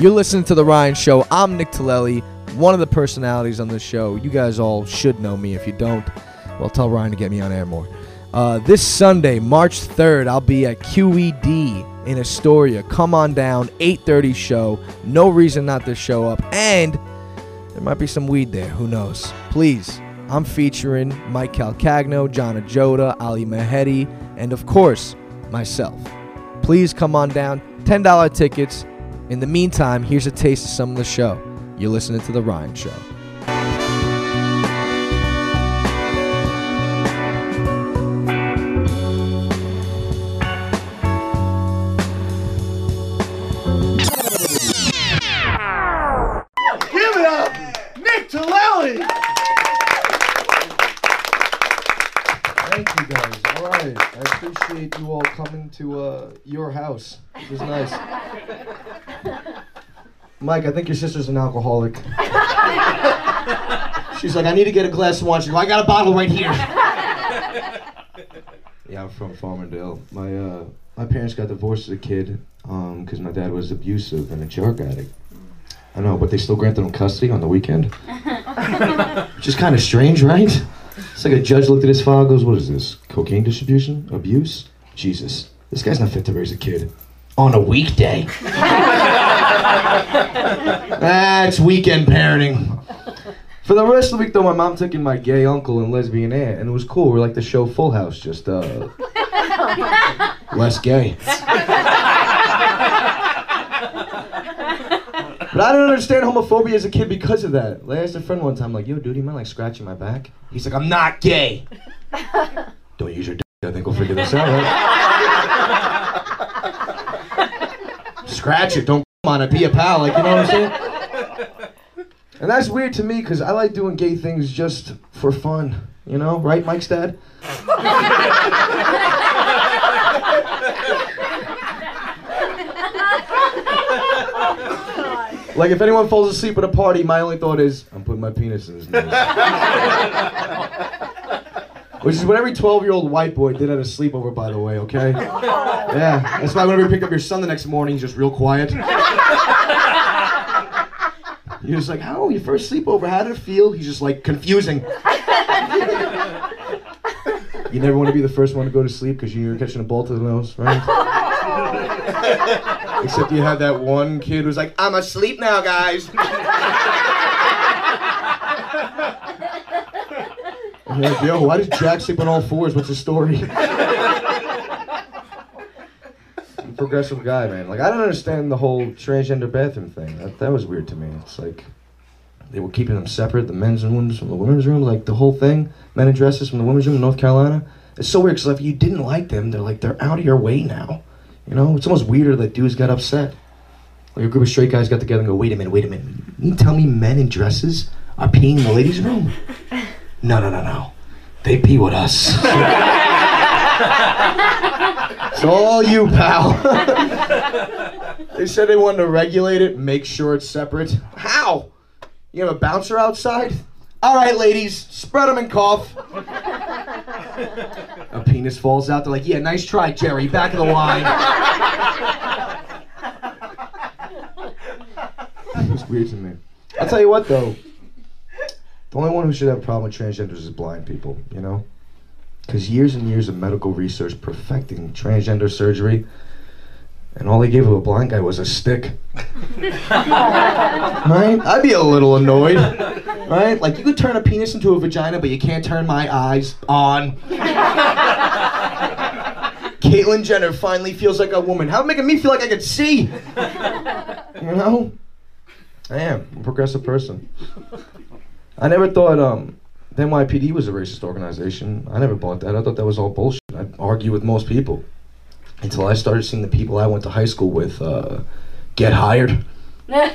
You're listening to The Ryan Show. I'm Nick Tillelli, one of the personalities on this show. You guys all should know me. If you don't, well, tell Ryan to get me on air more. Uh, this Sunday, March 3rd, I'll be at QED in Astoria. Come on down, 8:30 show. No reason not to show up, and there might be some weed there. Who knows? Please, I'm featuring Mike Calcagno, John Ajoda, Ali Mahedi, and of course, myself. Please come on down. $10 tickets. In the meantime, here's a taste of some of the show. You're listening to The Ryan Show. Give it up, Nick Tillelli. Thank you guys. All right. I appreciate you all coming to uh, your house. It was nice. Mike, I think your sister's an alcoholic. She's like, I need to get a glass of wine. She go, I got a bottle right here. yeah, I'm from Farmingdale. My uh, my parents got divorced as a kid because my dad was abusive and a drug addict. I know, but they still granted him custody on the weekend. Which is kind of strange, right? It's like a judge looked at his file, goes, "What is this? Cocaine distribution? Abuse? Jesus, this guy's not fit to raise a kid on a weekday." That's weekend parenting. For the rest of the week, though, my mom took in my gay uncle and lesbian aunt, and it was cool. We're like the show Full House, just uh, less gay. But I didn't understand homophobia as a kid because of that. Like, I asked a friend one time, like, yo, dude, you mind like scratching my back? He's like, I'm not gay. Don't use your dick. I think we'll figure this out, right? Scratch it. Don't come on it. Be a pal. Like, you know what I'm saying? And that's weird to me because I like doing gay things just for fun. You know, right, Mike's dad? Like if anyone falls asleep at a party, my only thought is, I'm putting my penis in his nose. Which is what every 12 year old white boy did at a sleepover, by the way, okay? Yeah, that's why whenever you pick up your son the next morning, he's just real quiet. You're just like, how? Your first sleepover, how did it feel? He's just like, confusing. You never want to be the first one to go to sleep because you're catching a ball to the nose, right? Except you had that one kid who's like, I'm asleep now, guys. And you're like, yo, why does Jack sleep on all fours? What's the story? Progressive guy, man. Like, I don't understand the whole transgender bathroom thing. That, that was weird to me. It's like they were keeping them separate, the men's and rooms from the women's room, like the whole thing. Men in dresses from the women's room in North Carolina. It's so weird because if you didn't like them, they're like, they're out of your way now. You know, it's almost weirder that dudes got upset. Like a group of straight guys got together and go, wait a minute, wait a minute. You tell me men in dresses are peeing in the ladies' room? No, no, no, no. They pee with us. it's all you, pal. they said they wanted to regulate it, make sure it's separate. How? You have a bouncer outside? All right, ladies, spread them and cough. A penis falls out. They're like, yeah, nice try, Jerry. Back of the line. it's weird to me. I'll tell you what, though. The only one who should have a problem with transgenders is blind people, you know? Because years and years of medical research perfecting transgender surgery, and all they gave to a blind guy was a stick. right? I'd be a little annoyed. Right? Like, you could turn a penis into a vagina, but you can't turn my eyes on. Caitlyn Jenner finally feels like a woman. How making me feel like I could see? You know? I am. I'm a progressive person. I never thought um, the NYPD was a racist organization. I never bought that. I thought that was all bullshit. I'd argue with most people until I started seeing the people I went to high school with uh, get hired. My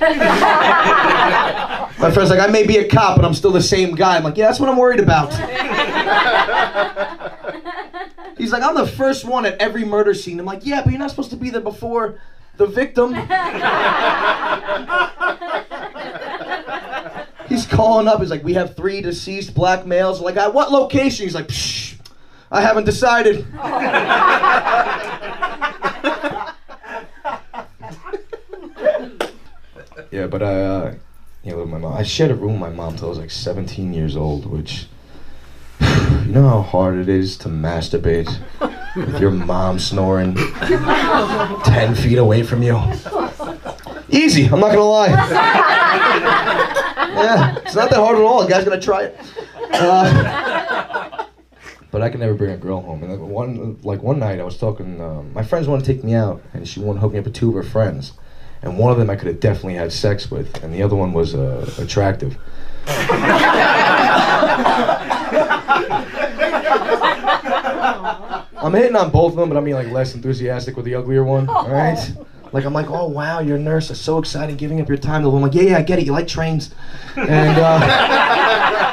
friend's like, I may be a cop, but I'm still the same guy. I'm like, yeah, that's what I'm worried about. He's like, I'm the first one at every murder scene. I'm like, yeah, but you're not supposed to be there before the victim. He's calling up. He's like, we have three deceased black males. Like, at what location? He's like, Psh, I haven't decided. Yeah, but I, uh, yeah, with my mom. I shared a room with my mom till I was like 17 years old, which, you know how hard it is to masturbate with your mom snoring 10 feet away from you? Easy, I'm not gonna lie. yeah, it's not that hard at all. The guy's gonna try it. Uh, but I can never bring a girl home. And like one, like one night, I was talking. Um, my friends want to take me out, and she wanted to hook me up with two of her friends. And one of them I could have definitely had sex with, and the other one was uh, attractive. I'm hitting on both of them, but I'm being like less enthusiastic with the uglier one. All right. Like I'm like, oh wow, you're a nurse. It's so exciting, giving up your time. One I'm like, yeah, yeah, I get it. You like trains, and. Uh,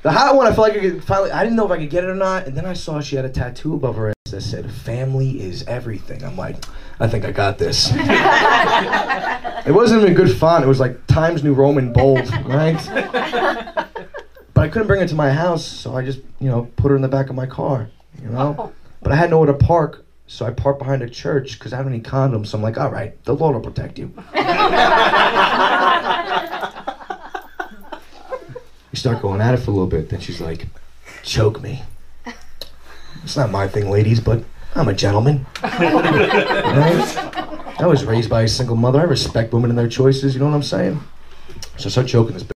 The hot one, I felt like I could finally. I didn't know if I could get it or not, and then I saw she had a tattoo above her ass that said "Family is everything." I'm like, I think I got this. it wasn't even good font. It was like Times New Roman bold, right? But I couldn't bring it to my house, so I just, you know, put her in the back of my car, you know. But I had nowhere to park, so I parked behind a church because I don't need condoms. So I'm like, all right, the Lord will protect you. We start going at it for a little bit. Then she's like, choke me. It's not my thing, ladies, but I'm a gentleman. right? I was raised by a single mother. I respect women and their choices. You know what I'm saying? So I start choking this bitch.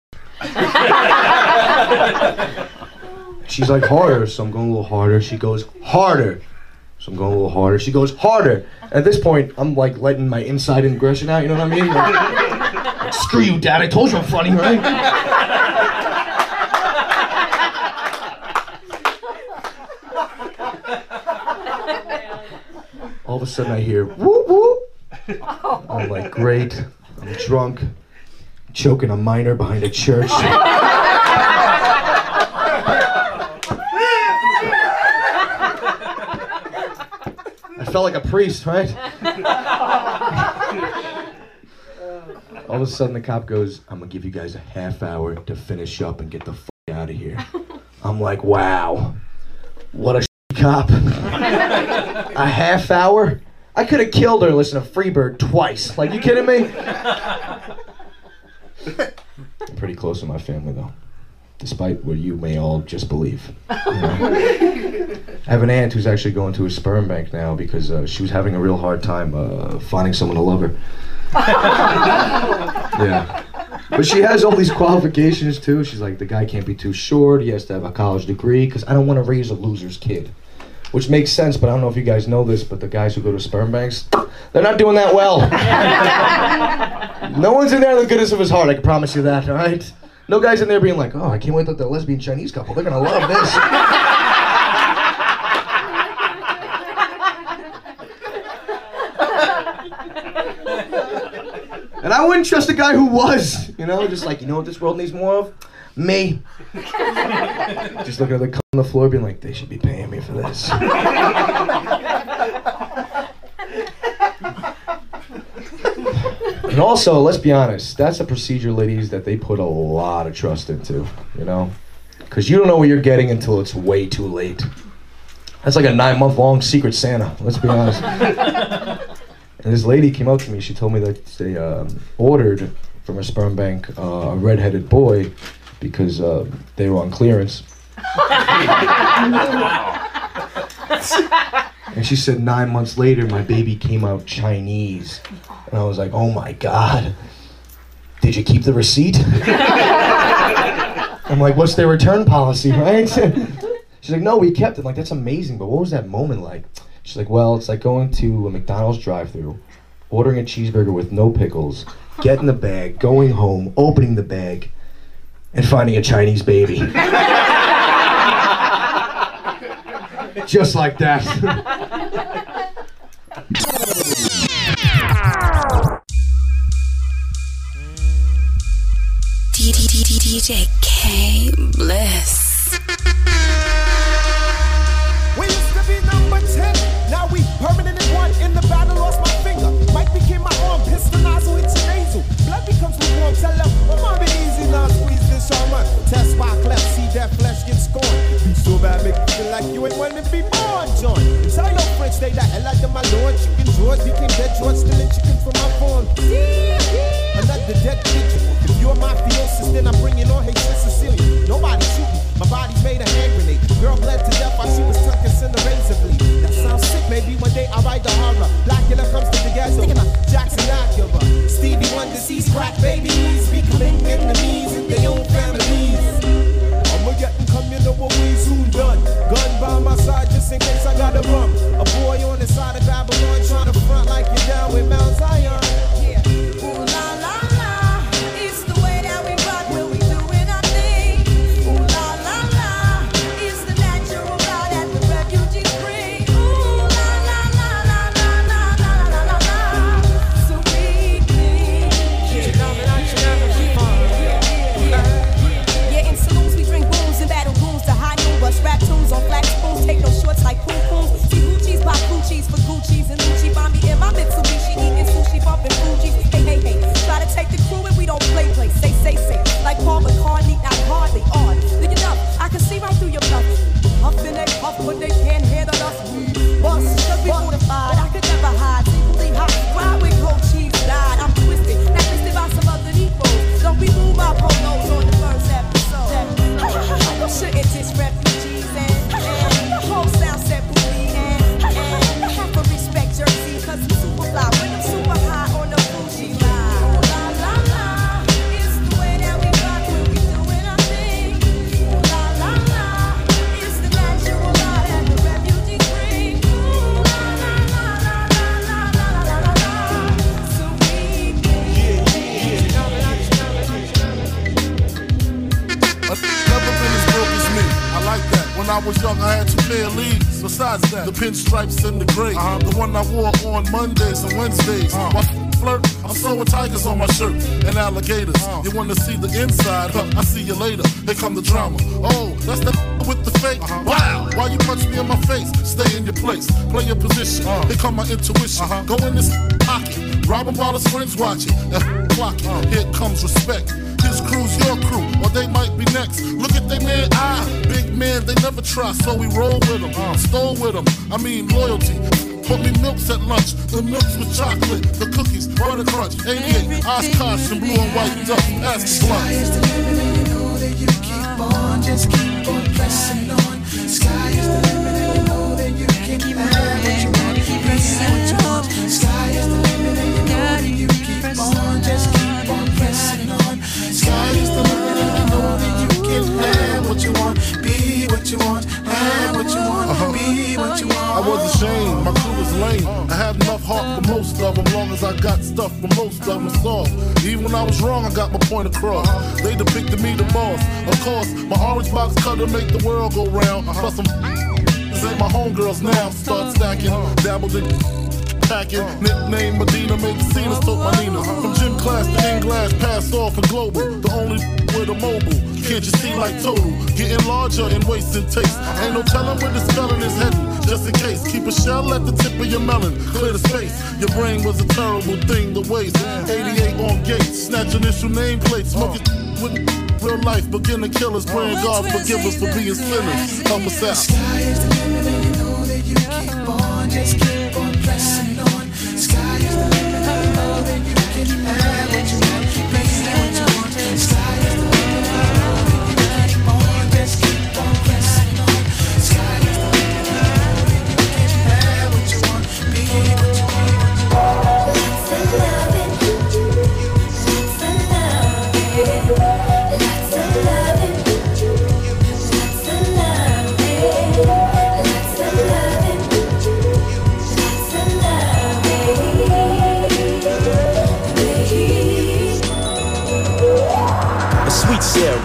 She's like, harder. So I'm going a little harder. She goes, harder. So I'm going a little harder. She goes, harder. At this point, I'm like letting my inside aggression out. You know what I mean? Like, Screw you, Dad. I told you I'm funny, right? All of a sudden, I hear whoop whoop. I'm like, great. I'm drunk, choking a minor behind a church. Felt like a priest, right? All of a sudden, the cop goes, I'm gonna give you guys a half hour to finish up and get the f out of here. I'm like, wow, what a cop. a half hour? I could have killed her listened to Freebird twice. Like, you kidding me? I'm pretty close to my family, though. Despite what you may all just believe. you know? I have an aunt who's actually going to a sperm bank now because uh, she was having a real hard time uh, finding someone to love her. yeah. But she has all these qualifications too. She's like, the guy can't be too short. He has to have a college degree because I don't want to raise a loser's kid. Which makes sense, but I don't know if you guys know this, but the guys who go to sperm banks, they're not doing that well. no one's in there the goodness of his heart, I can promise you that, all right? No guy's in there being like, oh, I can't wait till the lesbian Chinese couple. They're gonna love this. And I wouldn't trust a guy who was, you know, just like, you know what this world needs more of? Me. just looking at the on the floor, being like, they should be paying me for this. And also, let's be honest, that's a procedure, ladies, that they put a lot of trust into, you know? Because you don't know what you're getting until it's way too late. That's like a nine month long secret Santa, let's be honest. And this lady came up to me. She told me that they um, ordered from a sperm bank uh, a redheaded boy because uh, they were on clearance. and she said nine months later, my baby came out Chinese. And I was like, oh my God. Did you keep the receipt? I'm like, what's their return policy, right? She's like, no, we kept it. I'm like, that's amazing, but what was that moment like? She's like, well, it's like going to a McDonald's drive-through, ordering a cheeseburger with no pickles, getting the bag, going home, opening the bag, and finding a Chinese baby. Just like that. DJ K Bliss. We used to be number 10. Now we permanent in one. In the battle, lost my finger. Mike became my arm. Pistol nozzle, it's an nasal. Blood becomes lukewarm. Tell them, my mom oh, easy now. Squeeze this arm. Test my cleft. See that flesh get scorned. Be so bad, make me feel like you ain't want to be born, John. Tell your friends, they the hell out of my lord. Chicken George became dead George, stealing chicken from my farm. Another dead pigeon. You're my fiancé, then I'm bringing on Haitian Sicilian. Nobody shooting, my body's made a hand grenade. Girl bled to death while she was tucking in the razor bleed. That sounds sick, maybe one day I'll write the horror. Black Blackula comes to the gas. ghetto, Jackson Acura. Stevie Wonder sees crack babies, becoming enemies in their own families. I'ma get and come, you know what we soon done. Gun by my side just in case I gotta run. A boy on the side of Babylon trying to front like you're down with Mount Zion. Young, I had two pair of Lees. Besides that, the pinstripes and the gray. Uh-huh. The one I wore on Mondays and Wednesdays. Uh-huh. While flirt, I'm sewing tigers on my shirt and alligators. Uh-huh. You wanna see the inside? Huh, I see you later. Here come the drama. Oh, that's the with the fake. Wow, why you punch me in my face? Stay in your place, play your position. Here come my intuition. Go in this pocket, rob him while his friends watching. And clock it. Here comes respect. His crew's your crew, or they might be next. At they man, ah, big man, they never try, so we roll with them, stole with them. I mean loyalty. Put me milks at lunch, the milks with chocolate, the cookies, butter crunch, 88, Oshkosh, and blue and white duck. Ask the blunt. is the limit and you know that you keep on, just keep on pressing on. Sky is the limit and you know that you can have what you want, be what you. Sky is the limit and you know that you keep on, just keep was ashamed, my crew was lame. I had enough heart for most of them, long as I got stuff for most of them soft. Even when I was wrong, I got my point across. They depicted me the boss. Of course, my orange box cutter make the world go round. Plus, I'm ain't my homegirls now. Start stacking, dabbled in packing. Nickname Medina, made the scenes, took my Nina. From gym class to in glass, passed off for global. The only with a mobile. Can't you see like total? Getting larger and wasting taste. Ain't no telling where the spelling is heading. Just in case, keep a shell at the tip of your melon. Clear the space. Your brain was a terrible thing to waste. 88 on gates, snatch initial nameplates, smoking with real life. Beginner killers, praying God forgive us for being sinners. Help us out. Sky is the limit and you know that you keep on, just keep on pressing on. Sky is the limit you know that you can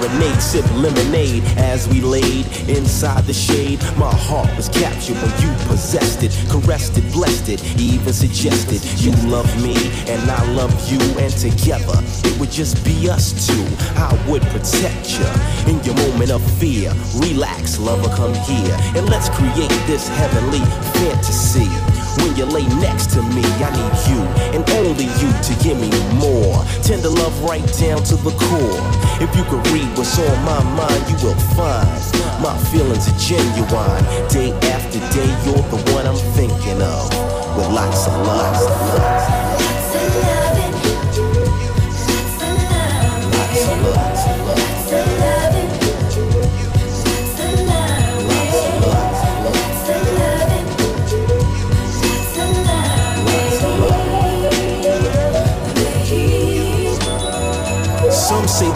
serenade, sip lemonade as we laid inside the shade. My heart was captured when you possessed it, caressed it, blessed it, even suggested you love me and I love you, and together it would just be us two. I would protect you in your moment of fear. Relax, lover, come here and let's create this heavenly fantasy. When you lay next to me, I need you and only you to give me more. Tender love right down to the core. If you could read what's on my mind, you will find my feelings are genuine. Day after day, you're the one I'm thinking of. With lots of love. Lots of love.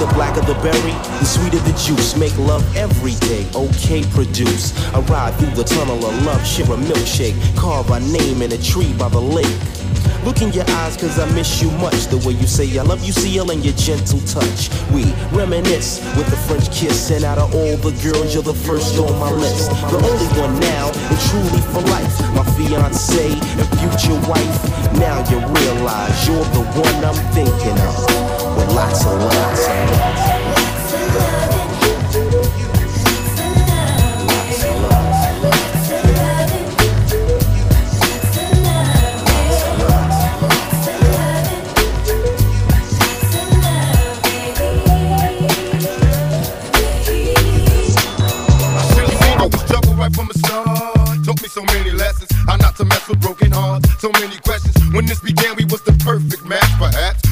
The blacker the berry, the sweeter the juice. Make love every day, okay, produce. I ride through the tunnel of love, share a milkshake. Carve our name in a tree by the lake. Look in your eyes, cause I miss you much. The way you say I love you, CL, and your gentle touch. We reminisce with a French kiss, and out of all the girls, you're the first on my list. The only one now, and truly for life. My fiance and future wife. Now you realize you're the one I'm thinking of. With lots love. Lots down, lots. So many questions. When this began, we was the perfect match. Perhaps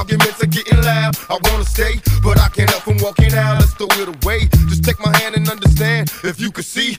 arguments are getting loud. I wanna stay, but I can't help from walking out. Let's throw it away. Just take my hand and understand. If you could see,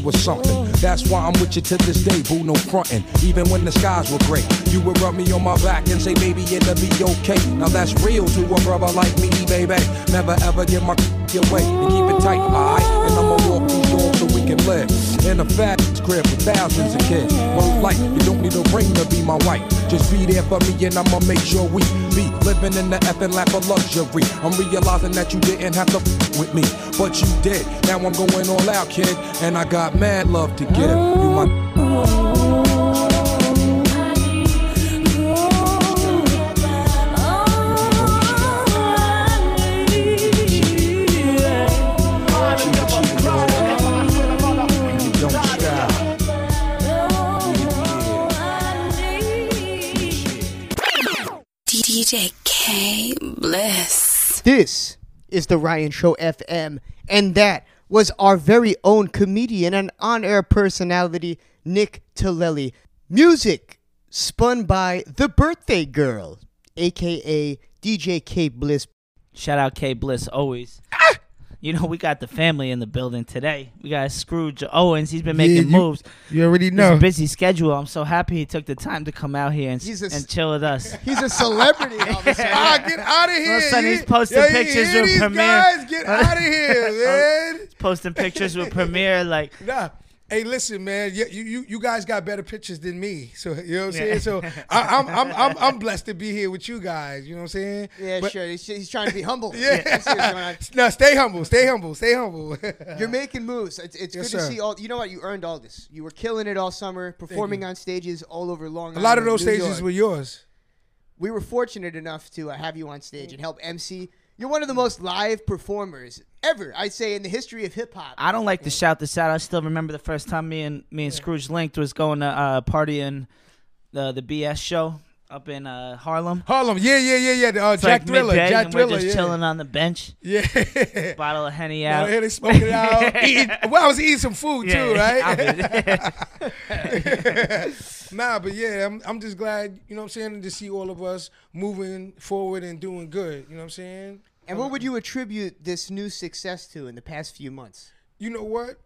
like was something. That's why I'm with you to this day, boo, no frontin'. Even when the skies were gray, you would rub me on my back and say, baby, it'll be okay. Now that's real to a brother like me, baby. Never ever give my get away and keep it tight, alright? And I'ma walk these doors so we can live in a fat crib with thousands of kids. One life, you don't need a ring to be my wife. Just be there for me and I'ma make sure we be living in the effing lap of luxury. I'm realizing that you didn't have to with me, but you did. Now I'm going all out, kid, and I got mad love to give. You my. DJ K Bliss. This is the Ryan Show FM, and that was our very own comedian and on-air personality Nick Tillelli. Music spun by the Birthday Girl, aka DJ K Bliss. Shout out K Bliss always. Ah! You know, we got the family in the building today. We got Scrooge Owens. He's been making Yeah, you- moves. you already He's know. a busy schedule. I'm so happy he took the time to come out here and, He's a s- and chill with us. He's a celebrity. all of a. Ah, get out of All here! of a sudden, You- he's posting yeah, you pictures hear with these Premier. guys? Get out of here, man! He's posting pictures with Premier. Like, Nah. Hey, listen, man. You, you you guys got better pictures than me. So you know what I'm Yeah. saying. So I, I'm I'm I'm I'm blessed to be here with you guys. You know what I'm saying. Yeah, But- sure. He's, he's trying to be humble. Yeah. That's what's going on. no, stay humble. Stay humble. Stay humble. You're making moves. It's, it's Yes, good to sir. see all. You know what? You earned all this. You were killing it all summer, performing on stages all over Long Island, A lot of those New stages York. were yours. We were fortunate enough to uh, have you on stage and help MC. You're one of the most live performers ever, I'd say, in the history of hip hop. I don't like to shout this out. I still remember the first time me and me and Scrooge linked was going to uh, party in the the BS show up in uh, Harlem. Harlem, yeah, yeah, yeah, yeah. The, uh, It's Jack like Thriller, midday, Jack and Thriller, We're just yeah. chilling on the bench. Yeah. Bottle of henny Now out. here they smoking it out. eating, well, I was eating some food Yeah, too, right? nah, but yeah, I'm I'm just glad, you know what I'm saying, to see all of us moving forward and doing good. You know what I'm saying? And what would you attribute this new success to in the past few months? You know what?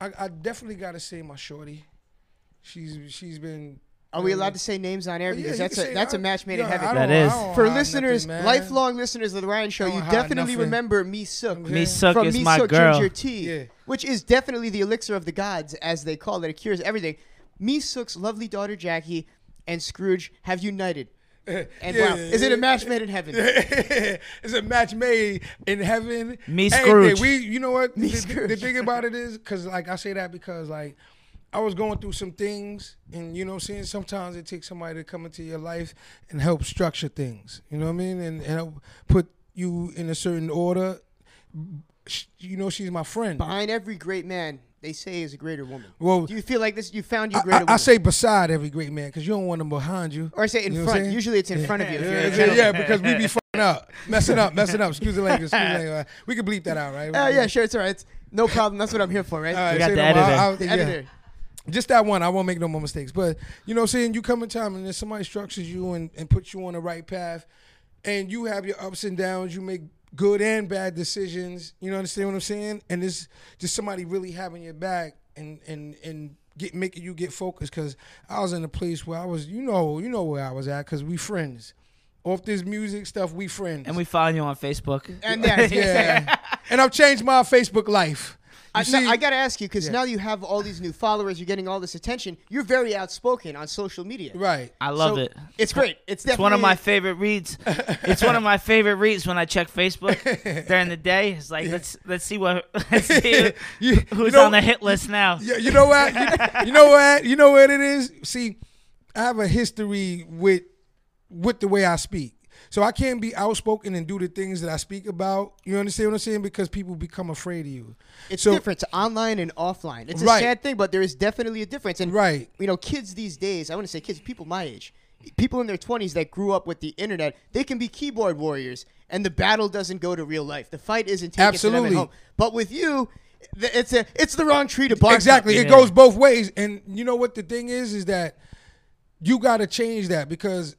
I, I definitely gotta say my shorty. She's she's been Are we allowed to say names on air? Oh, yeah, Because that's a say that's a match made Yeah, in heaven. I That don't- I is. don't For listeners, nothing, lifelong listeners of the Ryan Show, you definitely nothing. remember Me Sook. Me Sook from is Me my Sook girl. Ginger Tea, Yeah. which is definitely the elixir of the gods, as they call it. It cures everything. Me Sook's lovely daughter Jackie and Scrooge have united. And Yeah, wow, is it a match made in heaven? it's a match made in heaven. Me Scrooge. Hey, Scrooge. we, you know what? Me the, the- Scrooge. the thing about it is, because like I say that because like I was going through some things, and you know, what I'm saying sometimes it takes somebody to come into your life and help structure things. You know what I mean? And, and help put you in a certain order. You know, she's my friend. Behind every great man, they say is a greater woman. Well, Do you feel like this? You found your I, greater I, woman. I say beside every great man because you don't want them behind you. or I say in You know front. Usually it's in front of you. If you're a Yeah, yeah, yeah, because we be fucking up, messing up, messing up. Excuse the language. Excuse the language. We can bleep that out, right? Uh, yeah, sure, it's all right. It's no problem. That's what I'm here for, right? All right, We got say the editor. I'll- The yeah. editor. Just that one. I won't make no more mistakes. But you know, what I'm saying you come in time and then somebody structures you and, and puts you on the right path, and you have your ups and downs. You make good and bad decisions. You know, understand what I'm saying? And it's just somebody really having your back and and and get making you get focused. Because I was in a place where I was, you know, you know where I was at. Because we friends. Off this music stuff, we friends. And we follow you on Facebook. And yeah, I was gonna say, yeah. and I've changed my Facebook life. You I, see, no, I gotta ask you because Yeah. now you have all these new followers, you're getting all this attention. You're very outspoken on social media. right. I love So, it. It's great. It's It's one of my favorite reads. It's one of my favorite reads when I check Facebook during the day. It's like let's let's see what let's see You- who's you know- on the hit list now. Yeah, you know what? You, you know what? You know what it is? See, I have a history with with the way I speak. So I can't be outspoken and do the things that I speak about. You understand what I'm saying? Because people become afraid of you. It's so, different. It's online and offline. It's a Right. sad thing, but there is definitely a difference. And Right. you know, kids these days, I want to say kids, people my age, people in their 20s that grew up with the internet, they can be keyboard warriors, and the battle doesn't go to real life. The fight isn't taken to them Absolutely. at home. But with you, it's a it's the wrong tree to bark. up. Exactly. It Yeah. goes both ways. And you know what the thing is is that you got to change that because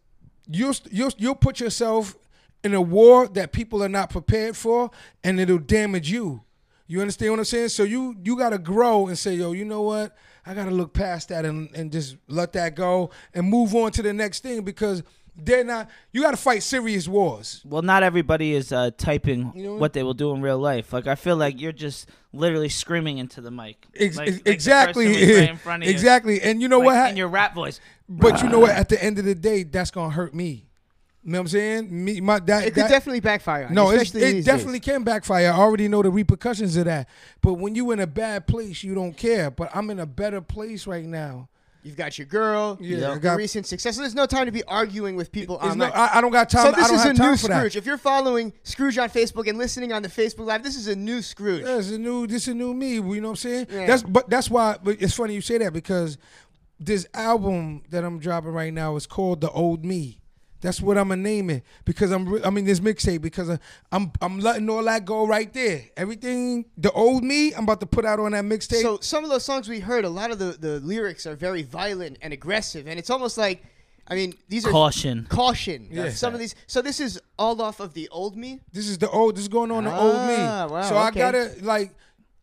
you'll you'll you'll put yourself in a war that people are not prepared for and it'll damage you. You understand what I'm saying? So you you got to grow and say, "Yo, you know what? I got to look past that and and just let that go and move on to the next thing because they're not you got to fight serious wars. Well, not everybody is uh, typing You know what? what they will do in real life. Like I feel like you're just literally screaming into the mic. Ex- Like- ex- like the exactly. person right in front of you. exactly. And you know Like, what? hap- in your rap voice. But you know what? At the end of the day, that's gonna hurt me. You know what I'm saying? Me, my that, It could that- definitely backfire. No, especially it definitely days. can backfire. I already know the repercussions of that. But when you in a bad place, you don't care. But I'm in a better place right now. You've got your girl. Yeah, your I got- recent success. So there's no time to be arguing with people online. no, I, I don't got time. so this is a new that. Scrooge. If you're following Scrooge on Facebook and listening on the Facebook Live, this is a new Scrooge. Yeah, it's a new. This is a new me. You know what I'm saying? Yeah. That's but that's why. But it's funny you say that because this album that I'm dropping right now is called The Old Me. That's what I'm gonna name it because I'm. re- I mean, this mixtape because I- I'm. I'm letting all that go right there. Everything, the old me, I'm about to put out on that mixtape. So some of those songs we heard, a lot of the, the lyrics are very violent and aggressive, and it's almost like I mean, these are Caution. Caution. Yeah. Some of these. So this is all off of the old me. This is the old. This is going on the old me. Ah, wow, so I gotta like.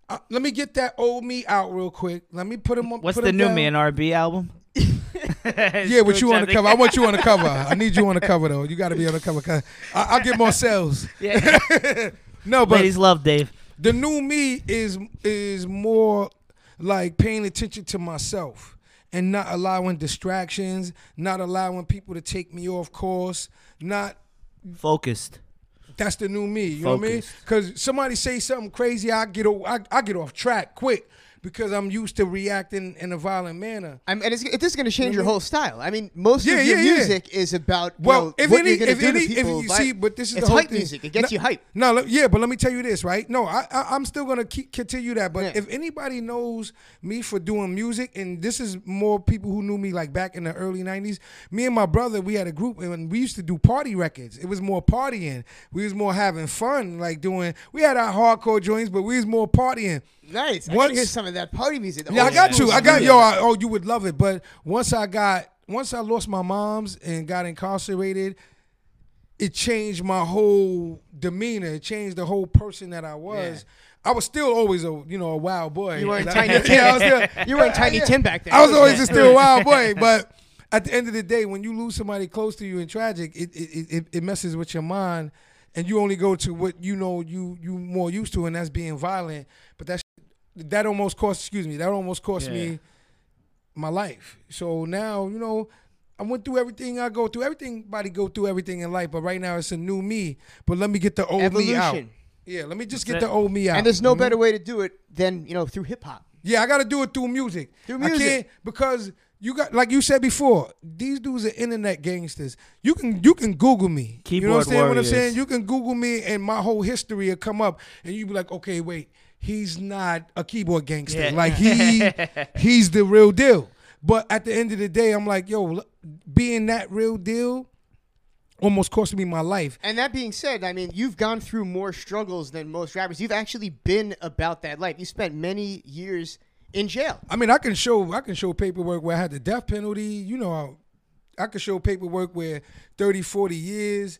Uh, let me get that old me out real quick. Let me put him on. What's the new down. me, an R&B album? Yeah, what you on the cover? I want you on the cover. I need you on the cover though. You got to be on the cover. 'cause I, I'll get more sales. Yeah. no, but Ladies love Dave. the new me is is more like paying attention to myself and not allowing distractions, not allowing people to take me off course, not Focused. That's the new me. You know what I mean? Because somebody say something crazy, I get o- I, I get off track quick because I'm used to reacting in a violent manner. I mean, and it's, it, this is going to change You your know I whole style. I mean, most Yeah, of your yeah, yeah. music is about Well, know, if what any, you're going if to do any, to if you see, but this is it's the whole hype thing. music. It gets no, you hype. No, look, yeah, but let me tell you this, right? No, I, I I'm still gonna continue that. But Yeah. if anybody knows me for doing music, and this is more people who knew me like back in the early '90s. Me and my brother, we had a group, and we used to do party records. It was more partying. We was more having fun, like doing. We had our hardcore joints, but we was more partying. Nice. I Once- want to hear some of that party music. the Yeah, I oh, got school you. I got studio. yo. I, oh, you would love it. But once I got, once I lost my mom's and got incarcerated, it changed my whole demeanor. It changed the whole person that I was. I was still always a you know a wild boy. You weren't Tiny I, Tim. yeah, I was still, You weren't Tiny yeah. Tim back then. I was always just still a wild boy. But at the end of the day, when you lose somebody close to you and tragic, it it, it, it messes with your mind, and you only go to what you know you you more used to, and that's being violent. But that's that almost cost. Excuse me. That almost cost Yeah. me my life. So now you know. I went through everything I go through. Everybody go through everything in life, but right now it's a new me. But let me get the old me out. Yeah, let me just get the old me out. And there's no Mhm. better way to do it than you know through hip hop. Yeah, I got to do it through music. Through I music. can't because you got like you said before. These dudes are internet gangsters. You can you can Google me. you know what I'm saying? What I'm saying? You can Google me, and my whole history will come up, and you be like, okay, wait, he's not a keyboard gangster. Yeah. Like he he's the real deal. But at the end of the day, I'm like, yo, being that real deal almost cost me my life. And that being said, I mean, you've gone through more struggles than most rappers. You've actually been about that life. You spent many years in jail. I mean, I can show I can show paperwork where I had the death penalty. You know, I can show paperwork where 30, 40 years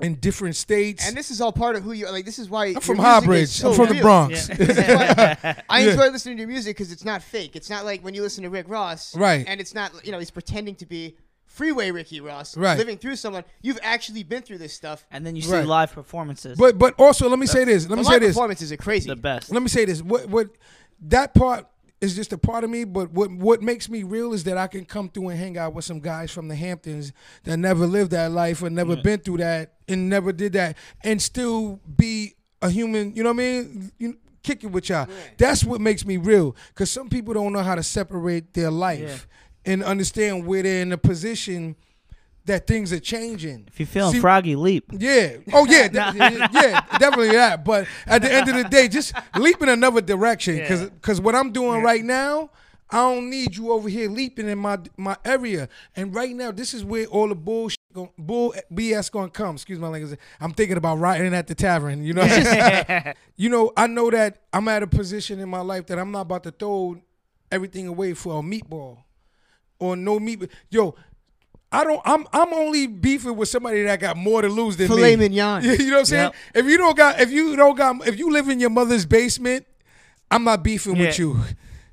in different states. And this is all part of who you are. Like, this is why I'm from your Highbridge. so I'm from the real. Bronx. This is why I Yeah. enjoy listening to your music because it's not fake. It's not like when you listen to Rick Ross. Right. And it's not, you know, he's pretending to be freeway Ricky Ross. Right. Living through someone. You've actually been through this stuff. And then you see Right. live performances. But but also let me say this. Let The me live say this. performances are crazy. the best. Let me say this. What what that part is just a part of me, but what what makes me real is that I can come through and hang out with some guys from the Hamptons that never lived that life or never been through that and never did that and still be a human, you know what I mean? You kick it with y'all. That's what makes me real cuz some people don't know how to separate their life and understand where they're in a position that things are changing. If you're feeling See- froggy, leap. yeah. Oh yeah. yeah. Definitely that. But at the end of the day, just leap in another direction. Because what I'm doing right now, I don't need you over here leaping in my my area. And right now, this is where all the bullshit, bull BS gonna come. Excuse my language. I'm thinking about riding at the tavern. You know. you know. I know that I'm at a position in my life that I'm not about to throw everything away for a meatball or no meat. Yo, I don't. I'm. I'm only beefing with somebody that got more to lose than Filet me. mignon. You know what I'm saying? Yep. If you don't got, if you don't got, if you live in your mother's basement, I'm not beefing with you.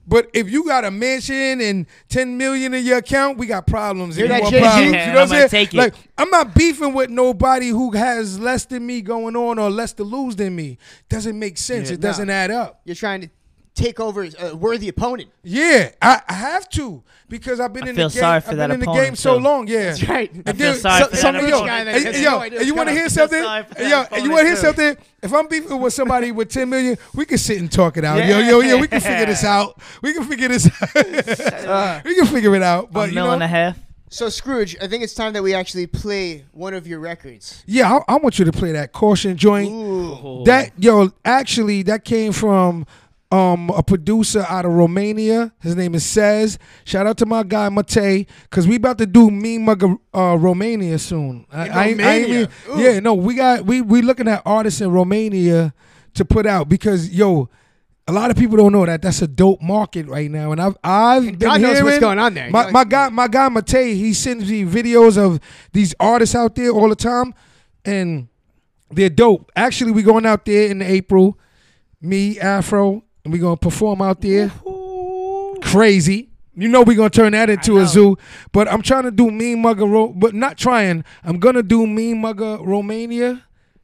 But if you got a mansion and 10 million in your account, we got problems. And that, problems. You know I'm what I'm saying? Like I'm not beefing with nobody who has less than me going on or less to lose than me. Doesn't make sense. Yeah. it doesn't add up. You're trying to take over a worthy opponent. Yeah, I, I have to because I've been I in feel the game. sorry for I've that been in the opponent, game so long. Yeah, That's right. And I feel then sorry some- for some that of yo, opponent. guy that and- no yo, and you what's want to hear something? sorry for And that yo, and you want to hear too. something? If I'm beefing with somebody with 10 million, we can sit and talk it out. Yo, yo, yo, we can figure this out. We can figure this out. Uh, we can figure it out. But a you mil know, and a half. So Scrooge, I think it's time that we actually play one of your records. yeah, I, I want you to play that caution joint. Ooh. Oh. That yo, actually, that came from um a producer out of Romania. His name is Says. Shout out to my guy Mate, cause we about to do me Mugga, uh, Romania soon. I, I, ain't- I Romania? yeah, no, we got we we looking at artists in Romania to put out because yo. A lot of people don't know that that's a dope market right now, and I've I've been God knows what's going on there. My, my guy, my guy Matei, he sends me videos of these artists out there all the time, and they're dope. Actually, we going out there in April, me Afro, and we gonna perform out there. Crazy. You know we're gonna turn that into a zoo, but I'm trying to do Mean Mugger, Ro- but not trying. I'm gonna do Mean Mugger Romania,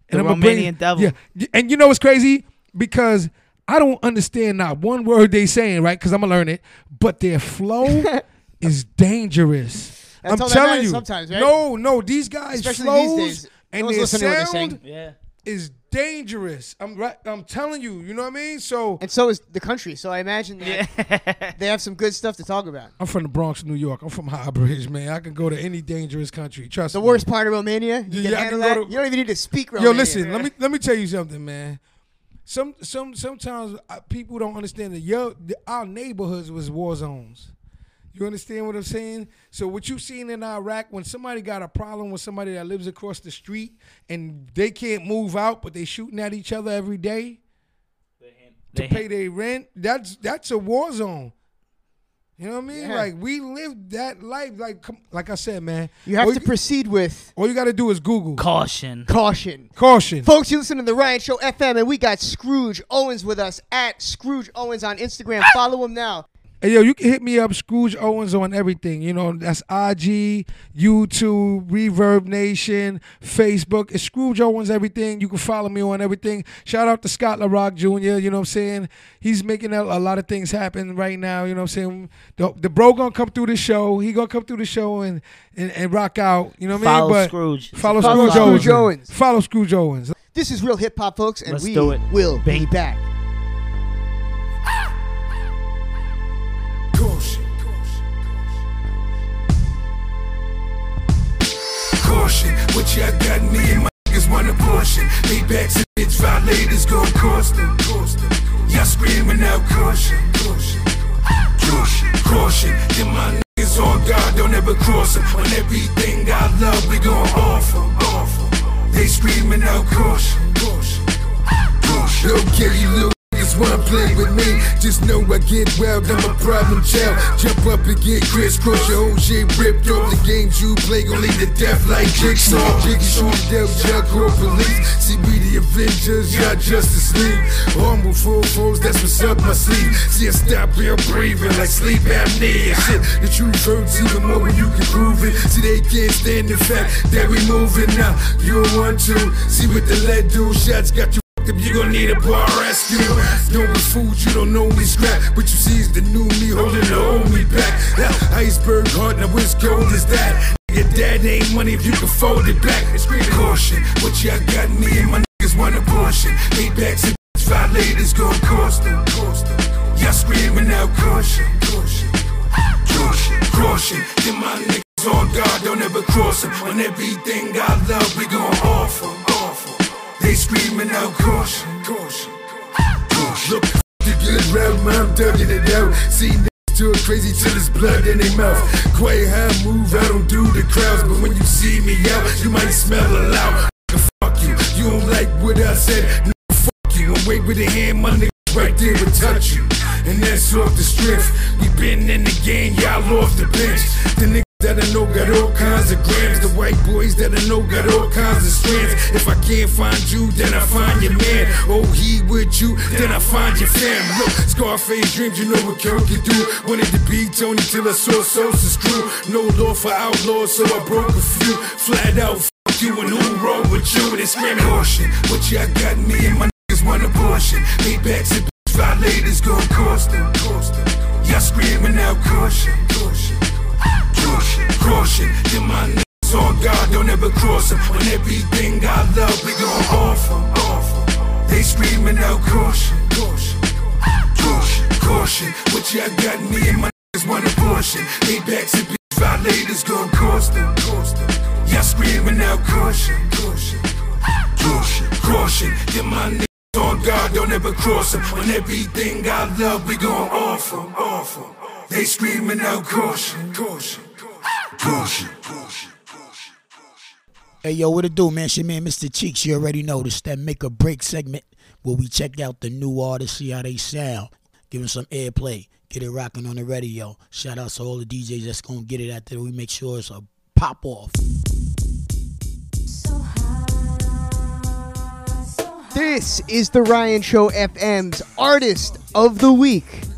The I'm gonna bring- Romanian devil. Yeah, and you know what's crazy? Because I don't understand not one word they saying, right? Because I'm gonna learn it, but their flow is dangerous. That's I'm all telling matters you. sometimes, right? No, no, these guys Especially flows these days. and No their listening to what they're sound. Yeah. is dangerous. I'm right. I'm telling you. You know what I mean? So And so is the country. So I imagine that they have some good stuff to talk about. I'm from the Bronx, New York. I'm from High Bridge, man. I can go to any dangerous country. Trust The me. worst part of Romania, you Yeah, can handle can that. to- you don't even need to speak Yo, listen. Let me let me tell you something, man. Some some sometimes uh, people don't understand that yo the, our neighborhoods was war zones. You understand what I'm saying? So what you seen in Iraq when somebody got a problem with somebody that lives across the street and they can't move out, but they shooting at each other every day to pay their rent. That's that's a war zone. You know what I mean? Yeah. Like we lived that life. Like come, like I said, man. You have all to proceed with all you got to do is Google Caution. caution. caution. Folks, you listen to the Ryan Show FM, and we got Scrooge Owens with us at Scrooge Owens on Instagram. Follow him now. Hey yo, you can hit me up, Scrooge Owens on everything. You know, that's IG, YouTube, Reverb Nation, Facebook. It's Scrooge Owens everything. You can follow me on everything. Shout out to Scott LaRock Jr., you know what I'm saying? He's making a, a lot of things happen right now, you know what I'm saying? The, the bro gonna come through the show. He gonna come through the show and, and, and rock out, you know what I mean? Follow But Scrooge. Follow, Follow Scrooge, Scrooge Owens. Owens. Follow Scrooge Owens. This is real hip hop, folks, and Let's we do it. will be back. Caution, what y'all got me and my niggas want a portion. Paybacks and bitch violators gon' cost them. Y'all screaming out caution. Caution. Caution. Caution. Then my niggas on God, don't ever cross them. On everything I love, we gon' offer. Offer. They screaming out caution. Caution. Caution. Okay, you little niggas wanna play with me. Just know I get wild, I'm a problem child. Jump up and get crisscross, your whole shit ripped off. The games you play gon' lead to death like jigsaw. Jiggy shoot y'all call police. See, we the Avengers, y'all Justice League. Armed with full foes, that's what's up my sleeve. See, I stop here breathing like sleep apnea. Shit, the truth hurts even more when you can prove it. See, they can't stand the fact that we moving now. You don't want to. See what the lead do, shots got you you gon' need a bar rescue Don't be fooled, you don't know me scrap. But you see is the new me holding the old me back. Iceberg heart, now which cold is that? Your dad ain't money if you can fold it back. It's great caution, what y'all got me and my niggas want a portion Paybacks and violators gon' cost them. Y'all screaming out caution, caution Caution, caution, then my niggas on God, don't ever cross them On everything I love, we gon' offer they screaming out caution, caution, caution. Look, good round, I'm dugging it out. See it crazy till there's blood in their mouth. How I move, I don't do the crowds, but when you see me out, you might smell a loud. Fuck you, you don't like what I said. No, fuck you. I'm wait with a hand, my niggas right there will touch you. And that's off the strength. We been in the game, y'all off the bench. The niggas that I know got all kinds of grams. The white boys that I know got all kinds of strands. If I can't find you, then I find your man. Oh, he with you, then I find your fam. Look, Scarface dreams, you know what Kirk can do. Wanted to be Tony till I saw Sosa's crew. No law for outlaws, so I broke a few. Flat out, you and who roll with you. They screaming caution. What y'all got me and my niggas want abortion. Paybacks and violators gon'. Cost them. Y'all screaming out caution, caution. Caution, caution, then my niggas on God, don't ever cross them. On everything I love, we gon' offer, offer. They screaming out caution, caution, caution, caution. What y'all got me and my niggas want abortion. Paybacks and bitch violators gon' cost them, cost them. Y'all screaming out caution, caution, caution, caution. Then my niggas on God, don't ever cross them. On everything I love, we gon' offer, offer. They screaming out caution, caution. Hey yo, what it do, man? It's your man, Mr. Cheeks. You already this that make or break segment where we check out the new artists, see how they sound, give them some airplay, get it rocking on the radio. Shout out to all the DJs that's gonna get it out there. We make sure it's a pop off. This is the Ryan Show FM's Artist of the Week.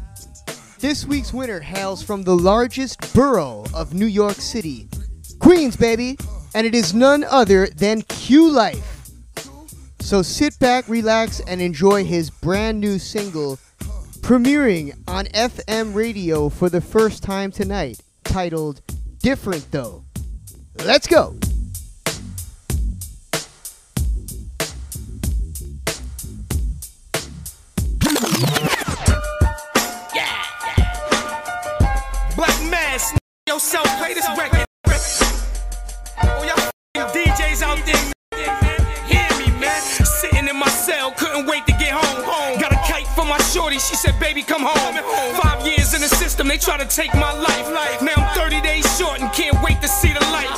This week's winner hails from the largest borough of New York City, Queens, baby, and it is none other than Q Life. So sit back, relax, and enjoy his brand new single, premiering on FM radio for the first time tonight, titled Different Though. Let's go! Said, baby, come home. Five years in the system, they try to take my life. Now I'm 30 days short and can't wait to see the light.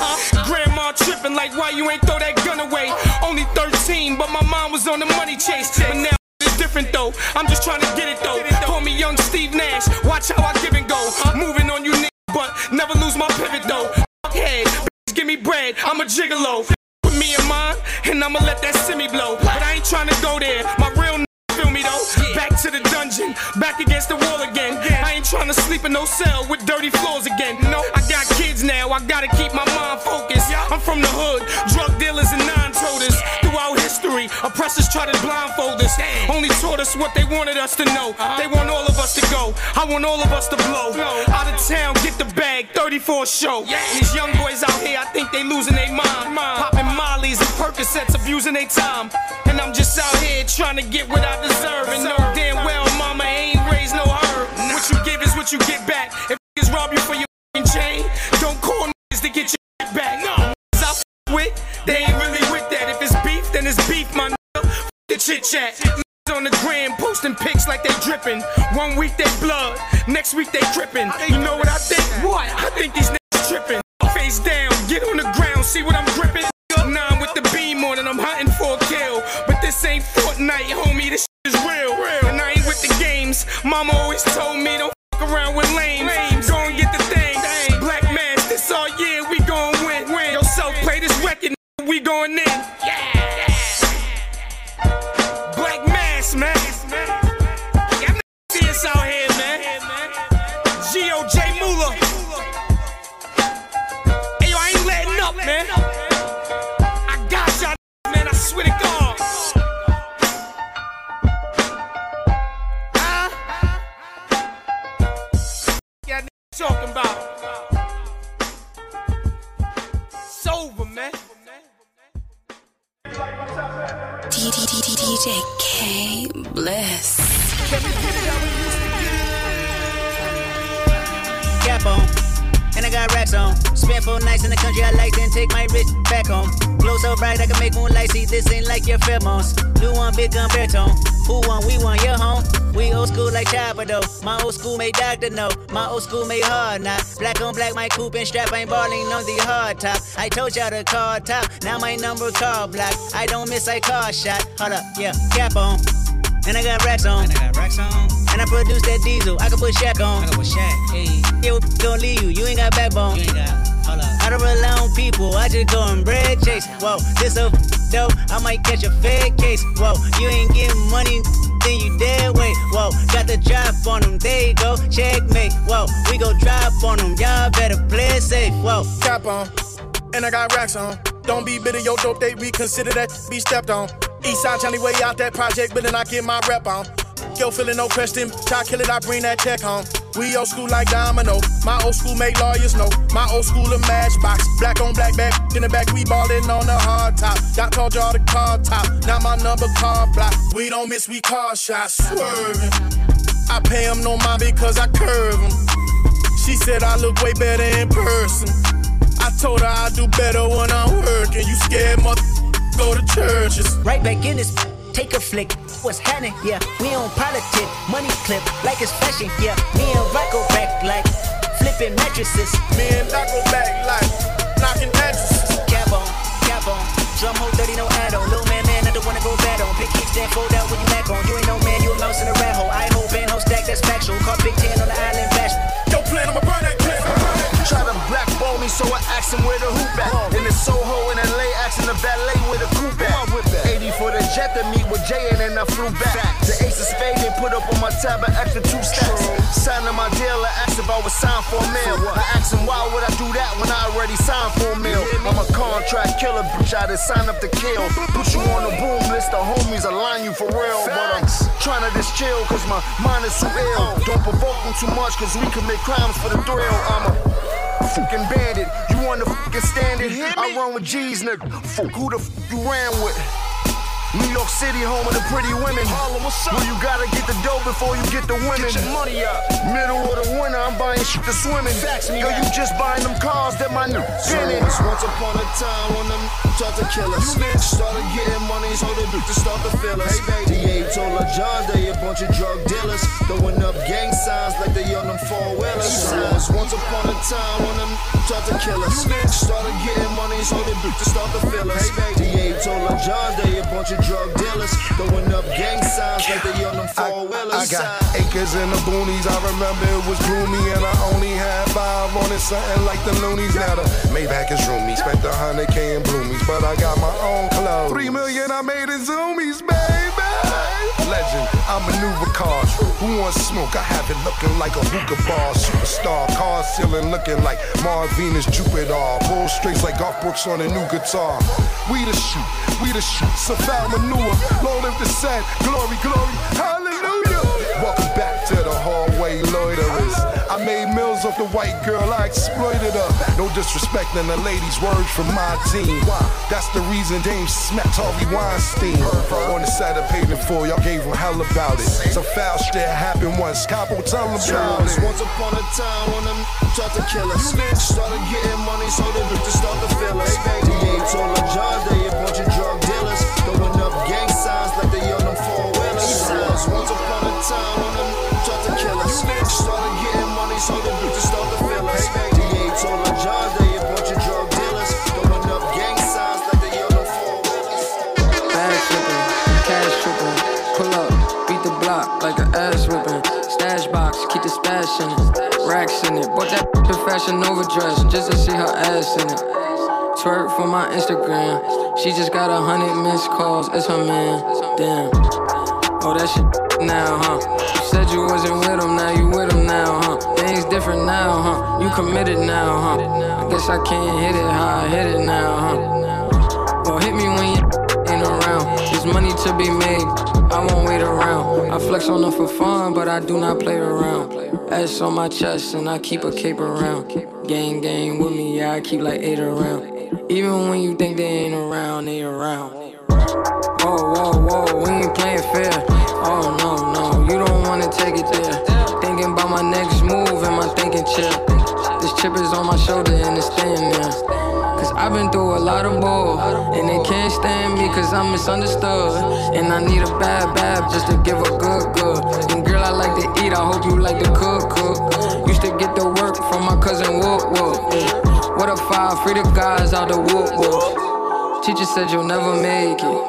Grandma tripping like, why you ain't throw that gun away? Only 13, but my mom was on the money chase. But now it's different though. I'm just trying to get it though. Call me young Steve Nash. Watch how I give and go. Moving on you niggas, but never lose my pivot though. Head, bitches give me bread. I'm a gigolo. With me and mine, and I'ma let that semi blow. But I ain't trying to go there. My real me though. Back to the dungeon, back against the wall again. I ain't trying to sleep in no cell with dirty floors again. No, I got kids now. I gotta keep my mind focused. I'm from the hood, drug dealers and non-toters. Throughout history, oppressors tried to blindfold us. Only taught us what they wanted us to know. They want all of us to go. I want all of us to blow. Out of town, get the bag, 34 show. Yeah. These young boys out here, I think they losing their mind. Popping mollies and Percocets, abusing their time. And I'm just out here trying to get what I deserve. And know damn well, mama ain't raised no herb. What you give is what you get back. If niggas rob you for your chain, don't call niggas to get your back. No, chit chat. On the gram, posting pics like they dripping. One week they blood, next week they crippin'. You know what I think? What? I think these niggas tripping. Face down, get on the ground, see what I'm gripping. Nine with the beam on and I'm hunting for a kill. But this ain't Fortnite, homie, this shit is real. And I ain't with the games. Mama always told me don't f around with lames. Go and get the thing. Black mass, this all year we gon' win. Yo, self play this record, we going in. Mass, man. Y'all see us out here, man. G.O.J. Moolah. Hey, yo, I ain't letting up, man. I got y'all, man. I swear to God. Huh? Y'all talking about. DJ K Bliss. cap on. Got racks on. Spent four nights in the country I like, then take my wrist back home. Glow so bright I can make moonlight see. This ain't like your pheromones. New one big gun baritone. Who won? We won. Your home. We old school like Chopper though. My old school made Doctor know. My old school made hard not. Black on black, my coupe and strap ain't balling on the hard top. I told y'all to call top. Now my number call block. I don't miss I call shot. Hold up, yeah, cap on. And I got racks on. And I got racks on. And I produce that diesel. I can put Shaq on. I can put Shaq. Hey. Yo, gon' leave you. You ain't got backbone. You ain't got. Hold up. I don't rely on people. I just go and bread chase. Whoa, this a dope. I might catch a fed case. Whoa, you ain't getting money. Then you dead weight. Whoa, got the drop on them. There you go. Checkmate. Whoa, we go drop on them. Y'all better play safe. Whoa. Cap on, and I got racks on. Don't be bitter, yo dope, they reconsider that be stepped on. Eastside Johnny way out that project, but then I get my rep on. Yo, feeling no question, try kill it, I bring that check home. We old school like domino. My old school make lawyers know. My old school a matchbox. Black on black back in the back, we ballin' on the hard top. Got told y'all the car top. Now my number car block. We don't miss, we car shots. Swerving. I pay him no mind because I curve him. She said I look way better in person. Told her I do better when I'm working. You scared, mother? Go to churches. Right back in this, take a flick. What's happening? Yeah, we on politic, money clip, like it's fashion. Yeah, me and Rocco back like flipping mattresses. Me and Doc go back like knocking mattresses. Cap on, cap on. Drum hole dirty, no add on. Little man, man, I don't wanna go bad on. Pick kicks, then fold out when you back on. You ain't no man, you a mouse in a rat hole. I hope and no stack, that's factual. Caught Big Ten on the island me, so I asked him where the hoop at. In the Soho in LA, asking the valet where the coupe at. 80 for the jet to meet with Jay, and then I flew back. The ace of spade they put up on my tab an extra two stacks. Signing my deal, I asked if I was signed for a meal. I asked him why would I do that when I already signed for a meal. I'm a contract killer, bitch. I just signed up to kill. Put you on the boom list, the homies align you for real. But I'm trying to just chill, cause my mind is too ill. Don't provoke them too much, cause we commit crimes for the thrill. I'm a fucking bandit. You want to fucking stand it? I run with G's, nigga. Fuck who the fuck you ran with? New York City, home of the pretty women. Harlem, what's up? Where you gotta get the dough before you get the women. Get your money up. Middle of the winter, I'm buying shit to swim in. Facts Yo, you just buying them cars that my new in Once upon a time when them tried to kill us. Started getting money, so the bitches start to feel us. DA told her John they a bunch of drug dealers. Throwing up gang signs like they on them four wheelers. Once upon a time when them tried to kill us. Started getting money, so the bitches start to feel us. DA told her John they a bunch of drug dealers. Throwing up gang signs like they on them four wheelers. I got acres in the boonies. I remember it was gloomy, and I only had five on it, something like the loonies. Now the Maybach is roomy. Spent a hundred K in bloomies, but I got my own clothes. Three million I made in zoomies, baby. Legend, I maneuver cars. Who wants smoke? I have it looking like a hookah bar. Superstar, car ceiling looking like Mars, Venus, Jupiter. Bull straights like Garth Brooks on a new guitar. We the shoot, we the shoot. Foul manure. Lord of the set, glory, glory, hallelujah. Welcome back to the hallway loiterers. I made mills off the white girl, I exploited her. No disrespecting the lady's words from my team. Why? That's the reason Dame smacked Harvey Weinstein. On the side of paving for y'all gave him hell about it. Some foul shit happened once. Capo tell him about Once it. once upon a time when them tried to kill us. Started getting money, so the bitches start to feel us. DA told her John they a bunch of drug dealers. Throwing up gang signs like they on them four wheelers. Once once upon a time so the bitches start to feel. DA told her John they a bunch of drug dealers. Throwing up gang signs like they them four wheelers. Tripping, cash tripping, pull up, beat the block like an ass whipping. Stash box, keep the stash in it, racks in it. Bought that the fashion overdress just to see her ass in it. Twerk for my Instagram, she just got a hundred missed calls. It's her man, damn. Oh, that shit now, huh? You said you wasn't with him, now you with him now, huh? Different now, huh? You committed now, huh? I guess I can't hit it how I hit it now, huh? Well, hit me when you ain't around. There's money to be made, I won't wait around. I flex on them for fun, but I do not play around. S on my chest, and I keep a cape around. Gang, gang with me, yeah, I keep like eight around. Even when you think they ain't around, they around. Whoa, whoa, whoa, we ain't playing fair. Oh, no, no, you don't wanna take it there. Thinking about my next chair. This chip is on my shoulder and it's staying there. Cause I've been through a lot of bull. And they can't stand me cause I'm misunderstood. And I need a bad bad just to give a good good. And girl, I like to eat, I hope you like to cook cook. Used to get the work from my cousin Whoop Whoop. What a five, free the guys out the Whoop Whoop. Teacher said you'll never make it.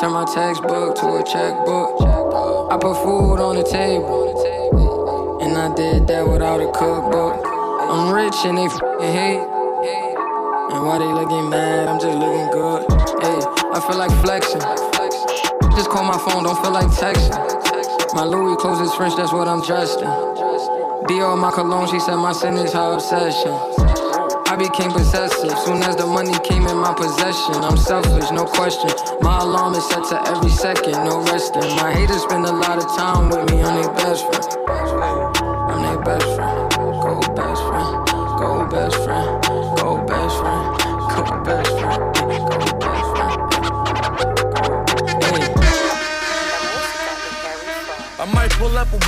Turn my textbook to a checkbook. I put food on the table. Did that without a cookbook. I'm rich and they f***ing hate. And why they looking mad, I'm just looking good. Hey, I feel like flexing. Just call my phone, don't feel like texting. My Louis clothes is French, that's what I'm dressed in. Dior, my cologne, she said my sin is her obsession. I became possessive soon as the money came in my possession. I'm selfish, no question. My alarm is set to every second, no resting. My haters spend a lot of time with me, I'm their best friend.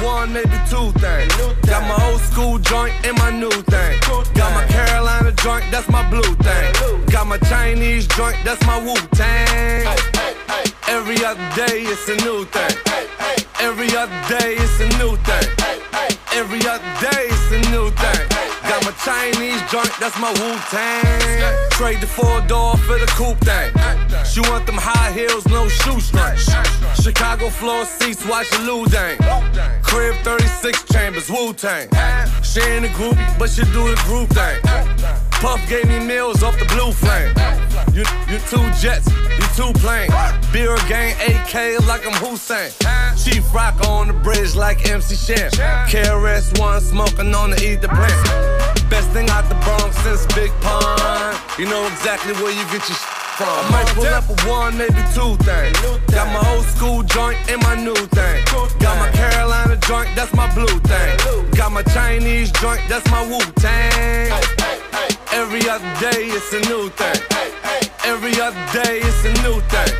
One, maybe two things. Got my old school joint and my new thing. Got my Carolina joint, that's my blue thing. Got my Chinese joint, that's my Wu Tang. Every other day it's a new thing. Every other day it's a new thing. Every other day it's a new thing. Got my Chinese joint, that's my Wu Tang. Trade the four door for the coupe thing. She want them high heels, no shoestrings. Chicago floor seats, watch the Lou Dang. Crib 36 chambers, Wu Tang. She ain't a group, but she do the group thing. Puff gave me meals off the blue flame. You, you two jets, you two planes. Beer gang AK like I'm Hussein. Chief Rock on the bridge like MC Shan. KRS One smoking on the ether plant. Best thing out the Bronx since Big Pun. You know exactly where you get your from. I might pull up a one, maybe two things. Got my old school joint and my new thing. Got my Carolina joint, that's my blue thing. Got my Chinese joint, that's my Wu Tang. Every other day it's a new thing. Every other day it's a new thing.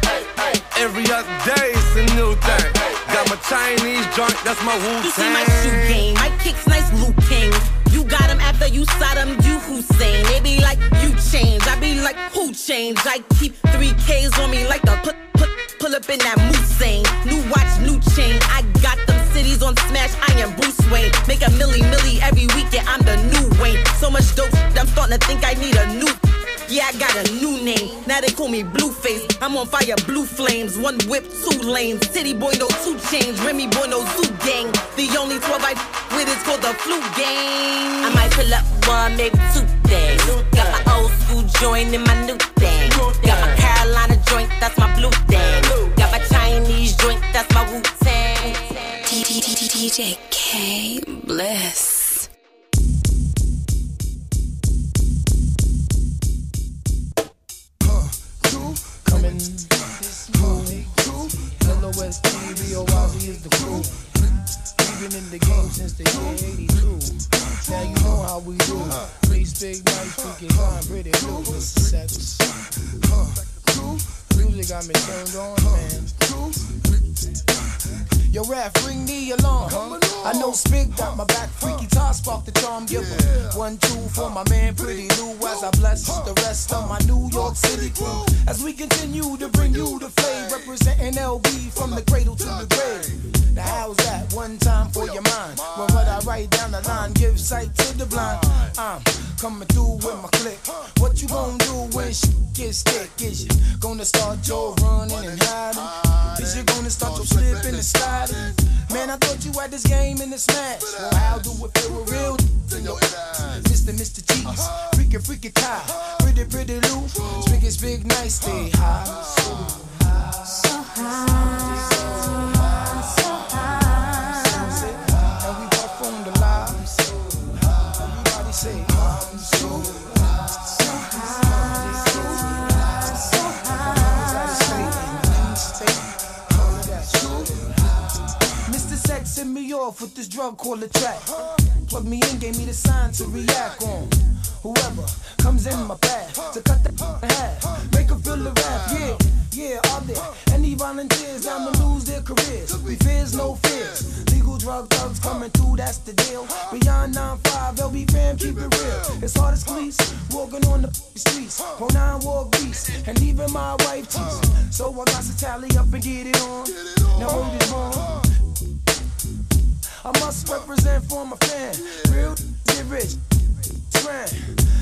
Every other day it's a new thing. Got my Chinese joint, that's my Wu You see my shoe game, my kicks nice, Luke King. You got him after you him, you Hussein. They be like, you change. I be like, who changed? I keep three Ks on me like the put, put, pull up in that Mulsanne. New watch, new chain. I got them cities on smash, I am Bruce Wayne. Make a milli, milli every weekend, I'm the new Wayne. So much dope, I'm starting to think I need a new. Yeah, I got a new name. Now they call me Blueface. I'm on fire, blue flames. One whip, two lanes. City boy, no two chains. Remy boy, no zoo gang. The only 12 I f- with is called the flu gang. I might pull up one, maybe two things. Got my old school joint and my new thing. Got my Carolina joint, that's my blue thing. Got my Chinese joint, that's my Wu Tang. DJ K Bliss. Coming this morning. LOST BOYZ is the crew. We've been in the game since the year 82. Now you know how we do. Place big, nice, freaking fine, pretty blue. Sex. Music got me turned on, man. Yo, rap, ring the alarm. Uh-huh. I know Spig got my back, Freaky Tah spark the charm giver. One, two for my man, pretty Lou, as I bless the rest of my New York City crew. As we continue to bring you the flame, representing LB from the cradle to the grave. Now, how's that? One time for your mind. Well, what I write down the line, give sight to the blind. I'm coming through with my click. What you gonna do when shit gets thick? Is you gonna start your running and hiding? Is you gonna start your slipping and sliding? Man, I thought you had this game in the smash. Well, how do it feel with real in your? Mr. Mr. Cheeks, freaky, Freaky Tah, pretty, pretty Lou. Speak is big, nice, stay high. So high, so high, off with this drug called a track. Plug me in, gave me the sign to react on. Whoever comes in my path to cut the in half, make her feel the wrath. Yeah, yeah, are there any volunteers down to lose their careers? We fears, no fears. Legal drug thugs coming through, that's the deal. Beyond 9-5, LB fam, keep it real. It's hard as police, walking on the streets. Pro 9 walk beats, and even my wife tease. So I got to tally up and get it on. Now word is born. I must represent for my fan. Real get rich. Friend.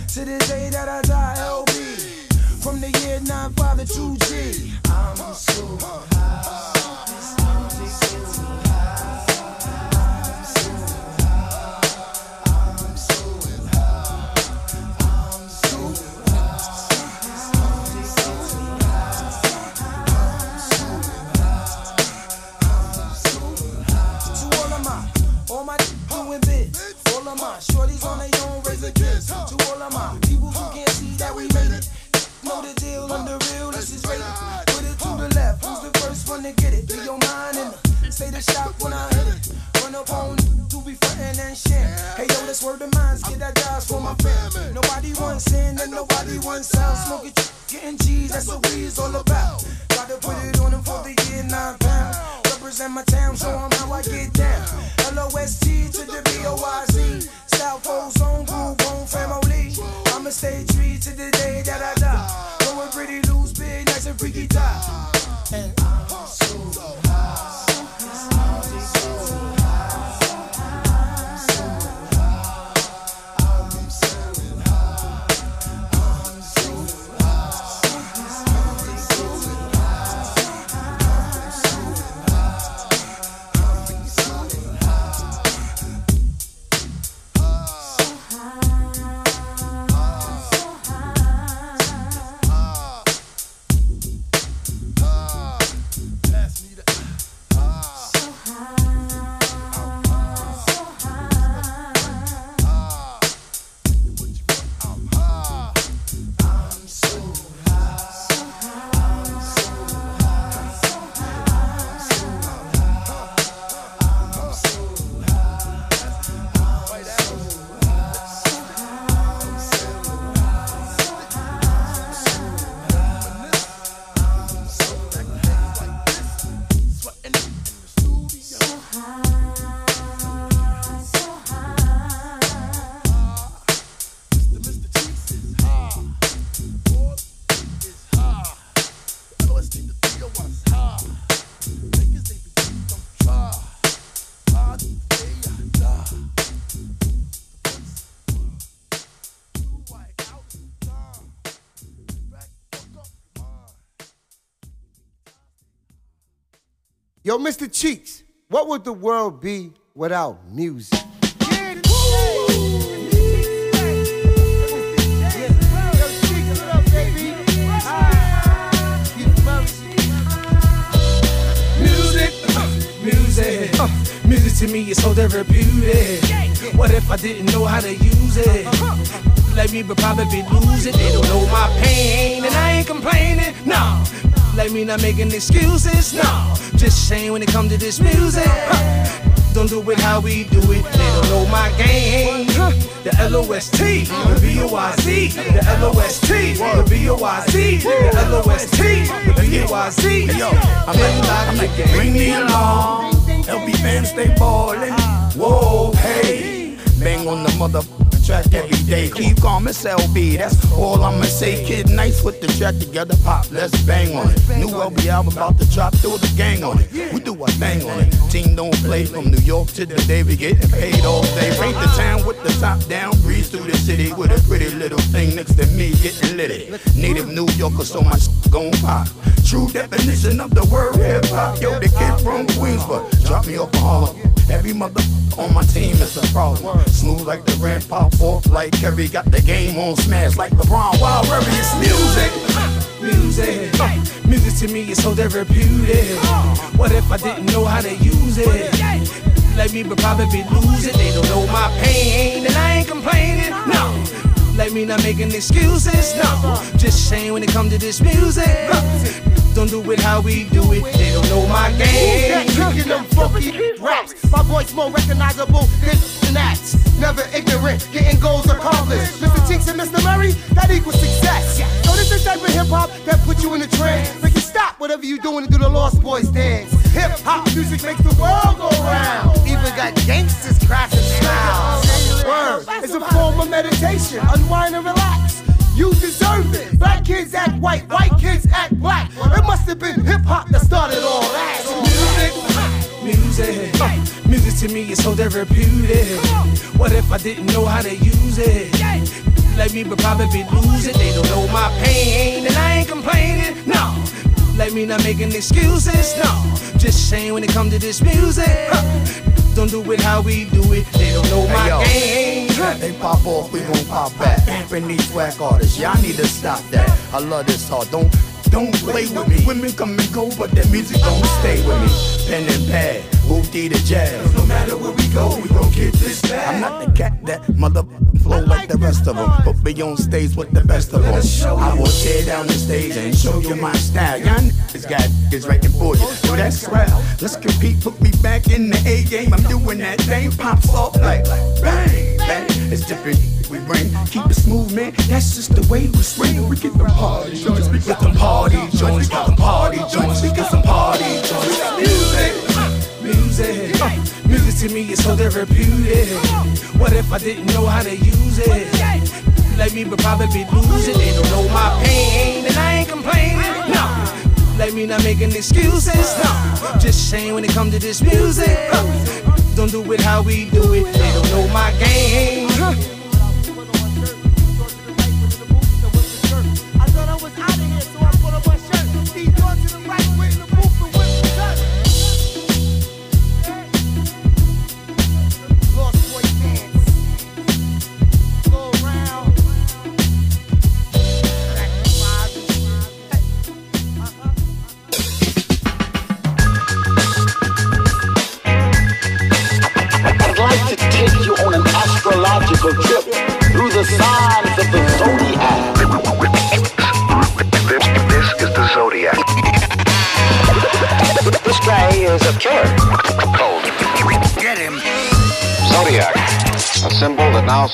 To the day that I die, LB. From the year 95 to 2G. I'm so high. Gets me high. Shorties on their own razor kids. To all of my people who can't see that we made it. Know the deal, I'm the real, this is rated. Put it to the left, who's the first one to get it? Be your mind in the state of shock when I hit it. Run up on to be frontin' and sharing. Hey yo, this word of mine, get that jobs for my fam. Nobody wants sin and nobody wants out. Smoking, getting cheese, that's what we's all about. Gotta put it on them for the year nine pound. Represent my town, show 'em how I get down. L-O-S-T to the B-O-Y-Z. South Pole Zone, Groove Home Family. I'ma stay true to the day that I die. Going pretty loose, big, nice and Freaky Tah. And Yo, Mr. Cheeks, what would the world be without music? Music, music, music to me is so therapeutic. What if I didn't know how to use it? Like me, but probably lose it. They don't know my pain, and I ain't complaining. No, like me not making excuses. No, just saying when it comes to this music. huh, Don't do it how we do it. They don't know my game. The L-O-S-T, the B-O-Y-Z, the L-O-S-T, the B-O-Y-Z, the L-O-S-T, the B-O-Y-Z. Yo, I'm like, I'm like, bring me along. LB fam stay ballin'. Whoa, hey, bang on the mother track every day. Keep calm, it's LB. That's all I'ma say. Kid, nice with the track together. Pop, let's bang on it. New LB album about to drop. Throw the gang on it. We do our thing on it. Team don't play from New York to the day we getting paid all day. Paint the town with the top down. Breeze through the city with a pretty little thing next to me getting litty. Native New Yorker, so my gon' pop. True definition of the word hip hop. Yo, the kid from Queens, but drop me off in Harlem. Every mother on my team is a problem. Smooth like the pop off like Kerry. Got the game on smash like LeBron. Wild Remy, it's music. music. Music to me is so therapeutic. What if I didn't know how to use it? Like me, but probably lose it. They don't know my pain, and I ain't complaining. No. Like me not making excuses, no. Just saying when it comes to this music, don't do it how we do it. They don't know my game. Kicking them funky raps. My voice more recognizable than snacks. Never ignorant, getting goals accomplished. Mr. Cheeks and Mr. Murray, that equals success. So this is type of hip hop that put you in a trance. Make you stop whatever you're doing and do the Lost Boys dance. Hip hop music makes the world go round. Even got gangsters crashing styles. Word, it's a form of meditation. Unwind and relax. You deserve it. Black kids act white, white kids act black. It must have been hip hop that started all that. Music, uh, music to me is so therapeutic. What if I didn't know how to use it? Like me, but probably lose it. They don't know my pain, and I ain't complaining. No, like me not making excuses. No, just saying when it comes to this music. uh, don't do it how we do it. They don't know my Hey, game. Yo, they pop off, we gon' pop back. From these whack artists, y'all need to stop that. I love this hard. Don't don't play with me. Women come and go, but that music gon' stay with me. Pen and pad, Woofy the jazz. No matter where we go, we gon' get this back. I'm not the cat that mother flow like the rest of them. Put me on stage with the best of them. I will tear down the stage and show you my style. Y'all niggas got niggas writing for you. So that's swell. Let's compete, put me back in the A game. I'm doing that thing, pops off like bang, It's different. We bring, keep it smooth, man. That's just the way we swing. We get them party joints, we get them party joints, got them party joints, we get some party joints. Music, music, uh, music to me is so therapeutic. What if I didn't know how to use it? Like me, but probably lose it. They don't know my pain, and I ain't complaining. No, like me not making excuses. No, just saying when it comes to this music, don't do it how we do it. They don't know my game. Uh-huh. I thought I was out of here, so I put on my shirt. These ones to the right, we're in the booth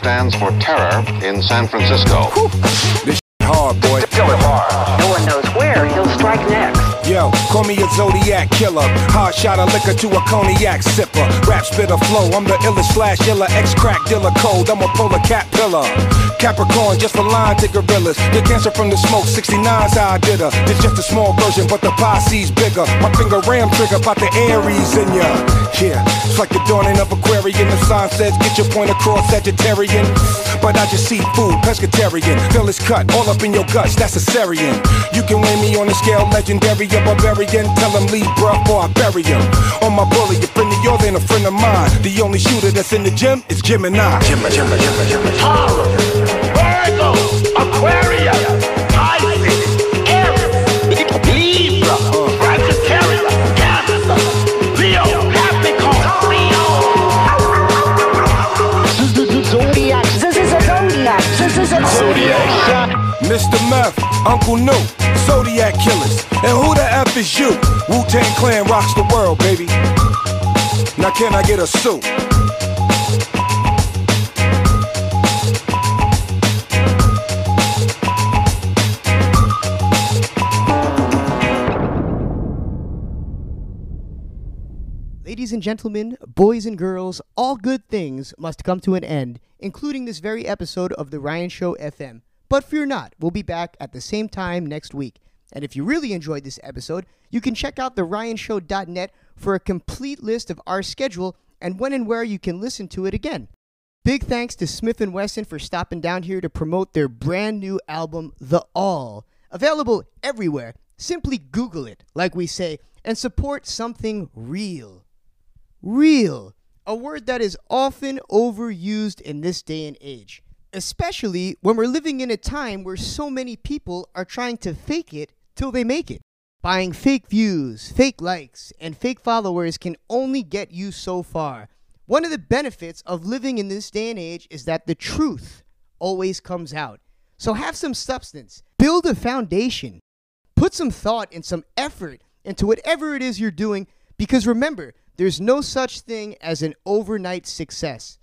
stands for terror in San Francisco. This Zodiac killer. Hard shot of liquor to a cognac sipper. Rap spitter flow, I'm the illest slash iller. Ex crack dealer code, I'm a polar cat pillar. Capricorn, just a line to gorillas. Get cancer from the smoke, 69's how I did her. It's just a small version, but the posse's bigger. My finger ram trigger, about the Aries in ya. Yeah, it's like the dawning of Aquarian. The sign says, get your point across, Sagittarian. But I just see food, pescatarian. Feel it's cut, all up in your guts, that's a Syrian. You can weigh me on the scale, legendary, a barbarian. Tell him leave, bruh, or I bury him. On my bully, a friend of yours ain't a friend of mine. The only shooter that's in the gym is Gemini. Gemini, Gemini, Gemini, Gemini. Virgo, Aquarius, Pisces, Aries, Libra, Sagittarius, Cancer, Leo, Capricorn, This is the Zodiac. This is a zodiac. This is a zodiac. Mr. Meth, Uncle New, Zodiac Killers. And who the F is you? Wu Tang Clan rocks the world, baby. Now, can I get a suit? Ladies and gentlemen, boys and girls, all good things must come to an end, including this very episode of The Ryan Show FM. But fear not, we'll be back at the same time next week. And if you really enjoyed this episode, you can check out theryanshow.net for a complete list of our schedule and when and where you can listen to it again. Big thanks to Smith & Wesson for stopping down here to promote their brand new album, The All. Available everywhere. Simply Google it, like we say, and support something real. Real. A word that is often overused in this day and age, especially when we're living in a time where so many people are trying to fake it till they make it. Buying fake views, fake likes, and fake followers can only get you so far. One of the benefits of living in this day and age is that the truth always comes out. So have some substance, build a foundation, put some thought and some effort into whatever it is you're doing because remember, there's no such thing as an overnight success.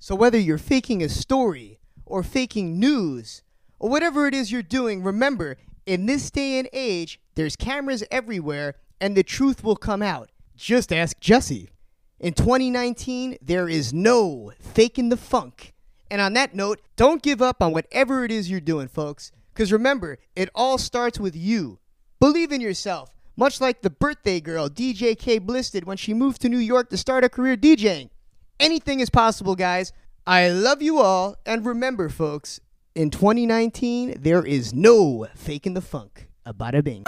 So whether you're faking a story or faking news or whatever it is you're doing, remember, in this day and age, there's cameras everywhere and the truth will come out. Just ask Jesse. In 2019, there is no faking the funk. And on that note, don't give up on whatever it is you're doing, folks. Because remember, it all starts with you. Believe in yourself, much like the birthday girl DJ K Bliss did when she moved to New York to start a career DJing. Anything is possible, guys. I love you all. And remember, folks, in 2019, there is no faking the funk. A bada bing.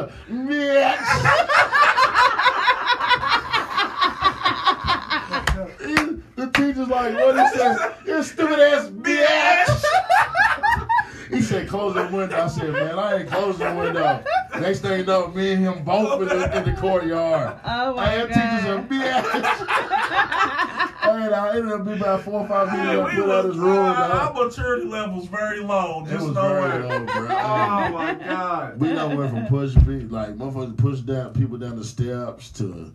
A bitch. the teacher's like, What he say? You stupid ass bitch. He said, Close the window. I said, Man, I ain't closing the window. Next thing you know, me and him both in the, in the courtyard. Oh I am teachers a bitch. I man, I ended up being about four or five people Yeah, that we put out was, his room. our, our maturity level's very low. It Just was know very it. low, bro. Oh my god. We done went from pushing people, like motherfuckers push down people down the steps to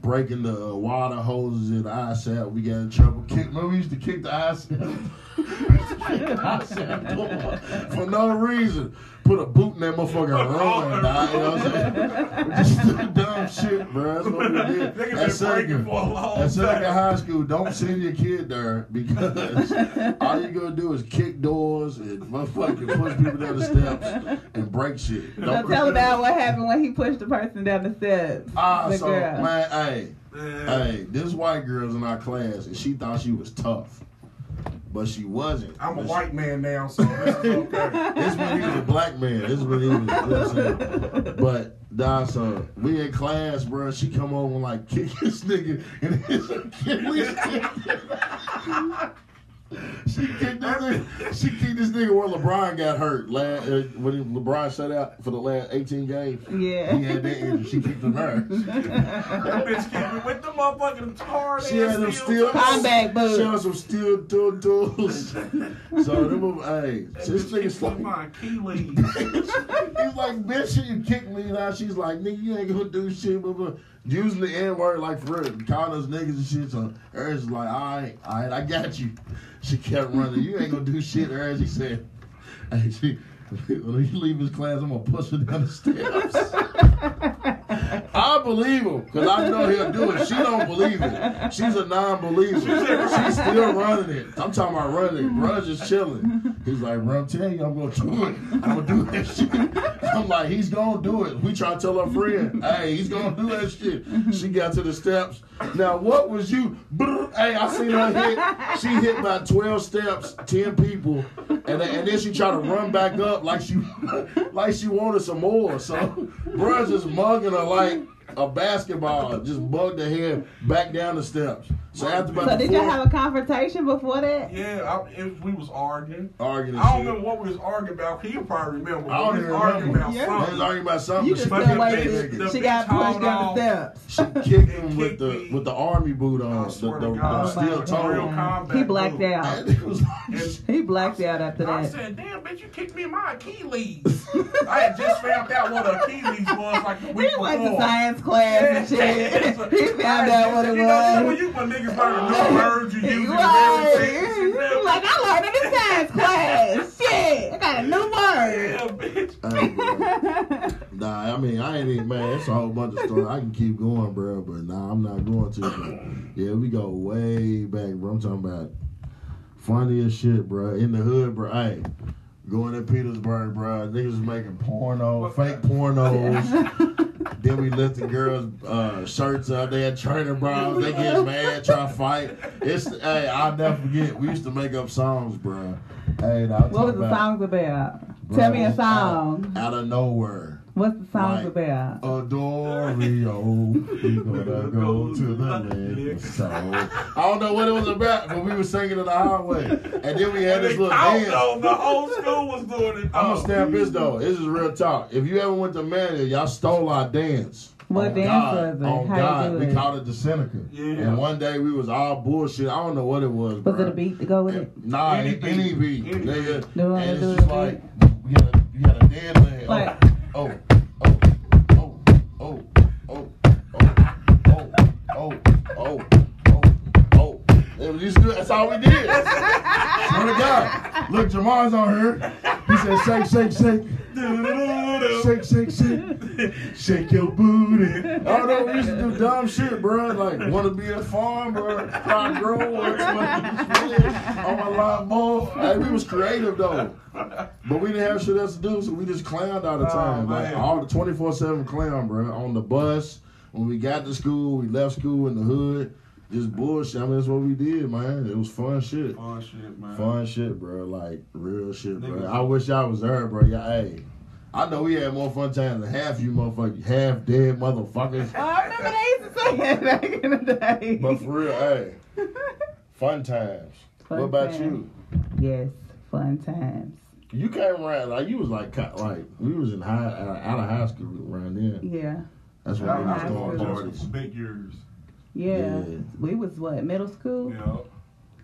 breaking the uh, water hoses in the ISAP. We got in trouble. Kick, remember we used to kick the ISAP. we used to kick the ISAP door for no reason. Put a boot in that motherfucker and run, dog. You know what I'm saying? Just dumb shit, bro. That's what we did. At Seneca, breaking for a long at Seneca. High School, don't send your kid there because all you're gonna do is kick doors and motherfucking push people down the steps and break shit. So Don't tell about what happened when he pushed the person down the steps. Ah, the so girl. man, hey, hey, this white girl's in our class and she thought she was tough, but she wasn't. I'm a But white man now, so this is okay. This when he was a black man. This when he was. You know what I'm? But nah, so we in class, bro. She come over and like kick this nigga in his Achilles. She kicked this nigga. She kicked this nigga where LeBron got hurt last uh, when he, LeBron shut out for the last 18 games. Yeah. he had that injury. She kicked him there. that bitch kicked me with the motherfucking hard She had them steel Combat boots. She had some steel tool tools. so them, hey, this nigga's like, my Achilles. he's like, bitch, you kicked me now. She's like, nigga, you ain't gonna do shit. Blah, blah. Usually N word like for real, calling us niggas and shit. So Eric's like, all right, all right, I got you. She kept running. You ain't gonna do shit, Eric. She said, hey, she, when he leave his class, I'm gonna push her down the steps. I believe him because I know he'll do it. She don't believe it. She's a non-believer. She's still running it. I'm talking about running it. Bruh's just chilling. He's like, bro, I'm telling you, I'm gonna do it. I'm gonna do that shit. I'm like, he's gonna do it. We try to tell her friend, hey, he's gonna do that shit. She got to the steps. Now, what was you? Hey, I seen her hit. She hit about 12 steps, 10 people, and then, and then she tried to run back up like she like she wanted some more. So, bruh's just mugging her like a basketball, just bugged her head back down the steps. So after about So the did y'all have a confrontation before that? Yeah, I, if we was arguing. arguing, I don't and shit. remember what we was arguing about. Can you probably remember? I don't we even was arguing remember. about Yeah. something. They was arguing about something. You just she couldn't kicked wait that till nigga. she got pushed down the steps. She kicked him with the with the army boot on, the, swear the, to the steel toe. Real mm. He blacked move. out. And He blacked out after that. I said, damn, bitch, you kicked me in my Achilles. I had just found out what an Achilles was like the week He went to before. Science class and shit. He found out what it you Know, you know when you when niggas learn new words you use in Right. everything. He like, I learned it in science class. Shit, I got a new word. Yeah, bitch. Hey. Nah, I mean, I ain't even, man, it's a whole bunch of stories. I can keep going, bro, but nah, I'm not going to. But yeah, we go way back, bro. I'm talking about funny as shit, bro. In the hood, bro. Hey, going to Petersburg, bro. Niggas was making porno, fake pornos. then we lifted girls' uh, shirts up. They had trainer bras. They get mad, try to fight. It's hey, I'll never forget. We used to make up songs, bro. Hey, now, I'm What was the about- songs about? Bro, Tell me a out- song. Out, of nowhere. What's the song Like, about? Adorio, we gonna go to the liquor store. I don't know what it was about, but we were singing in the highway. And then we had And this little count, dance. though. The whole school was doing it. I'm though. gonna stamp this though. This is real talk. If you ever went to Mania, y'all stole our dance. What On dance God, was it? On How you God, do we it? called it the Seneca. Yeah. And one day we was all bullshit. I don't know what it was. Was bro. it a beat to go with it? Nah, Any any, any beat. beat, Any nigga. beat. Do you and it's just like you got a, you got a dead leg. Like- Oh, oh, It was just good. That's all we did. Swear to God. Look, Jamar's on her. He said, shake, shake, shake. Shake, shake, shake. Shake your booty. Oh no, we used to do dumb shit, bro. Like, want to be a farmer, try grow, or on my lawnmower. Hey, we was creative though. But we didn't have shit else to do, so we just clowned all the oh, time. like all the 24-7 clown, bro. On the bus, when we got to school, we left school in the hood. Just bullshit. I mean, that's what we did, man. It was fun shit. Fun shit, man. Fun shit, bro. Like real shit, bro. Niggas- I wish y'all was there, bro. Yeah, hey. I know we had more fun times than half you motherfuckers, half dead motherfuckers. Oh, I remember they used to say that back in the day. But for real, hey, fun times. Fun what about times. you? Yes, fun times. You came around like you was like like we was in high uh, out of high school around then. Yeah. That's when I, we was I throwing parties. big years. Yeah. We was what middle school. Yeah.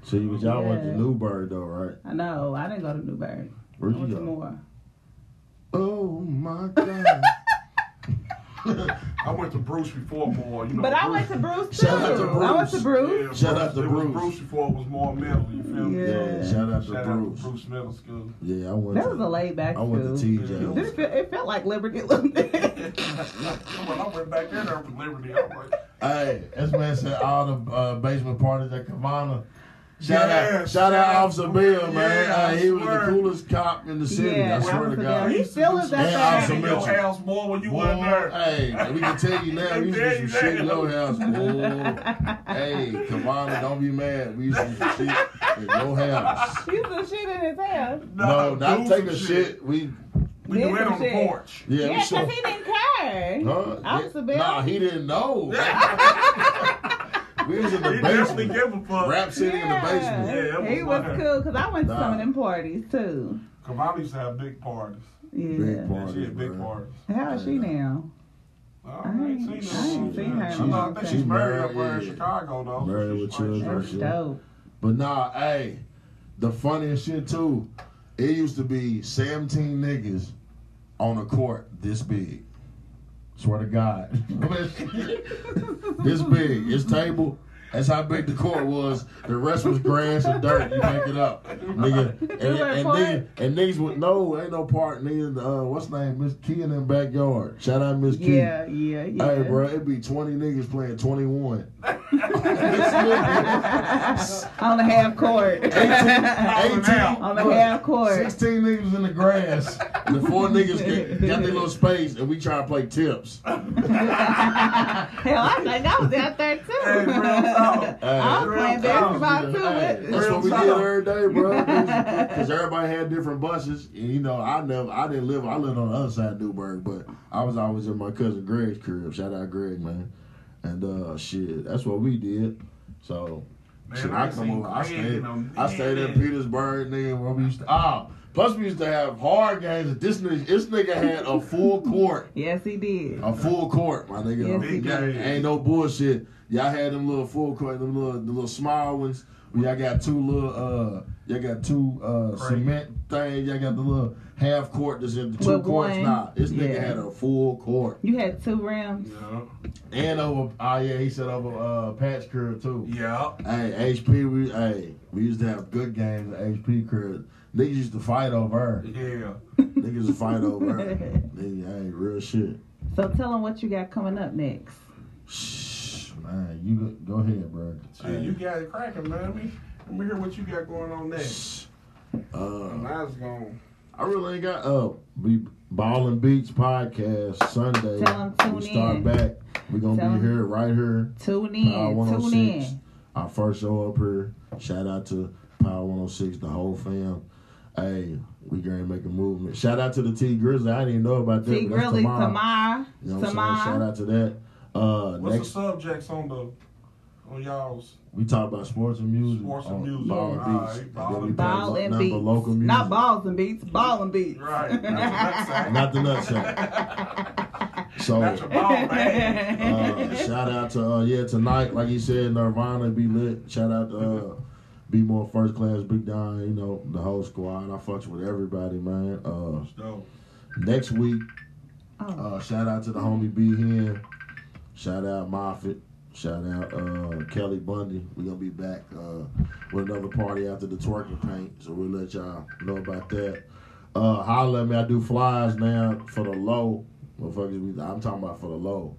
See, but y'all went to Yeah. Newburg though, right? I know. I didn't go to Newburg. Where'd I you went to go? Moore. Oh my god. I went to Bruce before more. You know, But I went to Bruce too. I went to Bruce. Yeah, Shout out to it was Bruce. Bruce before it was more middle. You feel me? Yeah, shout out to Shout Bruce. Bruce Middle School. Yeah, I went. That to, was a laid back I school. went to TJ. It, felt, it felt like Liberty a little bit. when I went back in there for Liberty, I was like, Hey, this man said all the uh, basement parties at Cavana. Shout Yeah, out, shout shout out out Officer to- Bill, man. Yeah, I Hey, he was the coolest cop in the city. Yeah, I swear to God. He still is at And that. Officer in your house more when you Boy, wasn't there. Hey, we can tell you now, we used to do some shit in your house, boy. Hey, Cavana, don't be mad. We used to do some shit in your house. He some shit in his house. No, not do take a shit. We, We Did do it some on the porch. yeah, we Yeah, because he didn't care. Huh? Officer Bill. Nah, he didn't know. we was in the He definitely basement. give a fuck. Rap City in the basement. Yeah, it he was was like- cool because I went to some of them parties too. Cavani used to have big parties. Yeah. Big Yeah, she parties, had big parties. How is she now? I I ain't ain't, seen I her. ain't seen her. I She's, know, I think she's she's married married, up there in. Chicago though. Married with children. like- That's dope. But nah, hey, the funniest shit too, it used to be 17 niggas on a court this big. Swear to God. this big. It's table. That's how big the court was. The rest was grass and dirt. You make it up. Nigga. And, and, and, niggas, and niggas would no, ain't no part nigga. Uh, what's the name? Miss Key in the backyard. Shout out Miss Key. Yeah, yeah, yeah. Hey, bro, it'd be 20 niggas playing 21. On the half court. 18, 18 On the half court. 16 niggas in the grass, and the four niggas get, got their little space, and we try to play tips. Hell, I think I was out there too. Hey, real talk. I was playing basketball too. Hey, with- that's what we did every day, bro. Because everybody had different buses, and you know, I never, I didn't live, I lived on the other side of Newburg, but I was always in my cousin Greg's crib. Shout out Greg, man. And uh, shit, that's what we did. So, Man, shit, I I come over, I stayed, in a I stayed in. Petersburg, nigga, where we used to. Ah, plus we used to have hard games. This nigga, this nigga had a full court. Yes, he did. A full court, my nigga. Yes, he big did. game. Ain't no bullshit. Y'all had them little full court, them little the little small ones. Where y'all got two little uh y'all got two uh cement things, y'all got the little half court that's in the two With courts. one, Nah, this nigga had a full court. You had two rims. And over oh yeah, he said over uh patch curve too. Yeah. Hey, HP we hey, we used to have good games at HP curve. Niggas used to fight over her. Yeah. Niggas used to fight over her. Nigga, hey, real shit. So tell them what you got coming up next. Man, you go, go ahead, bro. Shit, you got it cracking, man. Let me, let me hear what you got going on next. Uh, Mine's gone. I really ain't got uh we Ball and Beats podcast Sunday. Tell 'em tune we start in. back. We're gonna Tell be 'em here right here. Tune in. Power Tune 106. in. Our first show up here. Shout out to Power 106, the whole fam. Hey, we gonna make a movement. Shout out to the T Grizzly. I didn't know about that. T but that's Grizzly, tomorrow. Tamar, You know what I'm saying? Shout out to that. Uh, What's next the subjects on the on y'all's? we talk about sports and music. Sports and music. Ball and Beats. right, Ball and Ball and beats. local music. Not balls and beats, ball and beats. Right. Not Not the nutsack. so Not your ball uh, shout out to uh, yeah tonight, like he said, Nirvana be lit. Shout out to uh, be more first class, Big Don. You know the whole squad. I fucks with everybody, man. Uh, next week, Oh. uh, shout out to the homie B Hen. Shout out Moffitt. Shout out uh, Kelly Bundy. We're gonna be back uh, with another party after the twerking paint, so we'll let y'all know about that. Uh, holla at me. I do flies now for the low. Motherfuckers, I'm talking about for the low.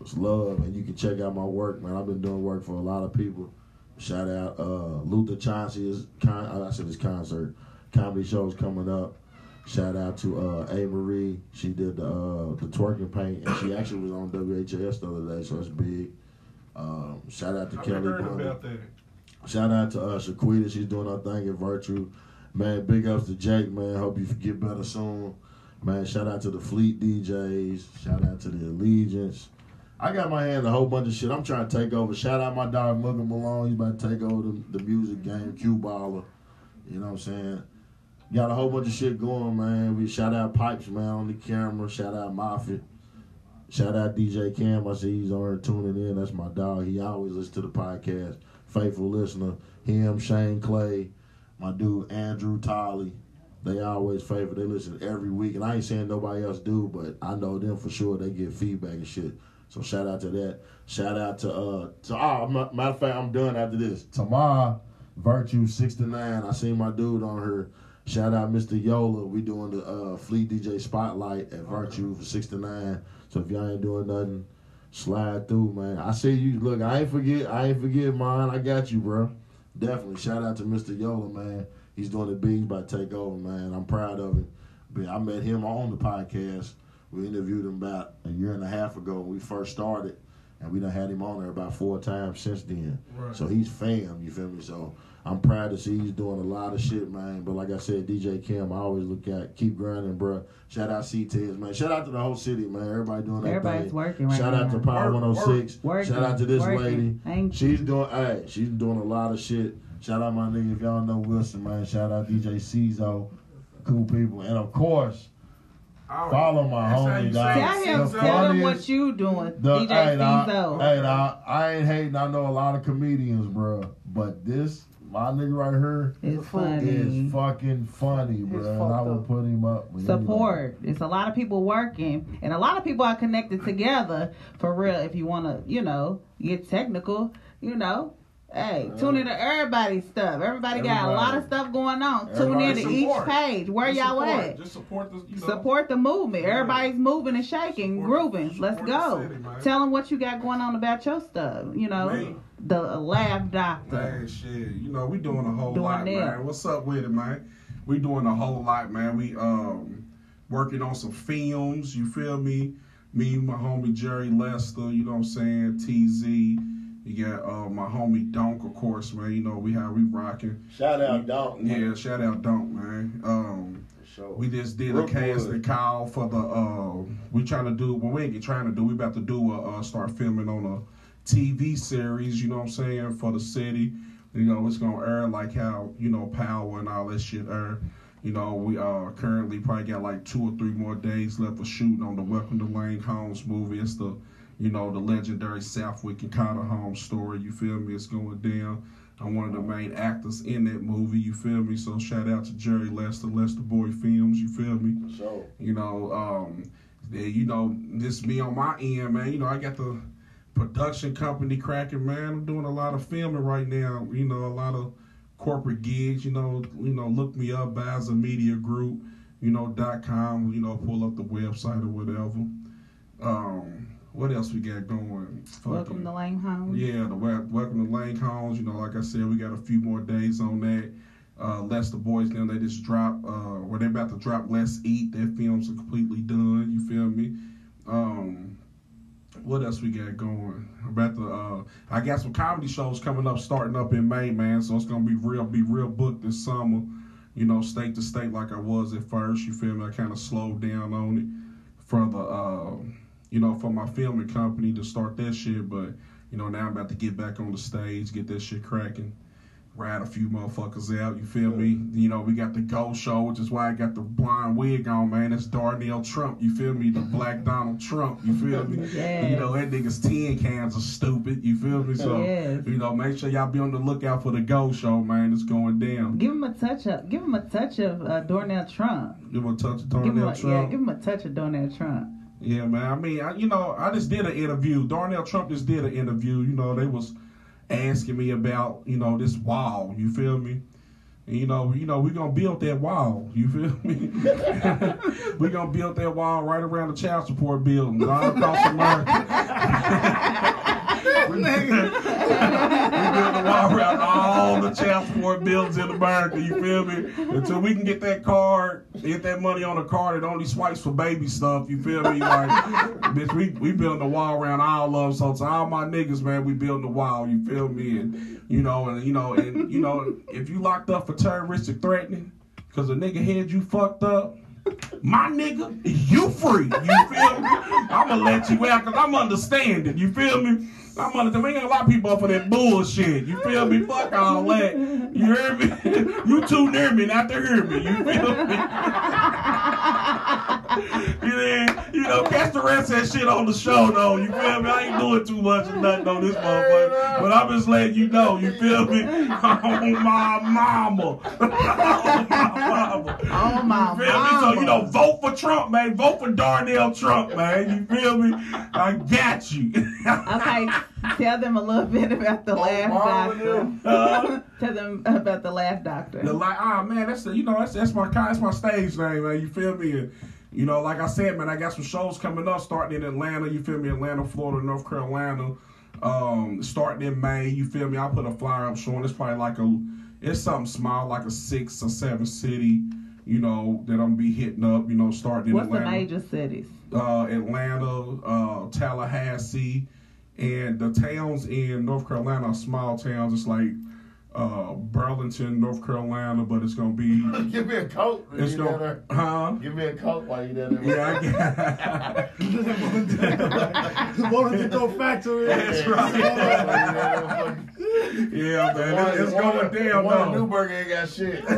It's love, and you can check out my work, man. I've been doing work for a lot of people. Shout out uh, Luther Chauncey's con- I said his concert, comedy shows coming up. Shout out to uh, A Marie. She did the uh, the twerking paint, and she actually was on WHS the other day, so it's big. Um, shout out to I Kelly heard Bundy. about that. Shout out to uh, Shaquita. She's doing her thing at Virtue. Man, big ups to Jake, man. Hope you get better soon. Man, shout out to the Fleet DJs. Shout out to the Allegiance. I got my hand a whole bunch of shit. I'm trying to take over. Shout out my dog Mugga Malone. He's about to take over the, the music game. Q Baller. You know what I'm saying? Got a whole bunch of shit going, man. We shout out Pipes, man, on the camera. Shout out Moffitt. Shout out DJ Cam. I see he's here tuning in. That's my dog. He always listens to the podcast. Faithful listener. Him, Shane Clay, my dude Andrew Tolley. They always favorite. They listen every week, and I ain't saying nobody else do, but I know them for sure. They get feedback and shit. So shout out to that. Shout out to uh to ma- matter of fact, I'm done after this. Tamar Virtue 69. I seen my dude on her. Shout out Mr. Yola. We doing the uh Fleet DJ Spotlight at Virtue for 69. So if y'all ain't doing nothing, slide through, man. I see you. Look, I ain't forget. I ain't forget mine. I got you, bro. Definitely. Shout out to Mr. Yola, man. He's doing the bigs by takeover, man. I'm proud of him. But I met him on the podcast. We interviewed him about a year and a half ago when we first started, and we done had him on there about four times since then. Right. So he's fam, you feel me? So I'm proud to see he's doing a lot of shit, man. But like I said, DJ Kim, I always look at keep grinding, bro. Shout out CTS, man. Shout out to the whole city, man. Everybody doing that Everybody's thing. working right Shout out now. to Power Work, 106. work, oh Shout out to this working, lady. Thank She's doing, hey, she's doing a lot of shit. Shout out my nigga, if y'all know Wilson, man. Shout out DJ Cizo. Cool people. And of course, oh, follow my That's how homie, you dog. Tell him, The tell him what you doing, the, DJ hey, nah, Cizo. hey, I ain't hating. I know a lot of comedians, bro. But this, my nigga right here, It's funny. is fucking funny, bro. And I will put him up. Support. It's a lot of people working, and a lot of people are connected together for real. If you want to, you know, get technical, you know. Hey, tune into everybody's stuff. Everybody, got a lot of stuff going on. Tune Everybody in to each page. Where Just y'all support. at? Just support the, you know. Support the movement. Everybody's moving and shaking, grooving. Let's go. city. Tell them what you got going on about your stuff. You know, Man. The lab doctor. Man, shit. You know, we doing a whole Doing lot, that. man. What's up with it, man? We doing a whole lot, man. We um working on some films, you feel me? Me, my homie Jerry Lester, you know what I'm saying? TZ. You got uh, my homie Donk, of course, man. You know we how we rocking. Shout out Donk, man. Yeah, shout out Donk, man. Um, we just did a Brookwood. casting call for the. Uh, we trying to do. Well, we ain't trying to do. We about to do a uh, start filming on a TV series. You know what I'm saying for the city. You know it's gonna air like how you know Power and all that shit air. You know we uh currently probably got like two or three more days left of shooting on the Welcome to Lang Homes movie. It's the you know the legendary Southwick and Cotter Homes story. You feel me? It's going down. I'm one of the main actors in that movie. You feel me? So shout out to Jerry Lester, Lester Boy Films. You feel me? Sure. You know, um, you know, this me on my end, man. You know, I got the production company cracking, man. I'm doing a lot of filming right now. You know, a lot of corporate gigs. You know, you know, look me up, Bowser Media Group. You know, dot com. You know, pull up the website or whatever. Um, what else we got going? Welcome to Lane Home. Yeah, the wel- welcome to Lane Collins. You know, like I said, we got a few more days on that. Uh, Less the Boys now they just drop. Uh, where they about to drop Let's Eat. Their films are completely done. You feel me? Um, what else we got going? About the uh, I got some comedy shows coming up, starting up in May, man. So it's gonna be real, be real booked this summer. You know, state to state like I was at first. You feel me? I kind of slowed down on it for the. Uh, you know, for my filming company to start that shit. But, you know, now I'm about to get back on the stage, get that shit cracking, ride a few motherfuckers out, you feel me? You know, we got the Go Show, which is why I got the blind wig on, man. That's Darnell Trump, you feel me? The black Donald Trump, you feel me? Yes. You know, that nigga's tin cans are stupid, you feel me? So, Yes. you know, make sure y'all be on the lookout for the Go Show, man. It's going down. Give him a touch of. Give him a touch of uh, Darnell Trump. Give him a touch of Darnell Trump. yeah, give him a touch of Darnell Trump. Yeah, man. I mean, I, you know, I just did an interview. Darnell Trump just did an interview. You know, they was asking me about, you know, this wall. You feel me? And, you know, you know, we're gonna build that wall. You feel me? we're gonna build that wall right around the child support building, all across America. we, we build the wall around all the child support buildings in America. You feel me? Until we can get that card, get that money on a card that only swipes for baby stuff. You feel me? Like, bitch, we we building the wall around all of them. So to all my niggas, man, we building the wall. You feel me? And you know, and you know, and you know, if you locked up for terroristic threatening, cause a nigga had you fucked up. My nigga, you free. You feel me? I'ma let you out because I'm understanding. You feel me? I'm understanding. We ain't a lot of people up for that bullshit. You feel me? Fuck all that. You hear me? you too near me not to hear me. You feel me? you, know, you know, catch the rest of that shit on the show, though. You feel me? I ain't doing too much or nothing on this motherfucker. But I'm just letting you know, you feel me? Oh, my mama. oh, my mama. Oh, my You feel me? So, you know, vote for Trump, man. Vote for Darnell Trump, man. You feel me? I got you. Okay, tell them a little bit about the laugh doctor. Uh, tell them about the laugh doctor. The like, ah man, that's the, you know that's that's my that's my stage name, man. You feel me? You know, like I said, man, I got some shows coming up starting in Atlanta. You feel me? Atlanta, Florida, North Carolina. Um, starting in May. You feel me? I'll put a flyer up showing. It's probably like a, it's something small, like a six or seven city. You know that I'm gonna be hitting up. You know, starting in What's the Atlanta major cities? uh, Atlanta, uh, Tallahassee, and the towns in North Carolina are small towns. It's like uh, Burlington, North Carolina, but it's gonna be. Give me a coat. It's you gonna- down there. huh? Give me a coat while you down there. Yeah, Wanted to go factory. That's right. Yeah, man, it- it's going down One though. in Newburg ain't got shit.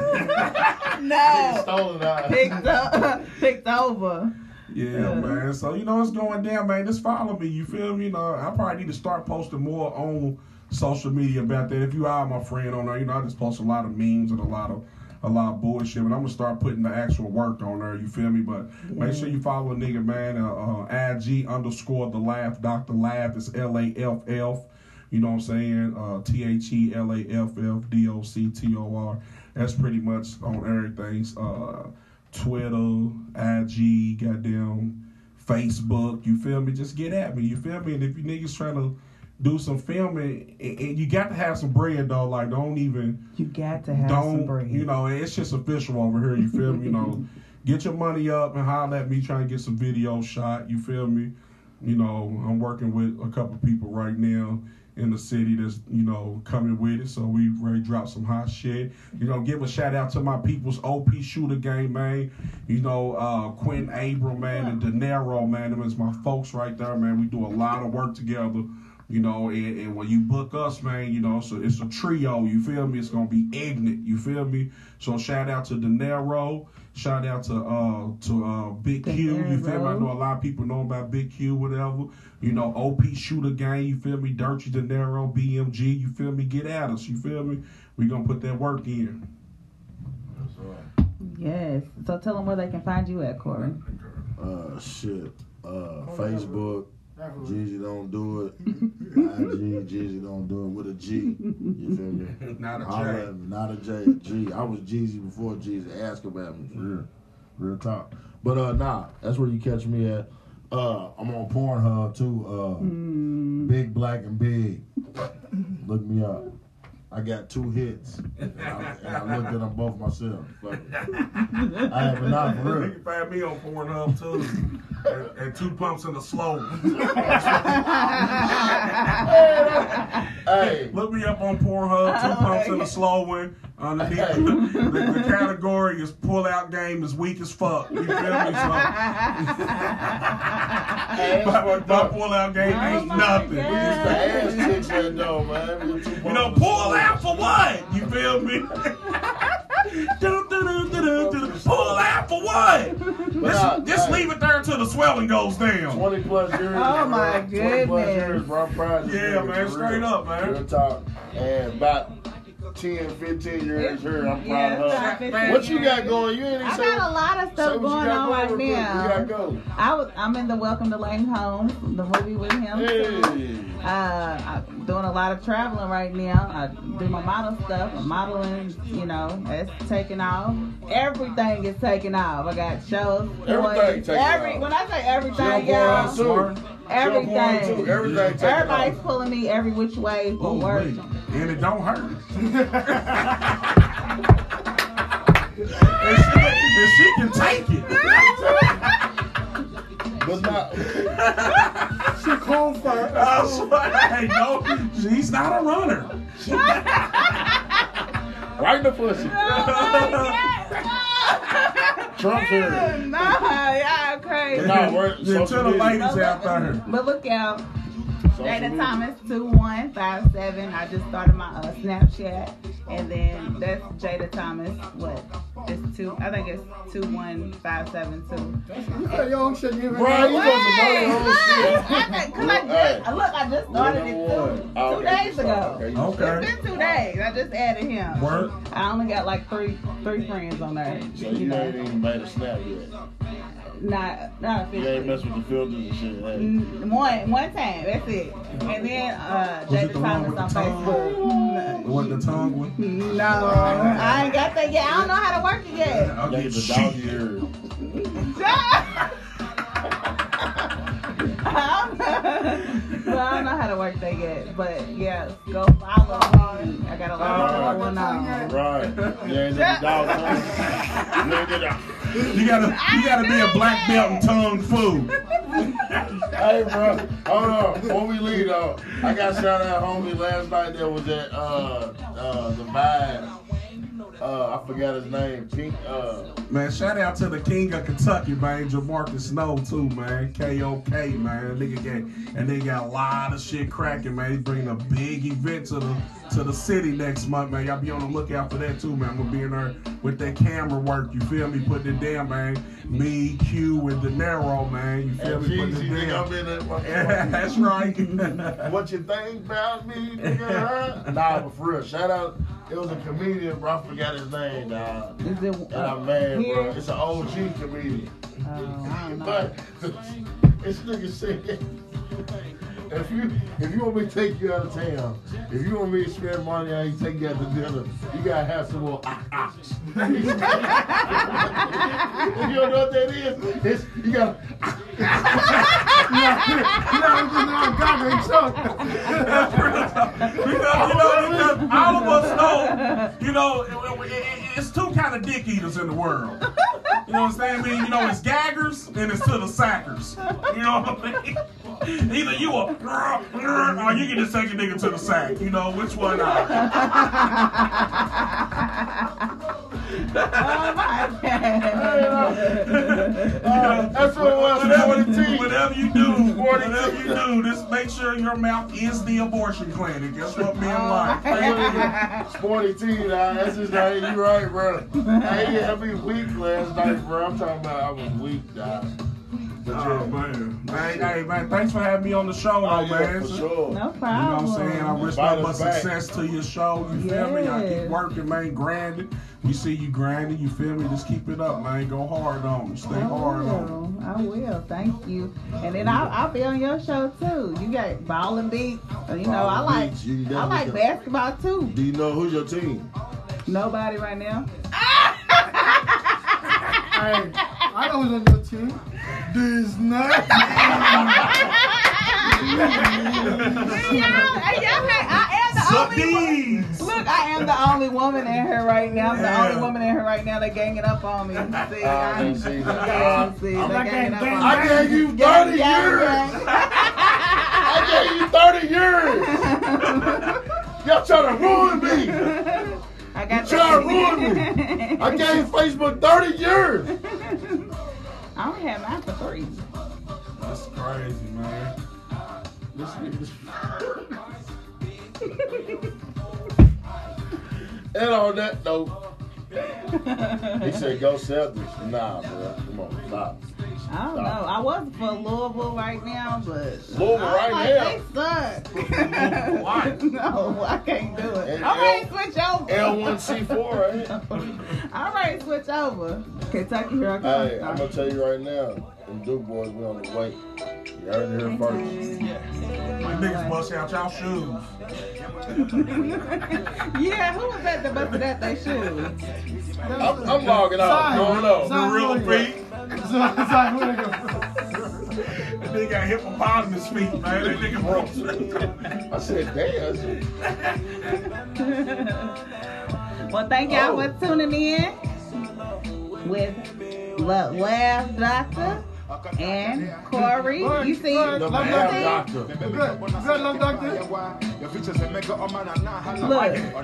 No. Stolen out. Picked up, picked over. Yeah, man. So you know it's going down, man. Just follow me. You feel me? You know, I probably need to start posting more on social media about that. If you are my friend on there, you know, I just post a lot of memes and a lot of a lot of bullshit. But I'm gonna start putting the actual work on there. You feel me? But make sure you follow a nigga, man. Uh, uh, IG underscore the laugh. Doctor Laugh is L A F F. You know what I'm saying? Uh, T H E L A F F D O C T O R. That's pretty much on everything. Uh, Twitter, IG, goddamn Facebook. You feel me? Just get at me. You feel me? And if you niggas trying to do some filming, and, and you got to have some bread though. Like don't even You got to have don't some bread. you know? It's just official over here. You feel me? You know, get your money up and holler at me. Trying to get some video shot. You feel me? You know, I'm working with a couple people right now in the city that's you know coming with it. So we ready to drop some hot shit. You know, give a shout out to my people's OP Shooter Gang, man. You know, uh Quentin Abram, man, and De Niro, man. Them is my folks right there, man. We do a lot of work together. You know, and, and when you book us, man, you know, so it's a trio. You feel me? It's gonna be ignorant. You feel me? So shout out to De Niro. Shout out to uh to uh Big De Q. You feel me? I know a lot of people know about Big Q, whatever. You know, OP Shooter Gang, you feel me? Dirty De Niro, BMG, you feel me? Get at us, you feel me? We gonna put that work in. Yes. So tell them where they can find you at, Corey. Uh, shit. Uh, Facebook. Jeezy don't do it. IG, Jeezy don't do it with a G. You feel me? Not a J. Holla Not a J. G. I was Jeezy before Jeezy. Ask about me. For real. Real talk. But uh nah, that's where you catch me at. Uh I'm on Pornhub too. Uh Big Black and Big. Look me up. I got two hits. And I, and I looked at them both myself. I have a not for You can find me on Pornhub too. and, and two pumps in the slow. hey. Look me up on Pornhub, two pumps in the slow one. Underneath the, the, the category is pull out game is weak as fuck. You feel me? So, my, my pull out game ain't nothing. We used to ass chicks that though, man. You know, pull out for what? You feel me? Pull out for what? Just, uh, just leave it there until the swelling goes down. 20 plus years. Oh, my bro. 20 plus goodness. years, bro. I'm proud of this Yeah, man, straight real. up, man. Real talk. And about 10, 15 years here, I'm Yeah, proud about of her. What you got going? You ain't even I say got a lot of stuff going on right real now. You got go. I was I'm in the Welcome to Lane Home, the movie with him. Hey. Uh, I'm doing a lot of traveling right now. I do my model stuff. I'm Modeling, you know, that's taking off. Everything is taking off. I got shows. Everything toys, taking every, off. When I say everything, She on y'all, Pornhub, too. Everything. She on Pornhub, too. Everything taking Everybody's off. pulling me every which way for Oh, work. wait. And it don't hurt. and, she, and she can take it. But not. she cold for I swear, hey, no, she's not a runner. Right in the pussy. Oh, Trump here. Nah, y'all crazy. But nah, we're Yeah, social tell the media. ladies out there. But look out. Jada? Thomas two one five seven. I just started my uh, Snapchat, and then that's Jada Thomas. What? It's two. I think it's two one five seven two. You got your own shit. You even Right, you supposed your own shit. Cause I just, look, I just started it two, Oh, two okay, days ago. Okay. It's been two days. I just added him. Word. I only got like three three friends on there. So you ain't even made a snap yet. Not not You officially. ain't mess with the filters and shit. Hey. Mm, One one time, that's it. And then uh, Was it Jada the one Thomas with on the tongue? Facebook. What the tongue one? No, I ain't got that yet. I don't know how to work it yet. I'll Like get the shit. dog ear. so I don't know how to work that yet. But yeah, go follow me. I got a lot of going on. Right. You ain't in the dog tongue. You ain't in. You gotta, you gotta be a black belt in tongue food. Hey, bro, hold on. Before we leave, though, I got shout out homie last night that was at uh, uh, the Vibe. Uh, I forgot his name. Pink. Uh, Man, shout out to the king of Kentucky, man, Jamarcus Snow too, man. KOK, man. Nigga got, and they got a lot of shit cracking, man. He's bringing a big event to the to the city next month, man. Y'all be on the lookout for that too, man. I'm gonna be in there with that camera work. You feel me? Putting it down, man. Me, Q, and De Niro, man. You feel and me? Putting it down. in that Yeah, that's right. what you think about me, nigga? huh? nah, but for real, shout out. It was a comedian, bro. I forgot his name, dog. Is it And I'm uh, mad, bro. It's an OG comedian. Oh. But this nigga said, if you if you want me to take you out of town, if you want me to spend money on you, take you out to dinner, you gotta have some more ah ahs. if you don't know what that is, it's, you gotta. you because, you know, because all of us know, you know, it- it- it's two kind of dick eaters in the world. You know what I'm saying? I mean, you know, it's gaggers and it's to the sackers. You know what I mean? Either you a or you can just take second nigga to the sack. You know which one? I? Oh my That's what it was. Whatever, 42. whatever you do, whatever you do, just make sure your mouth is the abortion clinic. That's what men oh. like. Sporty T, dog. That's his name. You right, bro. Hey, yeah, I be weak last night, bro. I'm talking about I was weak, dog. But Oh man, man, hey man, thanks for having me on the show, though, Oh, yeah, man. for sure. No You know what. I'm saying? I wish Invite nothing but success to your show. You feel me? I keep working, man, grinding. We see you grinding. You feel me? Just keep it up, man. Go hard on. it. Stay I hard on. will. I will. Thank you. And then I'll, I'll be on your show too. You got ball and beat. You know, I Ball and like. You I like definitely- basketball too. Do you know who's your team? Nobody right now. Hey, I know who's on your team. Disney. Hey, y'all had- I am the only one. Look, I am the only woman in here right now. I'm the only woman in here right now that ganging up on me. Uh, see, they see they ganging up on I gave you 30 gang, years. I gave you 30 years. Y'all trying to ruin me. I got You trying to ruin me. I gave Facebook 30 years. I only had mine for three. That's crazy, man. This nigga. and on that note, he said, go sell Celtics. Nah, bro. Come on, stop. I don't know. I was for Louisville right now, but Louisville I right like They suck. Why? no, I can't do it. And I'm ready L- to switch over. L1C4, right? I'm ready to switch over. Kentucky, here I come. Hey, I'm gonna tell you right now, them Duke boys, we on the way. You heard it here first. My niggas bust out y'all shoes. yeah, who was that that busted out their shoes? I'm, I'm logging off. Going on. The real feet. Zion Williams. That nigga got hippopotamus feet, man. That nigga broke. I said, damn. well, thank y'all Oh. for tuning in with Love Laugh Doctor And Corey, you see, The you see? doctor. Good, good love doctor. Look,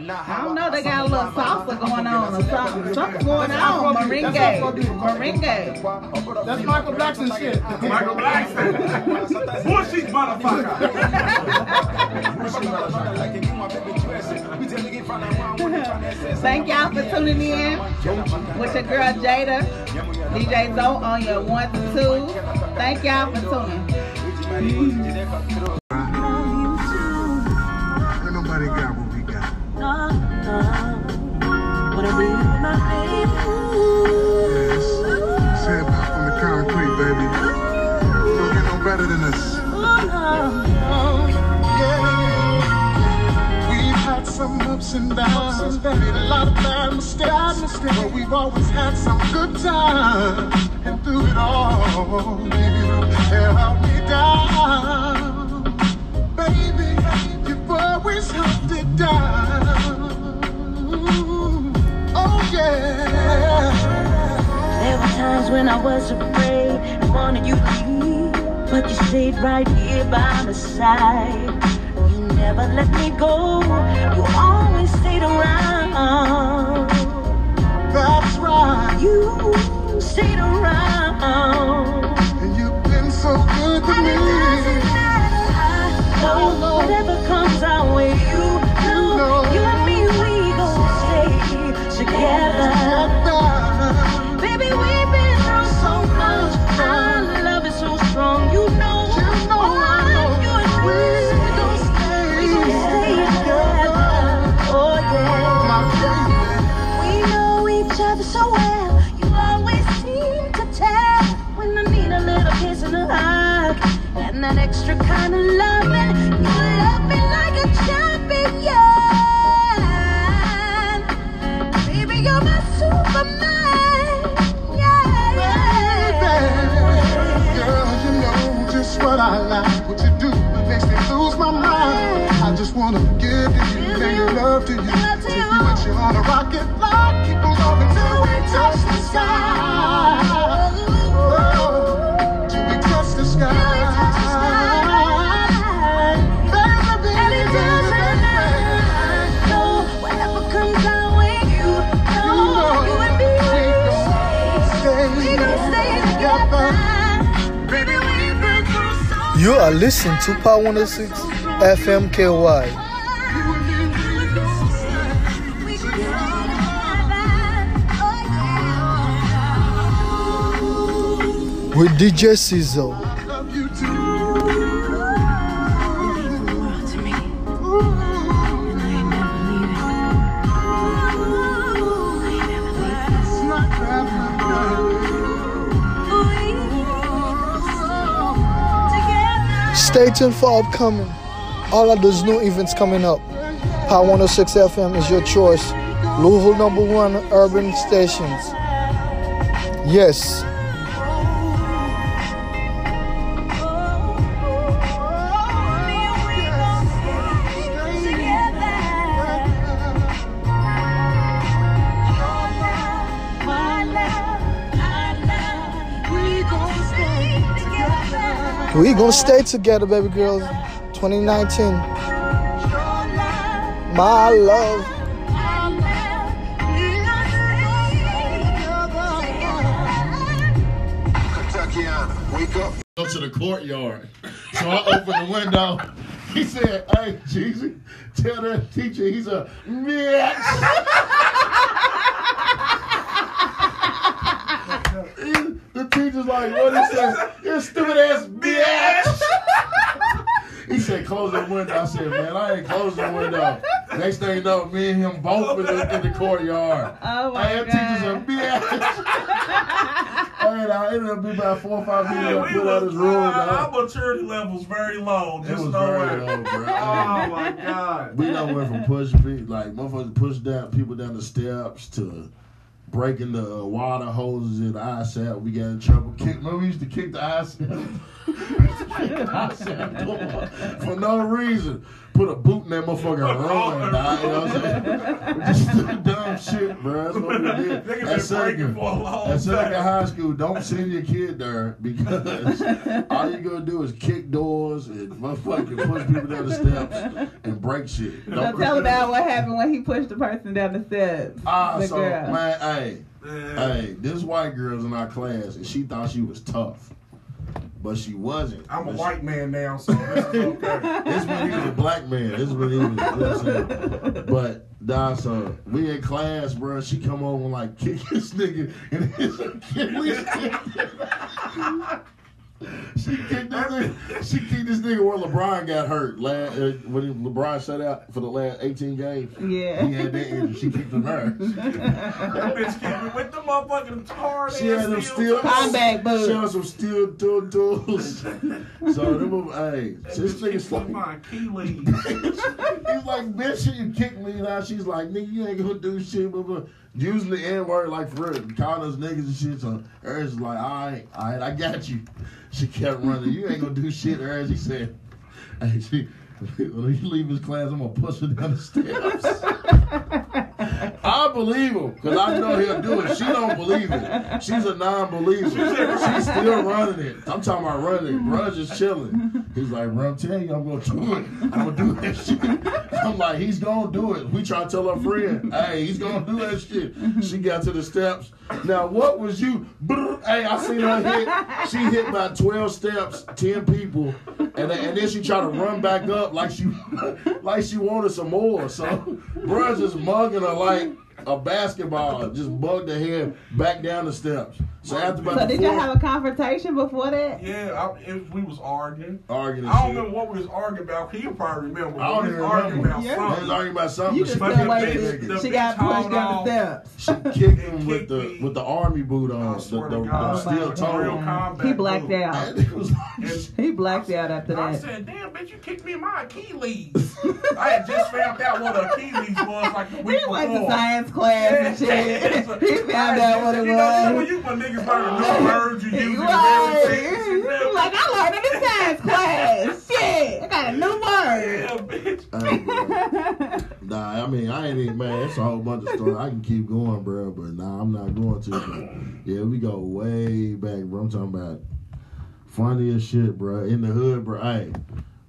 I don't know, they got a little salsa going on or something. Something's going on. Merengue. Merengue. That's Michael Blackson shit. Michael Blackson. Bullshit motherfucker. Thank y'all for tuning in with your girl Jada, DJ Zoe on your one to two. Thank y'all for tuning. Ain't nobody got what we got. Yes. Say it from the concrete, baby. Don't get no better than us. And downs, made a lot of bad mistakes, but we've always had some good times. And through it all, you held me down. Baby, you've always held it down. Oh yeah. There were times when I was afraid and wanted you to leave, but you stayed right here by my side. Never let me go. You always stayed around. That's right. You stayed around. You on a rocket flight. Keep on going till we touch the sky. Oh, till we touch the sky. Baby, And it doesn't matter. No, whatever comes our way, you know, you and me, we gon' stay together. Baby, we've been through so You are listening to Power 106 FM KY. With DJ Sizzle. Stay tuned for upcoming. All of those new events coming up. Power 106 FM is your choice. Louisville number one urban stations. Yes. We gonna stay together, baby girls. 2019. My love. Kentuckiana, wake up. Go to the courtyard. So I opened the window. He said, Hey, Jeezy, tell that teacher he's a bitch. the teacher's like, What he said? You stupid ass bitch. He said, close the window. I said, man, I ain't closing the window. Next thing you know, me and him both in the, in the courtyard. Oh my Hey, that teacher's a bitch. hey, I ended up being about four or five people Hey, that we put out was, his room. our, dog. our maturity level's very low. It Just was know very it. low, bro. Oh my god. We done went from pushing people, like motherfuckers push down people down the steps to breaking the uh, water hoses in the ISAP. We got in trouble. Kick, remember we used to kick the ISAP. we the door for no reason. Put a boot in that motherfucker and run, dog. You know what I'm saying? Just dumb shit, bro. That's what we Yeah, Nigga been at Seneca, breaking for a long at Seneca. High School, don't send your kid there because all you're gonna do is kick doors and motherfucking push people down the steps and break shit. So tell about what happened when he pushed the person down the steps. Ah, the so girl. man, hey, hey, this white girl's in our class and she thought she was tough, but she wasn't. I'm a she- white man now, so this is okay. This when he was a black man. This when he was. You know what I'm saying? But nah, so we in class, bro. She come over and like kick this nigga in his Achilles. She kicked this nigga. She kicked this nigga where LeBron got hurt last uh, when LeBron shut out for the last 18 games. Yeah. he had that injury. She kicked him there. that bitch kicked me with the motherfucking hard She had them steel Combat boots. She had some steel tool tools. so them, hey, this nigga's like. my Achilles. He's like, bitch, she kicked me now. She's like, nigga, you ain't gonna do shit. Blah, blah. Usually N word like for real, calling us niggas and shit. So Eric's like, all right, all right, I got you. She kept running. You ain't gonna do shit, Eric. He said, hey, she, when he leave his class, I'm gonna push her down the steps. I believe him because I know he'll do it. She don't believe it. She's a non-believer. She's still running it. I'm talking about running it. Bruh just chilling. He's like, bro, I'm telling you, I'm gonna do it. I'm gonna do that shit. I'm like, he's gonna do it. We try to tell our friend, hey, he's gonna do that shit. She got to the steps. Now, what was you? Hey, I seen her hit. She hit about 12 steps, 10 people, and then, and then she tried to run back up like she like she wanted some more. So, bruh just mugging her like a basketball, just bugged her head back down the steps. So after about So the did y'all have a confrontation before that? Yeah, I, it, we was arguing. arguing, I don't shit. remember what we was arguing about. He'll probably remember. I don't we even was arguing remember. about Yeah. something. They was arguing about something. You just she like that she, she got pushed down the steps. She kicked him with the with the army boot on, the, the, the God. steel toe. combat He blacked move. out. He blacked out after that. I said, damn, bitch, you kicked me in my Achilles. I had just found out what an Achilles was like the week He went to science class and shit. He found out what it you know, you know when was. You when niggas learn new words, you use it in Right. every sentence. you feel? Like I learned in the science class. Shit, I got a new word. Hey, bro. Nah, I mean, I ain't even, man, it's a whole bunch of stories. I can keep going, bro, but nah, I'm not going to. But yeah, we go way back, bro. I'm talking about funny as shit, bro. In the hood, bro. Hey,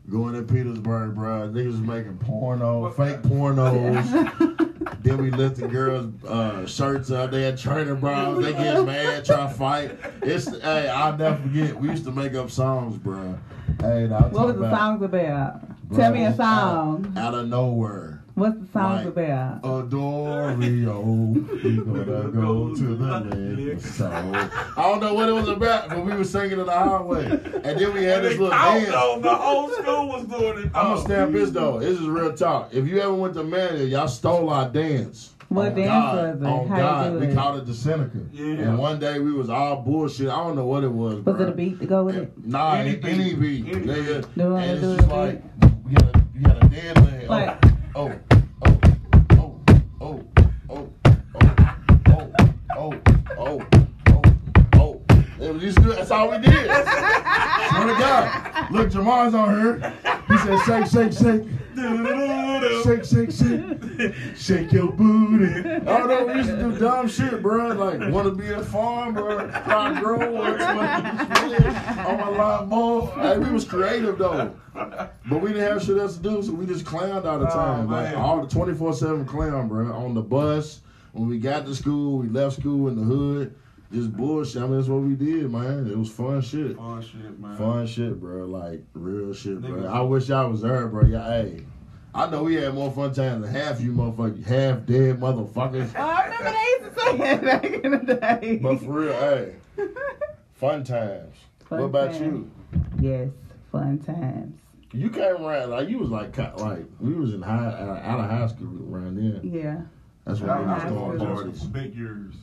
going to Petersburg, bro. Niggas was making porno, fake pornos. then we lifted girls' uh, shirts up. They had trainer bras. They get mad, try to fight. It's, hey, I'll never forget. We used to make up songs, bro. Hey, nah, I'm What was the about- songs about? Bro, Tell me a out- song. Out, of nowhere. What's the songs Like, about? Adorio, we gonna go to the land of. I don't know what it was about, but we were singing in the highway, and then we had this little I dance. don't know. The whole school was doing it. I'm gonna stamp this though. This is real talk. If you ever went to Manny, y'all stole our dance. What On dance God, was it? On How God, we it? called it the Seneca. Yeah. And one day we was all bullshit. I don't know what it was. Was bro. it a beat to go with eh, it? Nah, any, Any any beat. beat, Any nigga. And it's just like you gotta, you gotta dance there. Like- oh, oh, oh, just. That's all we did. Swear to God. Look, Jamar's on here. He said, shake, shake, shake. Shake, shake, shake. Shake your booty. I don't know. We used to do dumb shit, bro. Like, want to be a farmer, fly grower, on my mower. Hey, we was creative, though. But we didn't have shit else to do, so we just clowned all the oh, time. like, all the 24 7 clown, bro. On the bus, when we got to school, we left school in the hood. Just bullshit. I mean, that's what we did, man. It was fun shit. Fun shit, man. Fun shit, bro. Like real shit, bro. Niggas- I wish I was there, bro. Yeah, hey. I know we had more fun times than half you motherfuckers, half dead motherfuckers. Oh, I remember they used to say that back in the day. But for real, hey. Fun times. Fun what about times. you? Yes, fun times. You came around like you was like like we was in high uh, out of high school around then. Yeah. That's when we of was high throwing parties. Big years.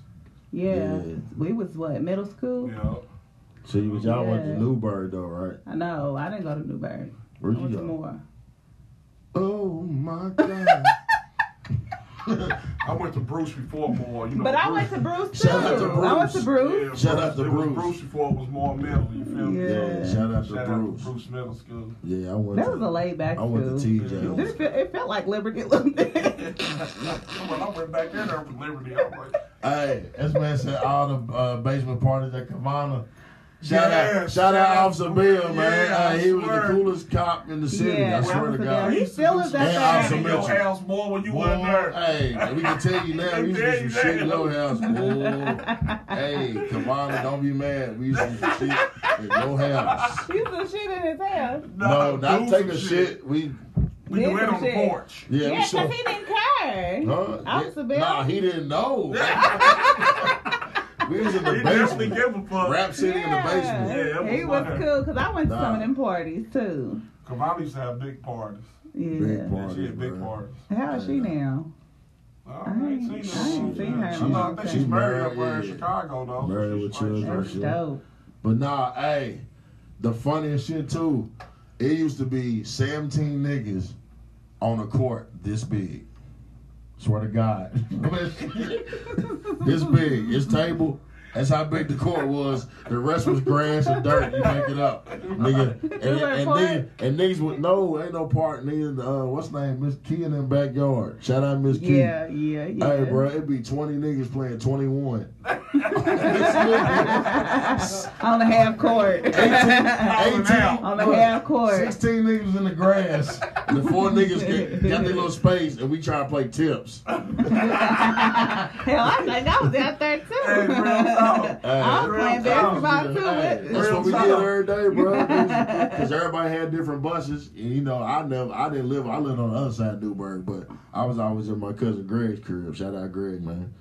Yeah. Yeah. We was what, middle school? Yeah. So you was y'all went to Yeah. Newburg though, right? I know. I didn't go to Newburg. Where'd I you went to go? more. Oh my god. I went to Bruce before more. You know, But I went to Bruce too. Shout out to I went to Bruce. Bruce. Shout out to it was Bruce. Bruce before it was more middle. You feel me? Yeah. Yeah, shout out to Shout Bruce. out to Bruce Middle School. Yeah, I went That to was a laid back I went to. TJ. Did it, it felt like Liberty a little bit. when I went back there, there was Liberty. I was like, Hey, this man said all the uh, basement parties at Kavana. Shout Yeah, out, shout out, Officer to- Bill, man. yeah, I Hey, he was the coolest cop in the city. Yeah, I swear to God. Bill. He still is And that Officer in your house more when you Boy, there. Hey, we can tell you now. We used to do some shit in your house, boy. Hey, Kavana, don't be mad. We used to do some shit in your house. You some shit in his house. No, not do take some a shit. We, We Did do it some on the shit. porch. yeah, Yeah, because sure. he didn't care. Huh? Officer Yeah. Bill. Nah, he didn't know. we was in the He definitely basement. give a fuck. Rap City in the basement. Yeah, it he was was cool because I went to some of them parties too. Cavani used to have big parties. Yeah. Big Yeah, she parties, had big bro. parties. How is she now? I I ain't ain't- seen her. I ain't in seen her in. I think time. she's married up Married, there in. Chicago though. Married she's with children. That's dope. But nah, hey, the funniest shit too, it used to be 17 niggas on a court this big. Swear to God. this big. It's table. That's how big the court was. The rest was grass and dirt. You make it up, nigga. And, and, and, niggas, and niggas would no, ain't no part. Nigga, uh, what's her name? Miss Key in them backyard. Shout out Miss Key. Yeah, yeah, yeah. Hey, bro, it'd be 20 niggas playing 21. On the half court. 18, 18 On the half court. 16 niggas in the grass. The four niggas get, got their little space, and we try to play tips. Hell, I think I was out there too. Hey, real talk. I was playing basketball too. Hey, with- that's what we did every day, bro. Because everybody had different buses. And, you know, I never, I didn't live, I lived on the other side of Newburg, but I was always in my cousin Greg's crib. Shout out Greg, man.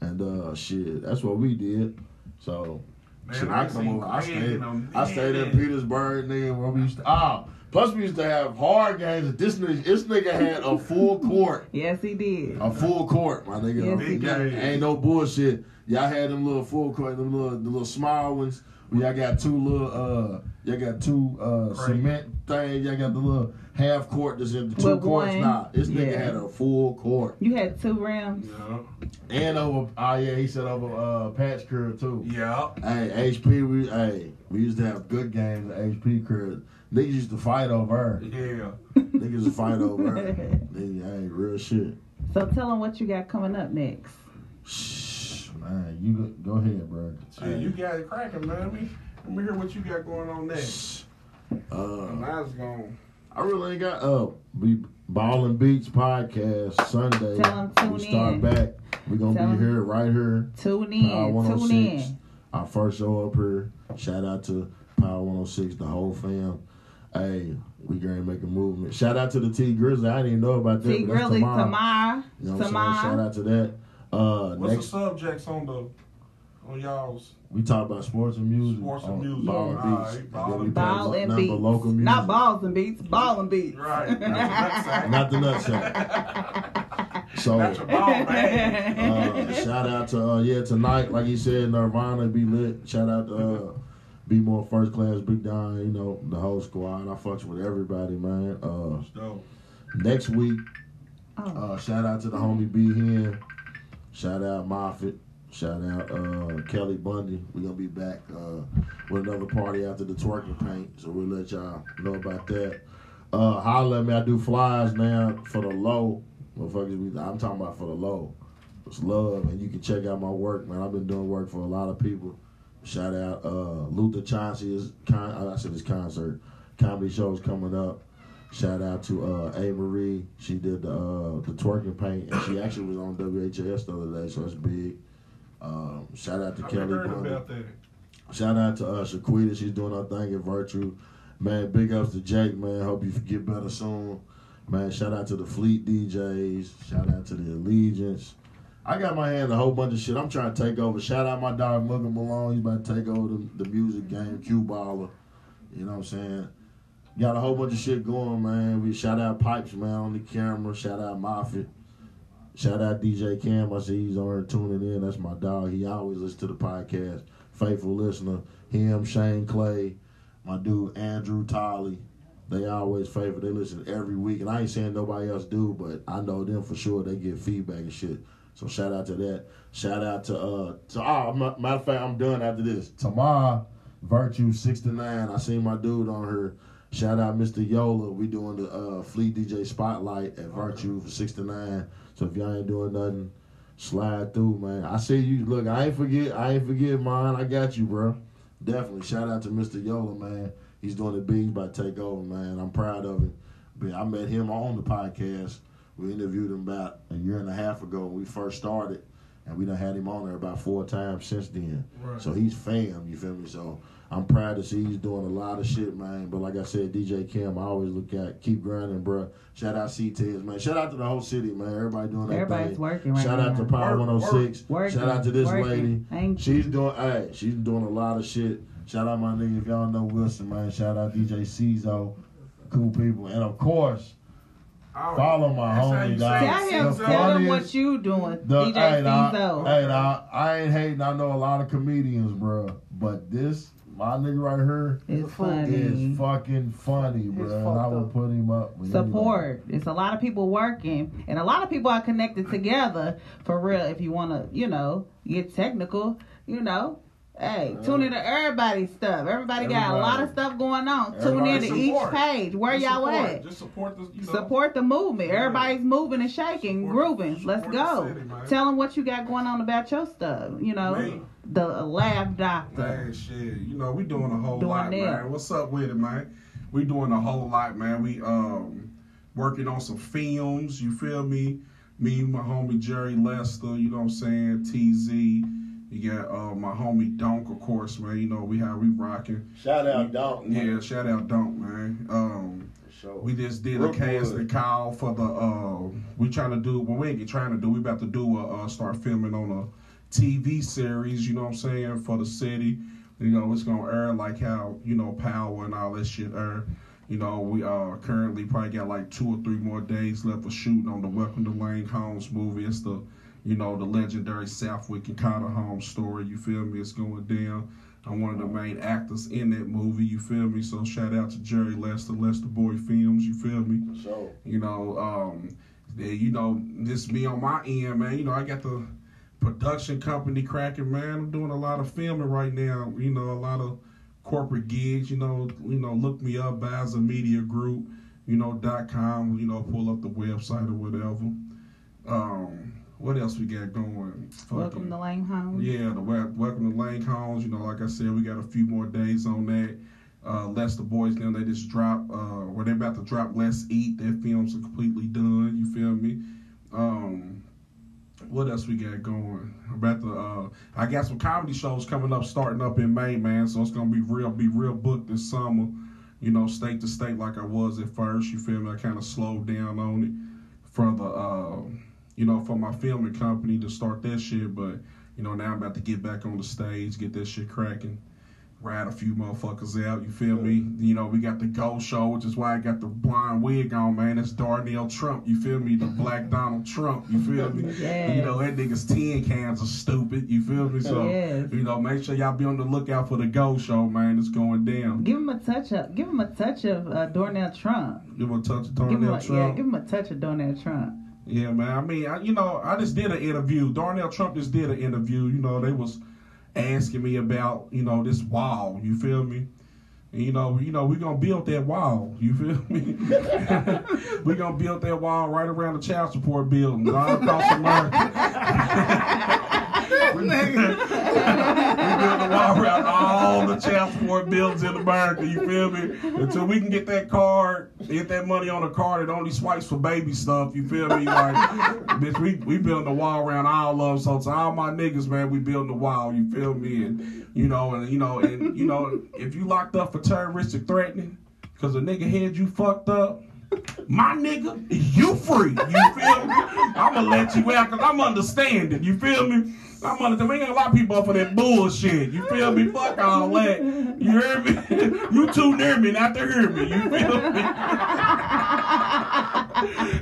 And uh, shit, that's what we did. So, Man, shit, I I come seen over, I stayed, in I stayed in. Petersburg, nigga, where we used to, ah, plus we used to have hard games. This nigga, this nigga had a full court. Yes, he did. A full court, my nigga. Yes, he Ain't- did. ain't no bullshit. Y'all had them little full court, them little the little small ones. Where y'all got two little uh y'all got two uh cement things, y'all got the little half court that's in the two With courts. one, Nah, this nigga yeah. had a full court. You had two rims. Yeah. And over oh yeah, he said over uh patch curve too. Yeah. Hey, HP we hey, we used to have good games at HP curve. Niggas used to fight over her. Yeah. Niggas used to fight over her. Nigga, hey, real shit. So tell them what you got coming up next. Man, you go, go ahead, bro. Shit, you got it cracking, man. Let me, let me hear what you got going on next. Uh, Mine's gone. I really ain't got uh we Ball and Beats podcast Sunday. Tell 'em tune we start in. back. We're gonna Tell be 'em. here right here. Tune in. Power Tune 106. in. Our first show up here. Shout out to Power 106, the whole fam. Hey, we gonna make a movement. Shout out to the T Grizzly. I didn't even know about that. T but that's Grizzly, tomorrow. Tamar. You know what I'm saying? Tamar. Shout out to that. Uh, What's next the subjects on the on y'all's? we talk about sports and music. Sports and on music. Ball and Alright, Beats. And Ball then and play Ball and beats. local music. Not balls and beats. Ball and beats. Right. Not the nutsack. So That's your ball bag. uh, shout out to uh, yeah tonight, like you said, Nirvana be lit. Shout out to uh, be more first class, Big Don, you know the whole squad. I fucks with everybody, man. Uh, dope. next week, Oh. uh, shout out to the homie B Hen. Shout out Moffitt. Shout out uh, Kelly Bundy. We're gonna be back uh, with another party after the twerking paint, so we'll let y'all know about that. Uh, holla at me. I do flyers now for the low. Motherfuckers, I'm talking about for the low. It's love, and you can check out my work, man. I've been doing work for a lot of people. Shout out uh, Luther Chauncey's con- I said his concert, comedy shows coming up. Shout out to uh, A Marie. She did the uh, the twerking paint, and she actually was on WHS the other day, so that's big. Um, shout out to I've Kelly heard Bundy. about that. Shout out to uh, Shaquita. She's doing her thing in Virtue. Man, big ups to Jake, man. Hope you get better soon. Man, shout out to the Fleet DJs. Shout out to the Allegiance. I got my hand a whole bunch of shit. I'm trying to take over. Shout out my dog Mugga Malone. He's about to take over the, the music game. Q Baller. You know what I'm saying? Got a whole bunch of shit going, man. We shout out Pipes, man, on the camera. Shout out Moffitt. Shout out DJ Cam. I see he's on here tuning in. That's my dog. He always listens to the podcast. Faithful listener. Him, Shane Clay, my dude Andrew Tolley. They always favorite. They listen every week. And I ain't saying nobody else do, but I know them for sure. They get feedback and shit. So shout out to that. Shout out to uh to oh matter of fact, I'm done after this. Tomorrow, Virtue 69. I seen my dude on her. Shout out Mr. Yola. We doing the uh Fleet DJ Spotlight at Virtue for 69. So if y'all ain't doing nothing, slide through, man. I see you. Look, I ain't forget. I ain't forget mine. I got you, bro. Definitely. Shout out to Mr. Yola, man. He's doing the beats by Takeover, man. I'm proud of it. But I met him on the podcast. We interviewed him about a year and a half ago when we first started, and we done had him on there about four times since then. Right. So he's fam, you feel me? So I'm proud to see he's doing a lot of shit, man. But like I said, DJ Kim, I always look at keep grinding, bro. Shout out CTS, man. Shout out to the whole city, man. Everybody doing their Everybody's thing. working right Shout out to. Power Work, 106. work, Shout out to this working. lady. Thank She's doing, hey, she's doing a lot of shit. Shout out my nigga, if y'all know Wilson, man. Shout out DJ Cizo. Cool people. And of course, follow my That's homie, you dog. Tell it. him, The tell him what you doing, the, DJ hey, nah, Fizo. hey, nah, I ain't hating. I know a lot of comedians, bro. But this, my nigga right here is funny. is fucking funny, bro. And I will put him up. with Support. It's a lot of people working, and a lot of people are connected together for real. If you want to, you know, get technical, you know. Hey, tune in to everybody's stuff. Everybody, got a lot of stuff going on. Tune in to Everybody each page. Where Just y'all support. at? Just support the, you know. Support the movement. Everybody's moving and shaking, grooving. Let's go. city. Tell them what you got going on about your stuff. You know, Man. The lab doctor. Man, shit, you know we doing a whole Doing lot, that. man. What's up with it, man? We doing a whole lot, man. We um working on some films. You feel me? Me, my homie Jerry Lester. You know what I'm saying? TZ. You got uh, my homie Donk, of course, man. You know we how we rocking. Shout out Donk, man. Yeah, shout out Donk, man. Um, we just did a Brookwood. casting call for the. Uh, we trying to do. Well, we ain't trying to do. We about to do. A, uh, start filming on a TV series. You know what I'm saying for the city. You know it's gonna air like how you know Power and all that shit air. You know we uh currently probably got like two or three more days left of shooting on the Welcome to Lang Homes movie. It's the you know the legendary Southwick and Cotter Homes story. You feel me? It's going down. I'm one of the main actors in that movie. You feel me? So shout out to Jerry Lester, Lester Boy Films. You feel me? So You know, um, you know, this me on my end, man. You know, I got the production company cracking, man. I'm doing a lot of filming right now. You know, a lot of corporate gigs. You know, you know, look me up, Bowser Media Group. You know, dot com. You know, pull up the website or whatever. Um, what else we got going? Welcome to Lang Home. Yeah, the wel- welcome to Lang Homes. You know, like I said, we got a few more days on that. Uh, the Boys now they just drop. Uh, where they about to drop Let's Eat. Their films are completely done. You feel me? Um, what else we got going? About the uh, I got some comedy shows coming up, starting up in May, man. So it's gonna be real, be real booked this summer. You know, state to state like I was at first. You feel me? I kind of slowed down on it for the. Uh, you know, for my filming company to start that shit. But, you know, now I'm about to get back on the stage, get that shit cracking, ride a few motherfuckers out, you feel me? You know, we got the Go Show, which is why I got the blind wig on, man. That's Darnell Trump, you feel me? The black Donald Trump, you feel me? Yes. You know, that nigga's 10 cans are stupid, you feel me? So, Yes. you know, make sure y'all be on the lookout for the Go Show, man. It's going down. Give him a touch of. Give him a touch of uh, Darnell Trump. Give him a touch of Darnell a, Trump. yeah, give him a touch of Darnell Trump. Yeah, man. I mean, I, you know, I just did an interview. Darnell Trump just did an interview. You know, they was asking me about, you know, this wall. You feel me? And, you know, you know, we're gonna build that wall. You feel me? we're gonna build that wall right around the child support building, all across we, build the wall around all the support buildings in America. You feel me? Until we can get that card, get that money on a card that only swipes for baby stuff. You feel me? Like, bitch, we we building the wall around all of. So to all my niggas, man, we building the wall. You feel me? And you know, and you know, and you know, if you locked up for terroristic threatening, because a nigga had you fucked up. My nigga, you free. You feel me? I'm gonna let you out because I'm understanding. You feel me? I'm understanding. We ain't got a lot of people up for that bullshit. You feel me? Fuck all that. You hear me? You too near me not to hear me. You feel me?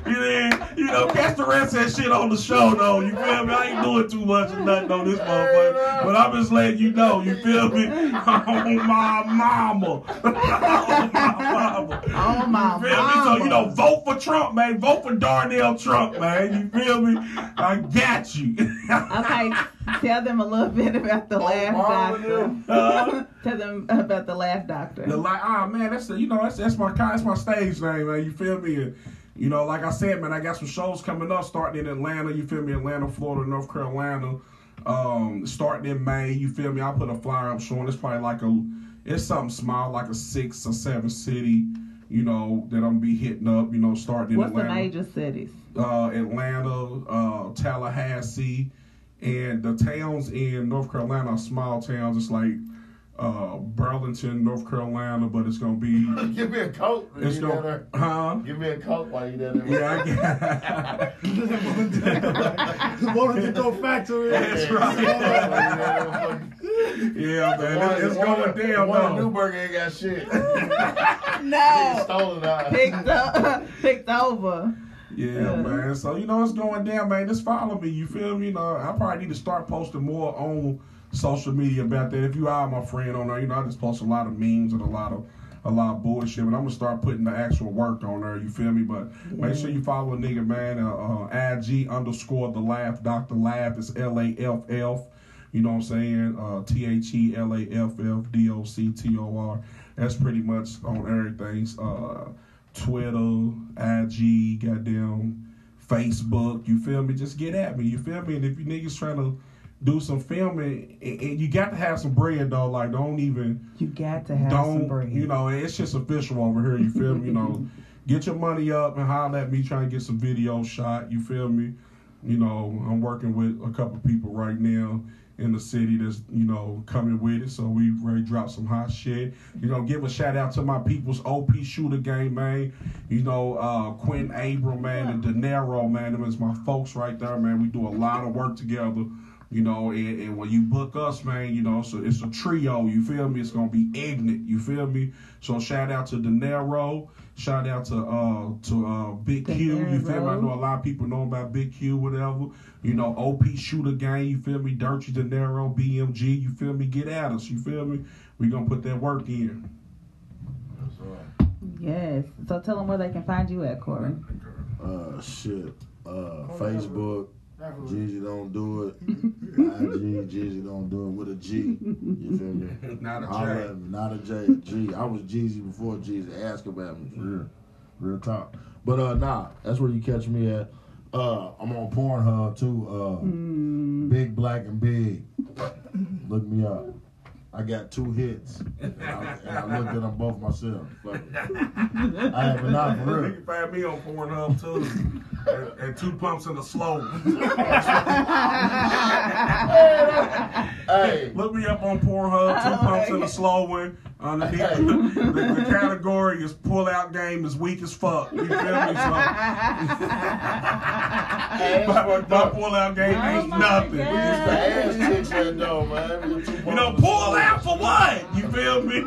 you know, you know, catch the rest of that shit on the show though. You feel me? I ain't doing too much of nothing on this motherfucker. But I'm just letting you know, you feel me? Oh my mama. oh my mama. Oh my You feel me? So you know, vote for Trump, man. Vote for Darnell Trump, man. You feel me? I got you. Okay, tell them a little bit about the laugh doctor. Uh, tell them about the laugh doctor. The like, ah man, that's the you know that's that's my that's my stage name, man. You feel me? You know, like I said, man, I got some shows coming up starting in Atlanta. You feel me? Atlanta, Florida, North Carolina. Um, starting in May. You feel me? I put a flyer up showing it's probably like a, it's something small, like a six or seven city. You know that I'm gonna be hitting up. You know, starting in What's the Atlanta major cities? uh, Atlanta, uh, Tallahassee, and the towns in North Carolina are small towns. It's like uh, Burlington, North Carolina, but it's gonna be. Give me a coat. It's gonna, there. huh? Give me a coat while you down there. Yeah, I Wanted to go factory. That's right. Yeah, man, it's, it's going down One though. Newburg ain't got shit. No. Stolen out. Picked up, picked over. Yeah, man. So you know it's going down, man. Just follow me. You feel me? You know, I probably need to start posting more on social media about that. If you are my friend on there, you know, I just post a lot of memes and a lot of a lot of bullshit. But I'm gonna start putting the actual work on there. You feel me? But make sure you follow a nigga, man. Uh, uh, IG underscore the laugh. Dr. Laugh is L A F F. You know what I'm saying? Uh, T H E L A F F D O C T O R. That's pretty much on everything. Uh, Twitter, IG, goddamn Facebook. You feel me? Just get at me. You feel me? And if you niggas trying to do some filming, and, and you got to have some bread though. Like don't even You got to have don't some bread. you know? It's just official over here. You feel me? You know, get your money up and holler at me. Trying to get some video shot. You feel me? You know, I'm working with a couple people right now in the city that's you know coming with it. So we ready to drop some hot shit. You know, give a shout out to my people's OP shooter gang, man. You know, uh Quinn Abram, man, and De Niro, man. Them is my folks right there, man. We do a lot of work together. You know, and, and when you book us, man, you know, so it's a trio. You feel me? It's gonna be ignorant. You feel me? So shout out to De Niro. Shout out to uh to uh Big De Q. You feel me? I know a lot of people know about Big Q, whatever. You know, OP shooter gang. You feel me? Dirty De Niro, BMG. You feel me? Get at us. You feel me? We gonna put that work in. Yes. So tell them where they can find you at, Corey. Uh, shit. Uh, Facebook. Jeezy don't do it. IG, Jeezy don't do it with a G. You feel me? Not a J. Holla at me, Not a J. a G. I was Jeezy before Jeezy. Ask about me. For real. Real talk. But uh, nah, that's where you catch me at. Uh, I'm on Pornhub too. Uh, Big Black and Big. Look me up. I got two hits, and I, and I looked at them both myself. It. I have not for You can find me on Pornhub too. and, and two pumps in the slow. Hey. Look me up on Pornhub, two pumps in the slow one. Underneath the, the, the category is pull out game is weak as fuck. You feel me? So my, my pull out game ain't nothing. ass chicks that though, man. You know, pull out for what? You feel me?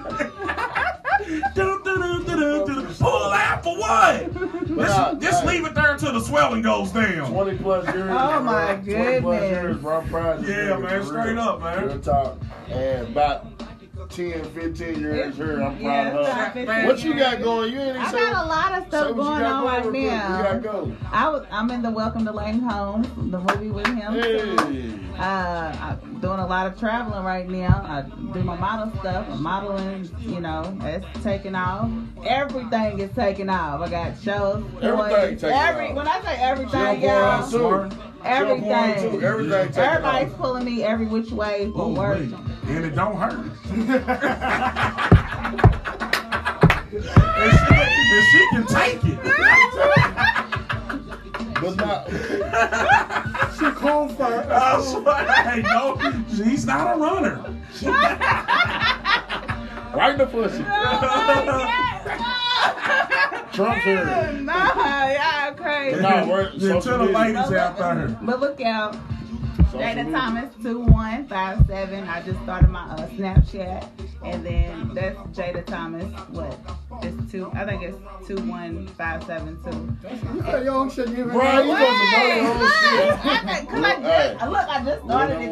Do, do, do. Pull out for what? Just, just leave it there until the swelling goes down. 20 plus years. Oh, my bro. 20 plus years, bro. I'm proud of this Yeah, man, for straight real. up, man. Real talk. And about 10, 15 years here, I'm proud Yeah, of her. What you got going? You ain't even I say- got a lot of stuff going on right now. You gotta go. I was, I'm in the Welcome to Lang Home, the movie with him. Hey. Uh, I'm doing a lot of traveling right now. I do my model stuff. I'm modeling, you know, it's taking off. Everything is taking off. I got shows. Everything every, off. When I say everything, y'all, porn, too. She on porn, everything. too. Everything taking Everybody's pulling me every which way for Ooh, work. wait. And it don't hurt. and, she, and she can take it. But not. She cold fire. I swear, hey, no, she's not a runner. Right in the pussy. Oh, Trump here. Nah, y'all crazy. But nah, we're Yeah, social tell the media. ladies out there. But look out. Social Jada. Thomas two one five seven. I just started my uh, Snapchat, and then that's Jada Thomas. What? It's two. I think it's two one five seven two. You got your own shit. You even Bro, you know. supposed to your own shit. Cause I just look, I just started it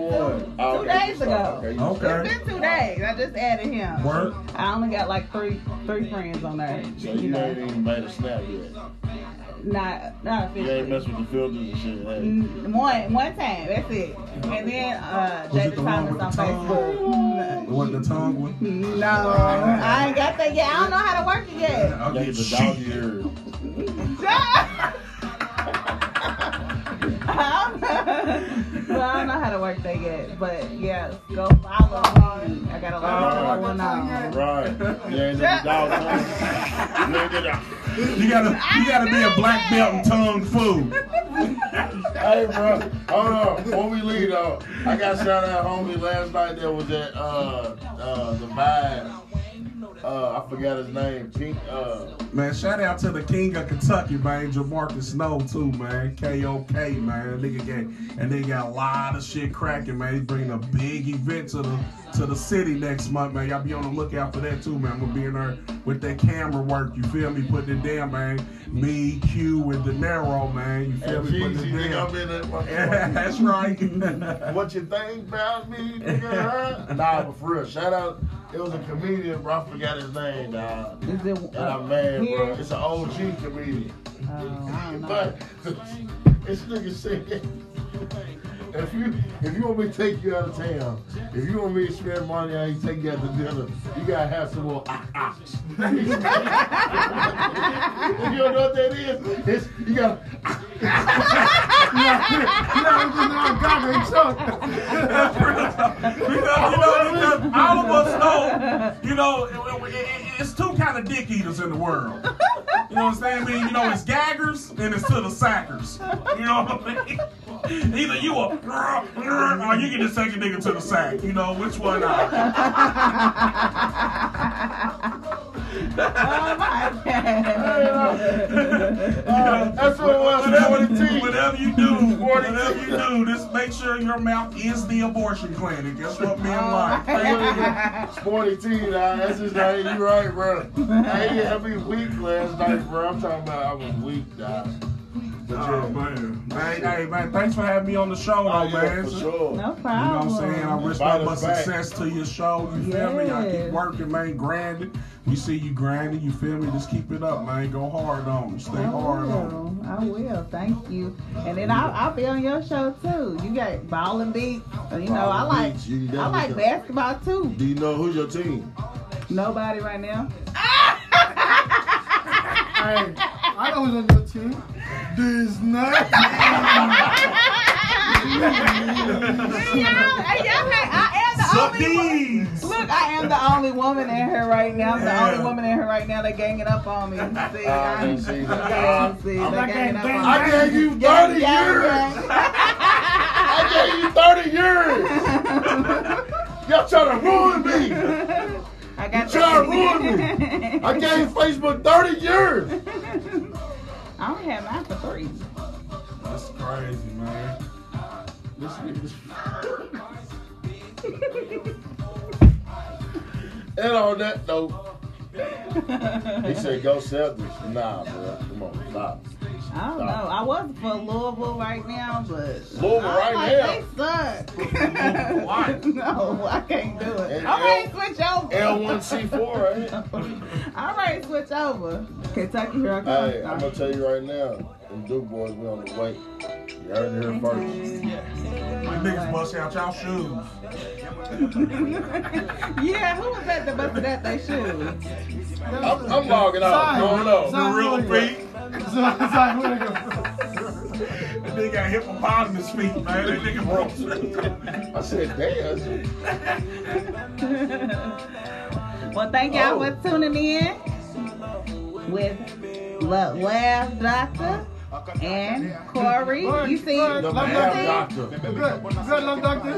two okay, days ago. Okay. It's been two days. I just added him. Work. I only got like three three friends on there. So you you know, ain't even made a snap yet. not not You ain't officially. messed with the filters and shit. Hey. One one time, that's it. And then uh, it the with the on? Facebook. What the tongue one? No, I ain't got that yet. I don't know how to work it yet. I'll get the dog ear. well, I don't know how to work that yet, but yeah, go follow me. I got a lot going on. Right. Yeah, ain't no dog tongue. You ain't You gotta, you gotta be a black belt in tongue food. Hey, bro, hold on. Before we leave, though, I got shout out homie last night that was at uh, uh, the Vibe. Uh, I forgot his name. Pink. Uh, Man, shout out to the king of Kentucky, man, Jamarcus Snow too, man. KOK, man. Nigga got and they got a lot of shit cracking, man. He's bringing a big event to the to the city next month, man. Y'all be on the lookout for that too, man. I'm gonna be in there with that camera work. You feel me? Putting it down, man. Me, Q, and De Niro, man. You feel and me? Putting Jeezy, it nigga, I'm down. in that Yeah, that's right. what you think about me, nigga? huh? nah, but for real, shout out. It was a comedian, bro. I forgot his name, dog. Is it, And I'm mad, here? bro. It's an OG comedian. Oh, I don't know. But this nigga said, if you if you want me to take you out of town, if you want me to spend money on you, take you out to dinner, you gotta have some more ah ahs. if you don't know what that is, it's, you gotta. because you know, because all of us know, you know, it- it- it's two kind of dick eaters in the world. You know what I'm saying? I mean, you know, it's gaggers and it's to the sackers. You know what I mean? Either you a or you can just take a nigga to the sack. You know which one? Oh my That's what it was. Whatever, whatever you do, whatever you do, just make sure your mouth is the abortion clinic. That's what men like. Sporty T, that's his name. You right, bro. I ain't had me weak last night, bro. I'm talking about I was weak, dog. Oh, but Oh, yeah. man. Man, hey, man, thanks for having me on the show, Oh, though, yeah, man. for So- sure. No You know what. I'm saying? I wish Invite nothing but back. success to your show. You feel me? I keep working, man, grinding. We see you grinding. You feel me? Just keep it up, man. Go hard on it. Stay I hard on will. I will. Thank you. And then I'll, I'll be on your show too. You got ball and beat. You know, I Ball and like I like basketball too. Do you know who's your team? Nobody right now. Hey, I know who's on your team. Disney. Hey, y'all had- I am the only one. Look, I am the only woman in here right now. I'm the Yeah. only woman in here right now that ganging up on me. See, Oh, I, they see that. yeah, see, I'm they like, ganging up gang, on I gave you 30 gang, years. gang. I gave you 30 years. Y'all trying to ruin me. I You trying to ruin me. I gave Facebook 30 years. I only had mine for three. That's crazy, man. This nigga's- and on that note, he said go Celtics. Nah, bro. Come on, stop. I don't know. I was for Louisville right now, but Louisville right like They suck. Why? no, I can't do it. And I'm ready switch over. L1C4, ain't? I'm ready switch over. Kentucky, here I come. Hey, I'm gonna tell you right now, them Duke boys, we on the way. You heard it here first. My niggas bust out y'all shoes. yeah, who was that that busted at their shoes? I'm, I'm logging off. Going on. Gorilla feet. Zion Williamson. That nigga got hippopotamus feet, man. That nigga broke. I said, damn. well, thank y'all oh. for tuning in with La- Laugh Doctor and Corey. You see, The you see? Doctor. Good, good luck, doctor.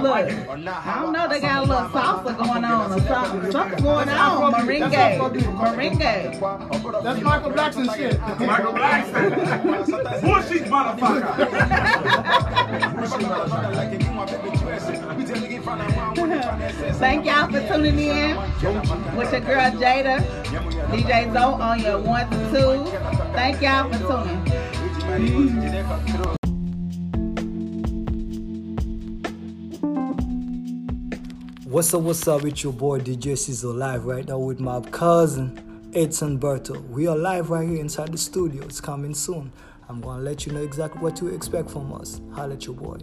Look, I don't know, they got a little salsa going on or something. Something going on. Merengue. Merengue. That's Michael Blackson shit. Michael Blackson. Bullshit motherfucker. Thank y'all for tuning in with your girl Jada. DJ Zoe on your one to two. Thank y'all for tuning. What's up, what's up? It's your boy DJ Sizzle live right now with my cousin Edson Berto. We are live right here inside the studio. It's coming soon. I'm gonna let you know exactly what to expect from us. Holla at your boy.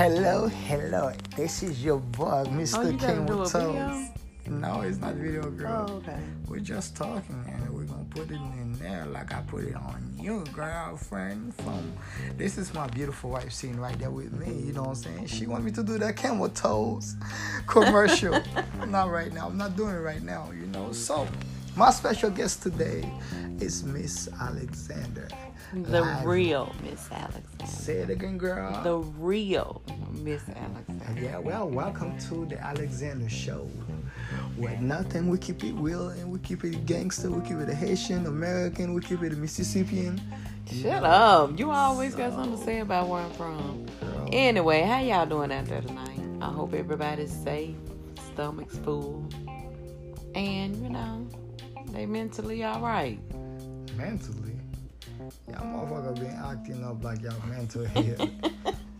Hello, hello. This is your boy, Mr. King with? Toes. No, it's not video, girl. Oh, okay. We're just talking, and we're gonna put it in there like I put it on you, girlfriend. From this is my beautiful wife sitting right there with me. You know what I'm saying? She want me to do that camel toes commercial. not right now. I'm not doing it right now. You know. So my special guest today is Miss Alexander. The Live. real Miss Alexander. Say it again, girl. The real Miss Alexander. Yeah, well, welcome to the Alexander Show. Where nothing, we keep it real and we keep it gangster, we keep it a Haitian, American, we keep it a Mississippian. Shut up. You always got something to say about where I'm from. Anyway, how y'all doing out there tonight? I hope everybody's safe, stomachs full, and you know, they mentally all right. Mentally? Y'all motherfucker been acting up like y'all mental here.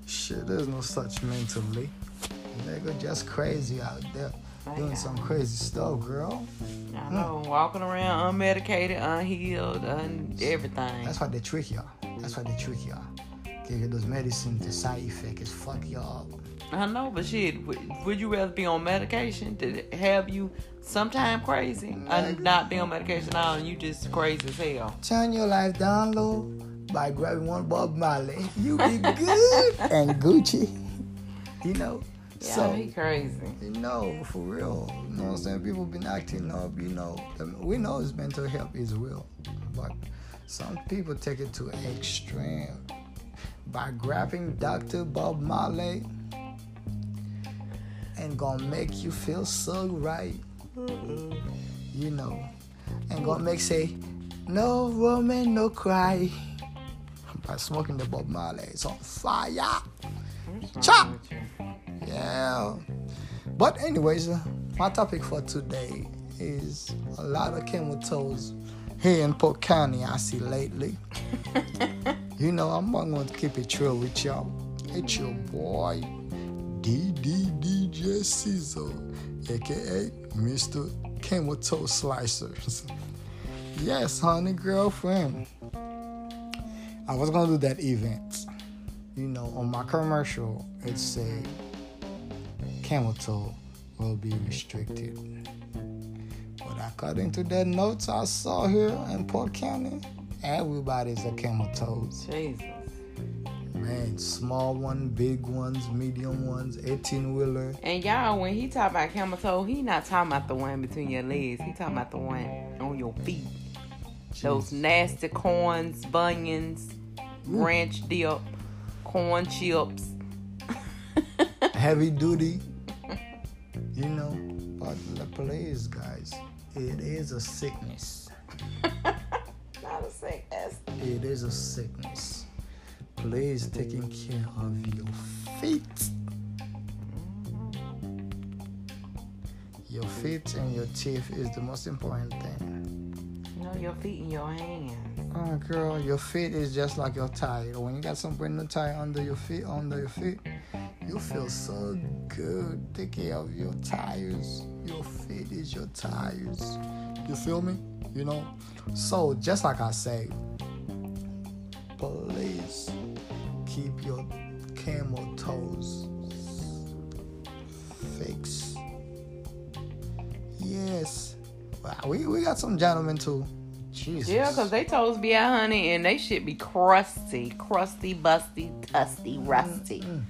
Shit, there's no such mentally. Nigga just crazy out there. Oh, doing some crazy stuff, girl. I hmm. know, walking around unmedicated, unhealed, un everything. That's why they trick y'all. That's why they trick y'all. Give you those medicines, the side effect is fuck y'all up. I know, but shit, would, would you rather be on medication to have you sometime crazy, or not be on medication at all and you just crazy as hell? Turn your life down low by grabbing one Bob Marley. You be good and Gucci. You know? Yeah, so he crazy. You know, for real. You know what I'm saying? People been acting up, you know. Um, we know his mental health is real. But some people take it to an extreme. By grabbing Dr. Bob Marley and gonna make you feel so right. You know. And gonna make say, no woman, no cry. By smoking the Bob Marley. It's on fire. Chop! Yeah. But anyways, uh, my topic for today is a lot of camel toes here in Polk County I see lately. you know, I'm not going to keep it real with y'all. It's your boy, DDDJ Caesar, aka Mr. Toe Slicers. yes, honey, girlfriend. I was gonna do that event. You know, on my commercial, it said camel toe will be restricted. But according to the notes I saw here in Polk County, everybody's a camel toes. Jesus. Man, small one, big ones, medium ones, 18 wheeler. And y'all, when he talk about camel toe, he not talking about the one between your legs. He talking about the one on your feet. Those nasty corns, bunions, ranch dip, corn chips. Heavy duty. You know, but the please, guys, it is a sickness. Not a sickness. It is a sickness. Please taking care of your feet. Your feet and your teeth is the most important thing. No, your feet and your hands. Oh, girl, your feet is just like your tire. When you got some brand new tire under your feet, under your feet, you feel so good. Take care of your tires. Your feet is your tires. You feel me? You know. So just like I say, please keep your camel toes fixed. Yes. Wow, we, we got some gentlemen too. Jesus. Yeah, because they toes be out, honey, and they should be crusty, crusty, busty, dusty, mm-hmm. rusty. Mm.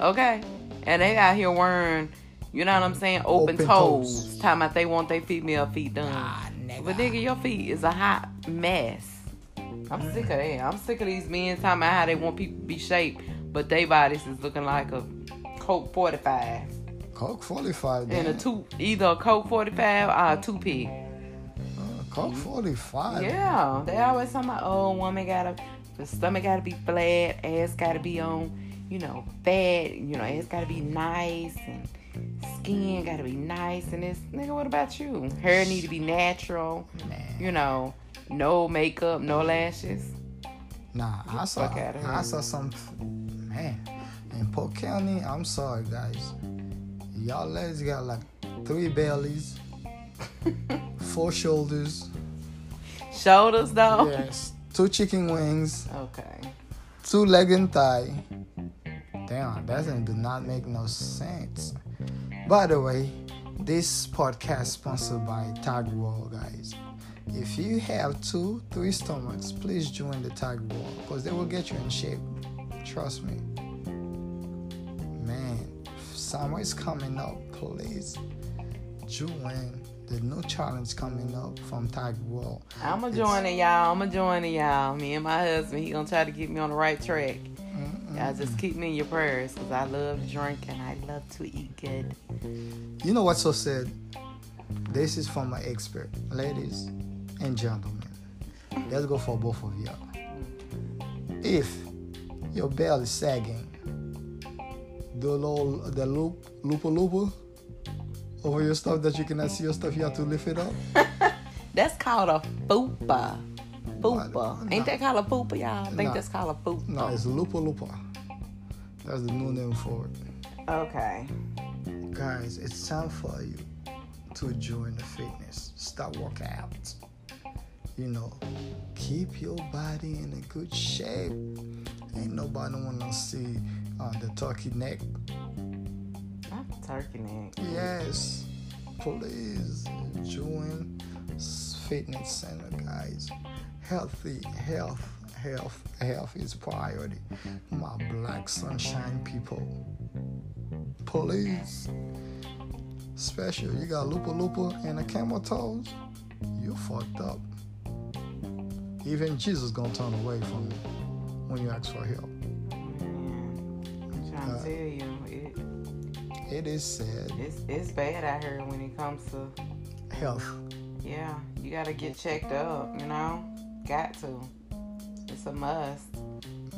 Okay? And they out here wearing, you know what I'm saying, open, Open toes. toes. Talking about they want their female feet done. but nigga, your feet is a hot mess. I'm sick of that. I'm sick of these men talking about how they want people to be shaped, but they bodies is looking like a Coke 45. Coke 45. And a two, either a Coke 45 or a two pick. Uh, Coke mm-hmm. 45. Yeah, they always talking about, oh, woman gotta, the stomach gotta be flat, ass gotta be on, you know, fat, you know, ass gotta be nice, and skin gotta be nice, and this, nigga, what about you? Hair need to be natural, you know, no makeup, no lashes. Nah, Get I saw. I saw some man in Polk County. I'm sorry, guys. Y'all ladies got like three bellies, four shoulders. Shoulders though. Yes, two chicken wings. Okay. Two leg and thigh. Damn, that doesn't do not make no sense. By the way, this podcast sponsored by Tag World, guys. If you have two, three stomachs, please join the Tag World because they will get you in shape. Trust me. Man, summer is coming up. Please join the new challenge coming up from Tag World. I'ma join it, y'all. I'ma join it, y'all. Me and my husband, he gonna try to get me on the right track. Y'all just keep me in your prayers, cause I love to drink and I love to eat good. You know what's so sad? This is from my expert. Ladies and gentlemen, let's go for both of y'all. If your bell is sagging, the little the loop loopa loopa over your stuff that you cannot see your stuff, you have to lift it up. That's called a fupa. Fupa. Ain't that called a fupa, y'all? I think Nah. that's called a fupa. No, it's loopa loopa. That's the new name for it. Okay. Guys, it's time for you to join the fitness. Start working out. You know, keep your body in a good shape. Ain't nobody wanna see uh, the turkey neck. Not turkey neck. Yes, please join fitness center, guys. Healthy health, health, health is priority. My black sunshine people, please. Special, you got lupa lupa and a camel toes. You fucked up. Even Jesus gonna turn away from you when you ask for help. Yeah. I'm trying Uh, to tell you, it, It is sad. it's it's bad out here when it comes to Health. yeah. You gotta get checked up, you know. Got to. It's a must.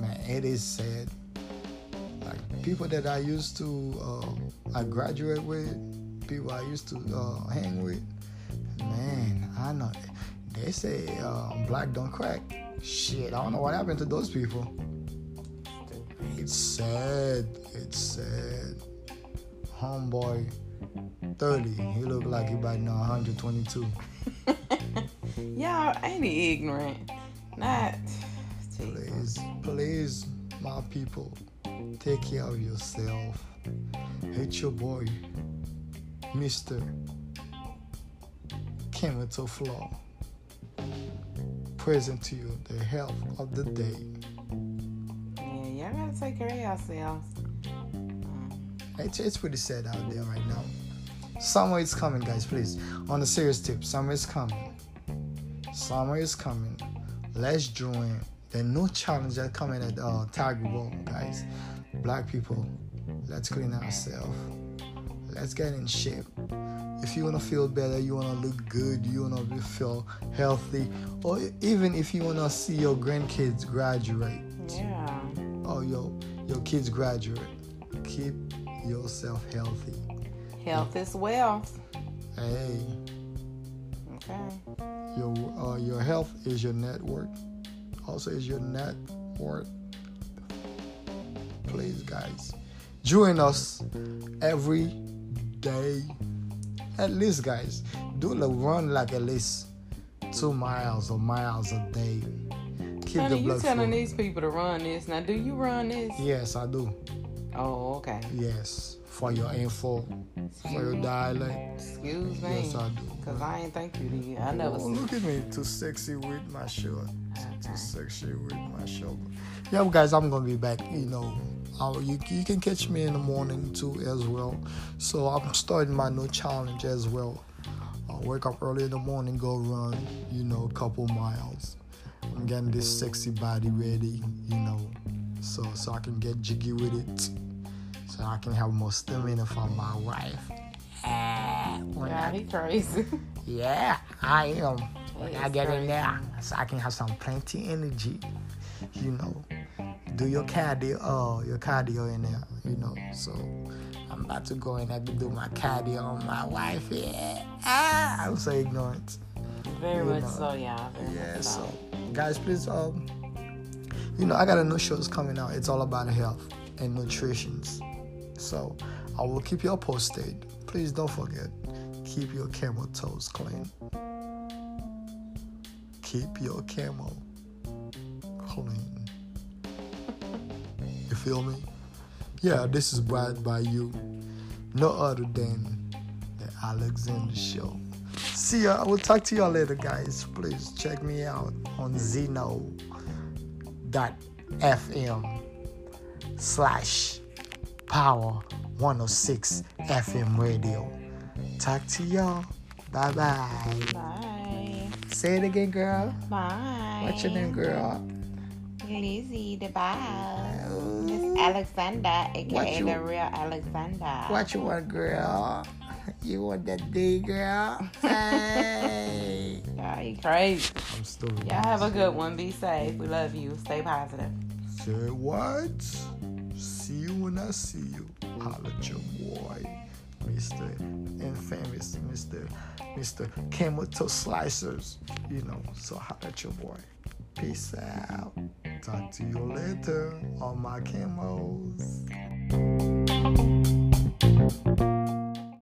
man, it is sad. Like people that I used to, uh, I graduate with, people I used to uh, hang with. Man, I know they say uh, black don't crack. Shit, I don't know what happened to those people. It's sad. It's sad. Homeboy, 30. He look like he about now 122. Y'all ain't he ignorant. Not Please, please, my people, take care of yourself. Hit your boy, Mr. Chemical Flow. Present to you the health of the day. Yeah, y'all gotta take care of yourselves. It's, it's pretty sad out there right now. Summer is coming, guys, please. On a serious tip, summer is coming. Summer is coming. Let's join the new challenge that's coming at uh, Tiger Bowl, guys. Black people, let's clean ourselves. Let's get in shape. If you wanna feel better, you wanna look good, you wanna feel healthy, or even if you wanna see your grandkids graduate, Yeah. or your your kids graduate, keep yourself healthy. Health is wealth. Hey, Okay. your uh, your health is your network. Also, is your net worth. Please, guys, join us every day. At least, guys, do the run like at least two miles or miles a day. Keep Honey, the you telling these people to run this. Now, do you run this? Yes, I do. Oh, okay. Yes, for your info, for your dialect. Excuse me. Yes, I do. Cause I ain't thank you did. I never. Oh, look at me, too sexy with my shirt. Too sexy with my shirt. Yeah, guys, I'm gonna be back. You know, I'll, you you can catch me in the morning too as well. So I'm starting my new challenge as well. I'll wake up early in the morning, go run. You know, a couple miles. I'm getting this sexy body ready. You know, so so I can get jiggy with it. So I can have more stamina for my wife. Ah, Yeah, I- crazy. yeah, I am. When I get in there, so I can have some plenty energy. You know, do your cardio, oh, your cardio in there. You know, so I'm about to go in there to do my cardio on my wife. Yeah, ah, I'm so ignorant. Very You much know. so. Very Yeah, much so guys, please, um, you know, I got a new shows coming out. It's all about health and nutrition. So I will keep you posted. Please don't forget, keep your camel toes clean. Keep your camel clean. You feel me? Yeah, this is brought by you, no other than the Alexander Show. See ya. I will talk to y'all later, guys. Please check me out on Zeno.fm slash power 106 FM radio. Talk to y'all. Bye bye. Bye. Say it again, girl. Bye. What's your name, girl? Lizzie the Bob. Miss Alexander, aka What you- the real Alexander. What you want, girl? You want that D, girl? Hey. Y'all, you crazy. I'm stupid. Y'all have a good one. Be safe. We love you. Stay positive. Say what? See you when I see you. Holla at your boy, Mr. Infamous, Mr. Mr. Chemical Slicers. You know, so holla at your boy. Peace out. Talk to you later on my camos.